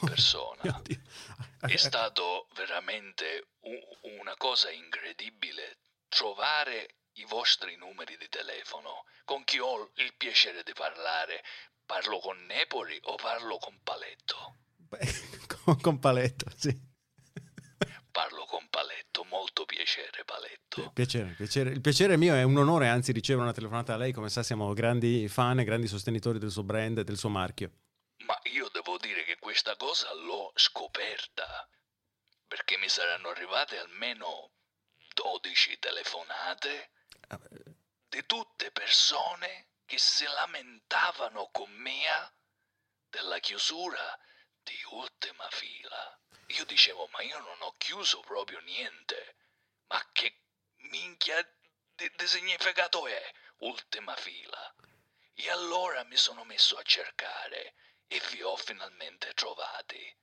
Speaker 35: in persona. È stato veramente u- una cosa incredibile trovare i vostri numeri di telefono. Con chi ho il piacere di parlare? Parlo con Nepoli o parlo con Paletto?
Speaker 8: Con, con paletto, sì.
Speaker 35: Parlo con Paletto.
Speaker 8: Piacere, piacere. Il piacere mio, è un onore anzi ricevere una telefonata da lei, come sa siamo grandi fan e grandi sostenitori del suo brand e del suo marchio.
Speaker 35: Ma io devo dire che questa cosa l'ho scoperta perché mi saranno arrivate almeno 12 telefonate di tutte persone che si lamentavano con me della chiusura di ultima fila. Io dicevo, ma io non ho chiuso proprio niente. Ma che minchia di, di significato è ultima fila? E allora mi sono messo a cercare e vi ho finalmente trovati.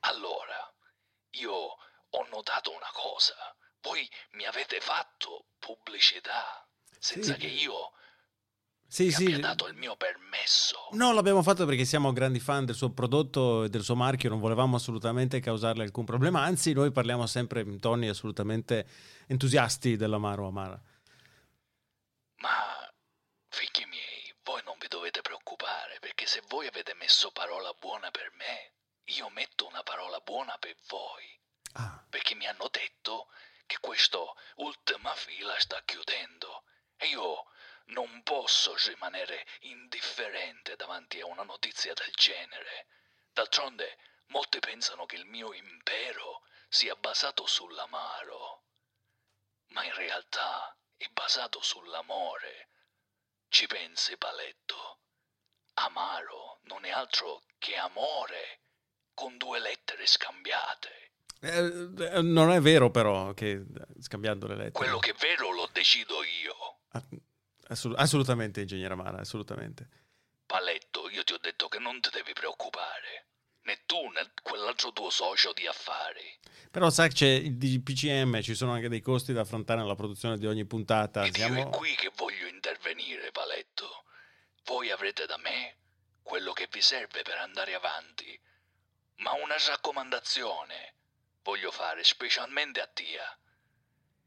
Speaker 35: Allora, io ho notato una cosa. Voi mi avete fatto pubblicità senza
Speaker 8: Sì.
Speaker 35: che io
Speaker 8: Sì, sì.
Speaker 35: abbia dato il mio permesso.
Speaker 8: No, l'abbiamo fatto perché siamo grandi fan del suo prodotto e del suo marchio, non volevamo assolutamente causarle alcun problema, anzi noi parliamo sempre in toni assolutamente entusiasti dell'amaro amara.
Speaker 35: Ma figli miei, voi non vi dovete preoccupare perché se voi avete messo parola buona per me, io metto una parola buona per voi. Perché mi hanno detto che questo ultima fila sta chiudendo e io non posso rimanere indifferente davanti a una notizia del genere. D'altronde, molti pensano che il mio impero sia basato sull'amaro, ma in realtà è basato sull'amore. Ci pensi, Paletto? Amaro non è altro che amore con due lettere scambiate.
Speaker 8: Eh, eh, non è vero però che scambiando le lettere.
Speaker 35: Quello che è vero lo decido io.
Speaker 8: Assolut- assolutamente, ingegnere Amara, assolutamente.
Speaker 35: Paletto, io ti ho detto che non ti devi preoccupare. Né tu né quell'altro tuo socio di affari.
Speaker 8: Però sai che c'è il DPCM, ci sono anche dei costi da affrontare nella produzione di ogni puntata.
Speaker 35: Ed io
Speaker 8: Siamo...
Speaker 35: è qui che voglio intervenire, Paletto. Voi avrete da me quello che vi serve per andare avanti. Ma una raccomandazione voglio fare specialmente a Tia.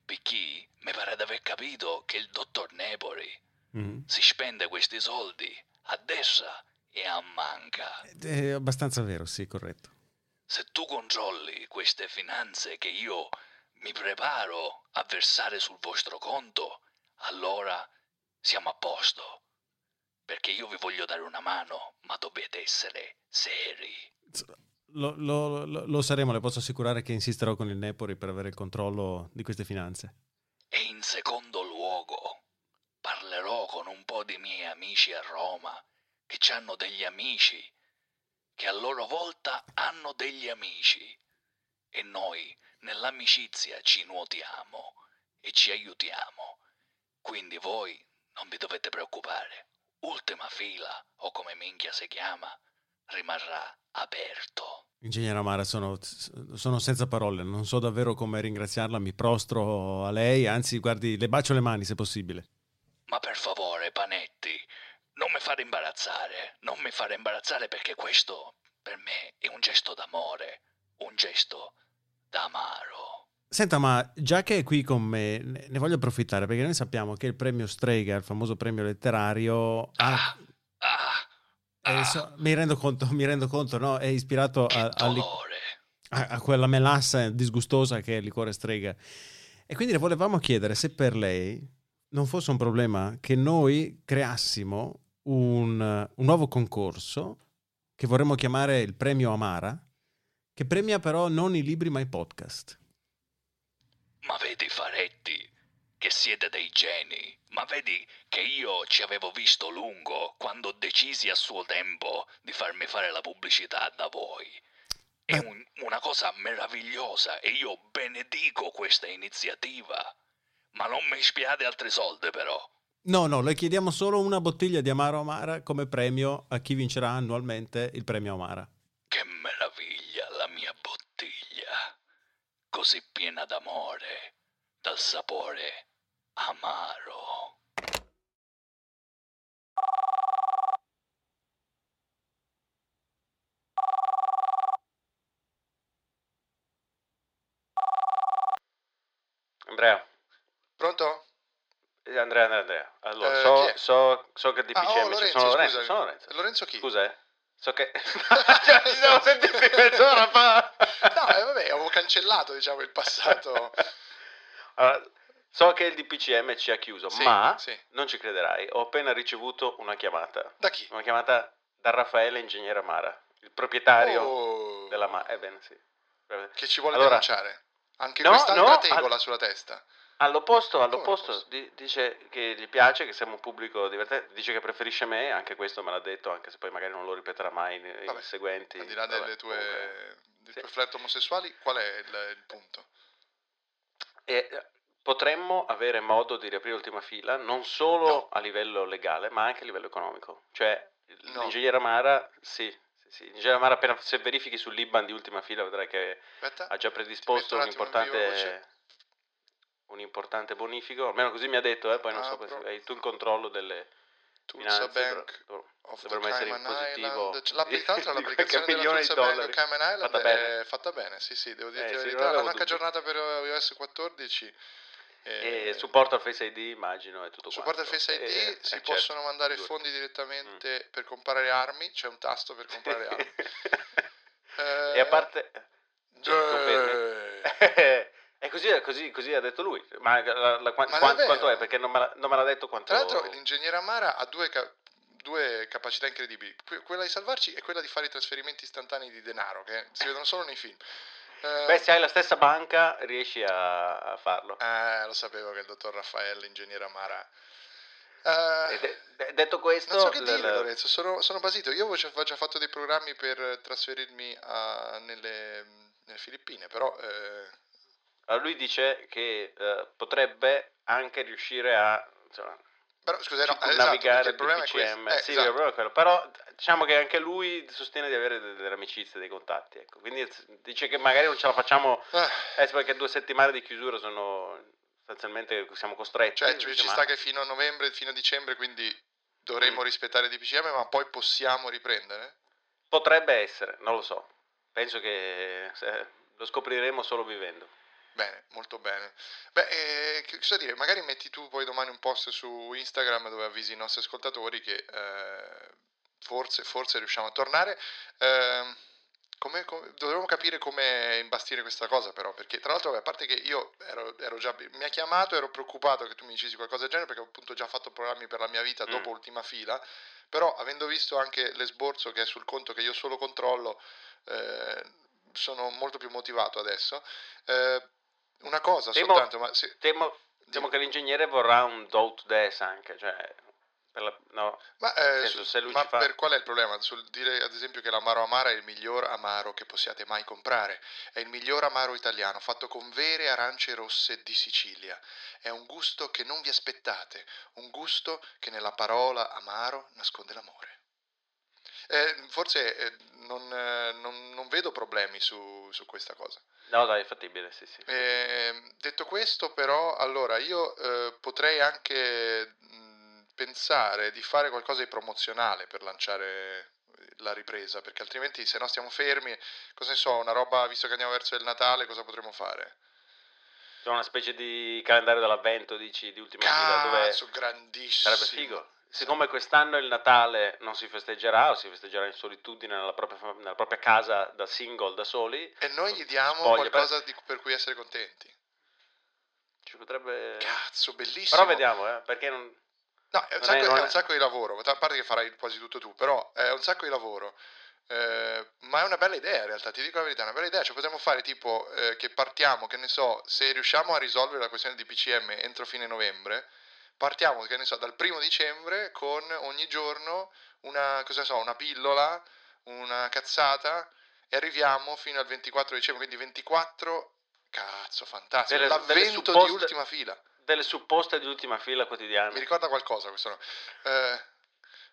Speaker 35: Perché mi pare di aver capito che il dottor Nebori
Speaker 8: Mhm.
Speaker 35: si spende questi soldi a destra e a manca.
Speaker 8: È abbastanza vero, sì, corretto.
Speaker 35: Se tu controlli queste finanze che io mi preparo a versare sul vostro conto, allora siamo a posto. Perché io vi voglio dare una mano, ma dovete essere seri.
Speaker 8: Lo, lo- lo- saremo, le posso assicurare che insisterò con il Nepori per avere il controllo di queste finanze.
Speaker 35: E in secondo luogo, parlerò con un po' di miei amici a Roma che hanno degli amici, che a loro volta hanno degli amici. E noi nell'amicizia ci nuotiamo e ci aiutiamo. Quindi voi non vi dovete preoccupare. Ultima fila, o come minchia si chiama, rimarrà aperto.
Speaker 8: Ingegnere Amara, sono, sono senza parole, non so davvero come ringraziarla, mi prostro a lei, anzi, guardi, le bacio le mani se possibile.
Speaker 35: Ma per favore, Panetti, non mi fare imbarazzare, non mi fare imbarazzare perché questo per me è un gesto d'amore, un gesto d'amaro.
Speaker 8: Senta, ma già che è qui con me, ne voglio approfittare perché noi sappiamo che il premio Strega, il famoso premio letterario, ha- eh, so- mi rendo conto, mi rendo conto, no? È ispirato a, a li- a- a quella melassa disgustosa che è il liquore Strega. E quindi le volevamo chiedere se per lei non fosse un problema che noi creassimo un, un nuovo concorso che vorremmo chiamare il premio Amara, che premia però non i libri ma i podcast.
Speaker 35: Ma vedi, Faretti, che siete dei geni, ma vedi che io ci avevo visto lungo quando decisi a suo tempo di farmi fare la pubblicità da voi. È un- una cosa meravigliosa e io benedico questa iniziativa. Ma non mi spiate altri soldi, però.
Speaker 8: No, no, le chiediamo solo una bottiglia di Amaro Amara come premio a chi vincerà annualmente il premio Amara.
Speaker 35: Che meraviglia la mia bottiglia, così piena d'amore, dal sapore amaro.
Speaker 36: Andrea.
Speaker 31: Pronto?
Speaker 36: Eh, Andrea, Andrea, Andrea. Allora,
Speaker 31: Eh,
Speaker 36: so,
Speaker 31: è?
Speaker 36: so, so che
Speaker 31: Ah,
Speaker 36: DPCM
Speaker 31: oh,
Speaker 36: ci
Speaker 31: Lorenzo,
Speaker 36: sono Lorenzo,
Speaker 31: scusa.
Speaker 36: sono Lorenzo.
Speaker 31: Lorenzo chi?
Speaker 36: Scusa, eh. So che... Cioè, ci siamo sentiti mezz'ora fa.
Speaker 31: No, eh, vabbè, avevo cancellato, diciamo, il passato.
Speaker 36: Allora,
Speaker 8: So che il DPCM ci ha chiuso,
Speaker 1: Sì,
Speaker 8: ma
Speaker 1: sì.
Speaker 8: non ci crederai, ho appena ricevuto una chiamata.
Speaker 1: Da chi?
Speaker 8: Una chiamata da Raffaele Ingegnere Amara, il proprietario
Speaker 1: Oh.
Speaker 8: della Amara. Ebbene sì.
Speaker 1: Che ci vuole
Speaker 8: Allora-
Speaker 1: denunciare. Anche
Speaker 8: No,
Speaker 1: quest'altra
Speaker 8: no,
Speaker 1: tegola sulla testa.
Speaker 8: All'opposto, all'opposto, di- dice che gli piace, che siamo un pubblico divertente, dice che preferisce me, anche questo me l'ha detto, anche se poi magari non lo ripeterà mai nei, nei seguenti.
Speaker 1: Al di là
Speaker 8: Vabbè,
Speaker 1: delle tue,
Speaker 8: comunque.
Speaker 1: dei tuoi flirt omosessuali, qual è il, il punto?
Speaker 8: E, eh, potremmo avere modo di riaprire l'ultima fila non solo a livello legale, ma anche a livello economico. Cioè,
Speaker 1: No.
Speaker 8: l'ingegnere Amara, sì, sì, sì, l'ingegnere Amara appena se verifichi sull'Iban di ultima fila vedrai che
Speaker 1: Aspetta.
Speaker 8: ha già predisposto un importante, un importante bonifico, almeno così mi ha detto, eh, poi non so
Speaker 1: Apro.
Speaker 8: se hai tu il controllo delle
Speaker 1: Tulsa
Speaker 8: finanze,
Speaker 1: Bank
Speaker 8: dovremmo essere in positivo
Speaker 1: Island. L'app- tra l'altro l'applicazione della
Speaker 8: milione di
Speaker 1: Tulsa Bank Cayman Island
Speaker 8: Fatta bene.
Speaker 1: è fatta bene, sì sì, devo dirti
Speaker 8: Eh,
Speaker 1: la verità. anche
Speaker 8: dubbi.
Speaker 1: aggiornata per iOS 14.
Speaker 8: E supporto al Face ID, immagino, e tutto
Speaker 1: Supporta il
Speaker 8: quanto.
Speaker 1: Face ID,
Speaker 8: E-
Speaker 1: si
Speaker 8: eh, certo.
Speaker 1: possono mandare
Speaker 8: Due.
Speaker 1: fondi direttamente per comprare armi, c'è un tasto per comprare armi.
Speaker 8: E a parte... Cioè, è così, è così, così ha detto lui. Ma, la- la- quan-
Speaker 1: Ma
Speaker 8: quan-
Speaker 1: davvero?
Speaker 8: quanto è? Perché non me, l'ha, non me l'ha detto quanto...
Speaker 1: Tra l'altro l'ingegnere Amara ha due, ca- due capacità incredibili, Que- quella di salvarci e quella di fare i trasferimenti istantanei di denaro, che si vedono solo nei film. Eh,
Speaker 8: Beh, se hai la stessa banca riesci a, a farlo.
Speaker 1: eh, lo sapevo che il dottor Raffaele, ingegnere Amara...
Speaker 8: De- de- detto questo...
Speaker 1: non so che dire,
Speaker 8: l-
Speaker 1: Lorenzo, sono, sono basito. Io avevo già, avevo già fatto dei programmi per trasferirmi a- nelle, nelle Filippine, però... eh,
Speaker 8: allora, lui dice che eh, potrebbe anche riuscire a... Insomma,
Speaker 1: però scusa, no, eh, esatto,
Speaker 8: navigare
Speaker 1: il problema è questo.
Speaker 8: DPCM.
Speaker 1: Eh,
Speaker 8: sì,
Speaker 1: esatto.
Speaker 8: il problema. Però diciamo che anche lui sostiene di avere delle, delle amicizie, dei contatti. Ecco. Quindi dice che magari non ce la facciamo,
Speaker 1: Ah.
Speaker 8: eh, perché due settimane di chiusura sono sostanzialmente siamo costretti.
Speaker 1: Cioè, ci, ci
Speaker 8: ma-
Speaker 1: sta che fino a novembre, fino a dicembre, quindi dovremmo
Speaker 8: Mm.
Speaker 1: rispettare il DPCM, ma poi possiamo riprendere?
Speaker 8: Potrebbe essere, non lo so. Penso che eh, lo scopriremo solo vivendo.
Speaker 1: Bene, molto bene. Beh, eh, cosa dire? Magari metti tu poi domani un post su Instagram dove avvisi i nostri ascoltatori che eh, forse, forse riusciamo a tornare. Ehm, come- come- dovremmo capire come imbastire questa cosa però, perché tra l'altro, vabbè, a parte che io ero, ero già, mi ha chiamato, ero preoccupato che tu mi dicessi qualcosa del genere perché ho appunto già fatto programmi per la mia vita dopo ultima fila, però avendo visto anche l'esborso che è sul conto che io solo controllo, eh, sono molto più motivato adesso. Eh, una cosa
Speaker 8: Temo-
Speaker 1: soltanto, ma se-
Speaker 8: Temo, temo che l'ingegnere vorrà un do to des anche, cioè... per la- no,
Speaker 1: Ma, eh,
Speaker 8: senso,
Speaker 1: su-
Speaker 8: se lui
Speaker 1: ma
Speaker 8: fa...
Speaker 1: per qual è il problema? Sul dire ad esempio che l'amaro amara è il miglior amaro che possiate mai comprare, è il miglior amaro italiano, fatto con vere arance rosse di Sicilia. È un gusto che non vi aspettate, un gusto che nella parola amaro nasconde l'amore. Eh, forse eh, non, eh, non- non vedo problemi su, su questa cosa.
Speaker 8: No, dai, è fattibile, sì, sì.
Speaker 1: Eh, detto questo, però, allora io eh, potrei anche mh, pensare di fare qualcosa di promozionale per lanciare la ripresa, perché altrimenti se no stiamo fermi, cosa ne so, una roba, visto che andiamo verso il Natale, cosa potremmo fare?
Speaker 8: C'è una specie di calendario dell'avvento, dici, di ultima fila, dove
Speaker 1: Cazzo, grandissimo.
Speaker 8: sarebbe figo. Siccome quest'anno il Natale non si festeggerà, o si festeggerà in solitudine nella propria, fam- nella propria casa da single, da soli,
Speaker 1: E noi gli diamo
Speaker 8: spoglie,
Speaker 1: qualcosa di- per cui essere contenti.
Speaker 8: ci potrebbe...
Speaker 1: Cazzo, bellissimo.
Speaker 8: Però vediamo, eh, perché non...
Speaker 1: No, è un, sacco,
Speaker 8: è-
Speaker 1: è
Speaker 8: è-
Speaker 1: un sacco di lavoro, a parte che farai quasi tutto tu, però è un sacco di lavoro. Eh, ma è una bella idea in realtà, ti dico la verità, è una bella idea, cioè potremmo fare tipo eh, che partiamo, che ne so, se riusciamo a risolvere la questione di PCM entro fine novembre, partiamo, che ne so, dal primo dicembre con ogni giorno una, cosa so, una pillola, una cazzata e arriviamo fino al 24 dicembre, quindi 24, cazzo, fantastico,
Speaker 8: Delle-
Speaker 1: l'avvento
Speaker 8: supposte-
Speaker 1: di ultima fila.
Speaker 8: Delle supposte di ultima fila quotidiane.
Speaker 1: Mi ricorda qualcosa questo no? Eh,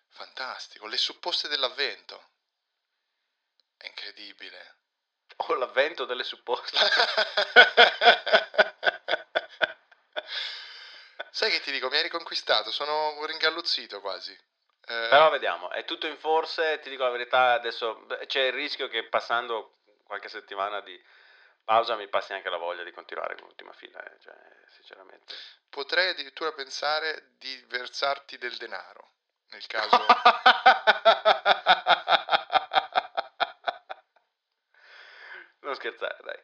Speaker 1: fantastico, le supposte dell'avvento. È incredibile.
Speaker 8: O l'avvento delle supposte.
Speaker 1: Sai che ti dico, mi hai riconquistato, sono ringalluzzito quasi. Eh,
Speaker 8: Però vediamo, è tutto in forse, ti dico la verità, adesso c'è il rischio che passando qualche settimana di pausa mi passi anche la voglia di continuare con l'ultima fila, eh, cioè, sinceramente.
Speaker 1: Potrei addirittura pensare di versarti del denaro, nel caso...
Speaker 8: Non scherzare, dai.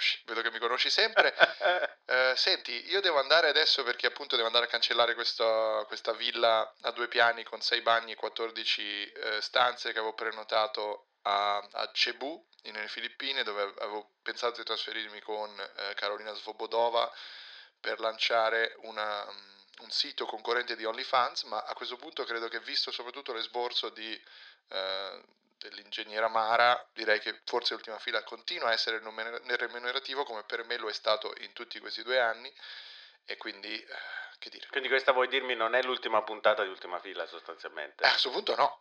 Speaker 1: Conosci, vedo che mi conosci sempre. Eh, senti, io devo andare adesso perché appunto devo andare a cancellare questa, questa villa a due piani con sei bagni e 14 eh, stanze che avevo prenotato a, a Cebu, nelle Filippine, dove avevo pensato di trasferirmi con eh, Carolina Svobodova per lanciare una, un sito concorrente di OnlyFans, ma a questo punto credo che visto soprattutto l'esborso di, eh, dell'ingegnera Mara, direi che forse l'ultima fila continua a essere numer- remunerativo come per me lo è stato in tutti questi due anni e quindi eh, che dire.
Speaker 8: Quindi questa vuoi dirmi non è l'ultima puntata di ultima fila sostanzialmente?
Speaker 1: Eh, a questo punto no.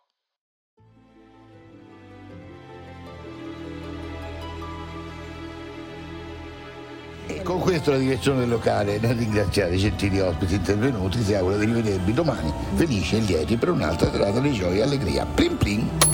Speaker 37: E con questo la direzione del locale, nel ringraziare i gentili ospiti intervenuti, si augura di rivedervi domani felici e lieti per un'altra serata di gioia e allegria. Plim plim!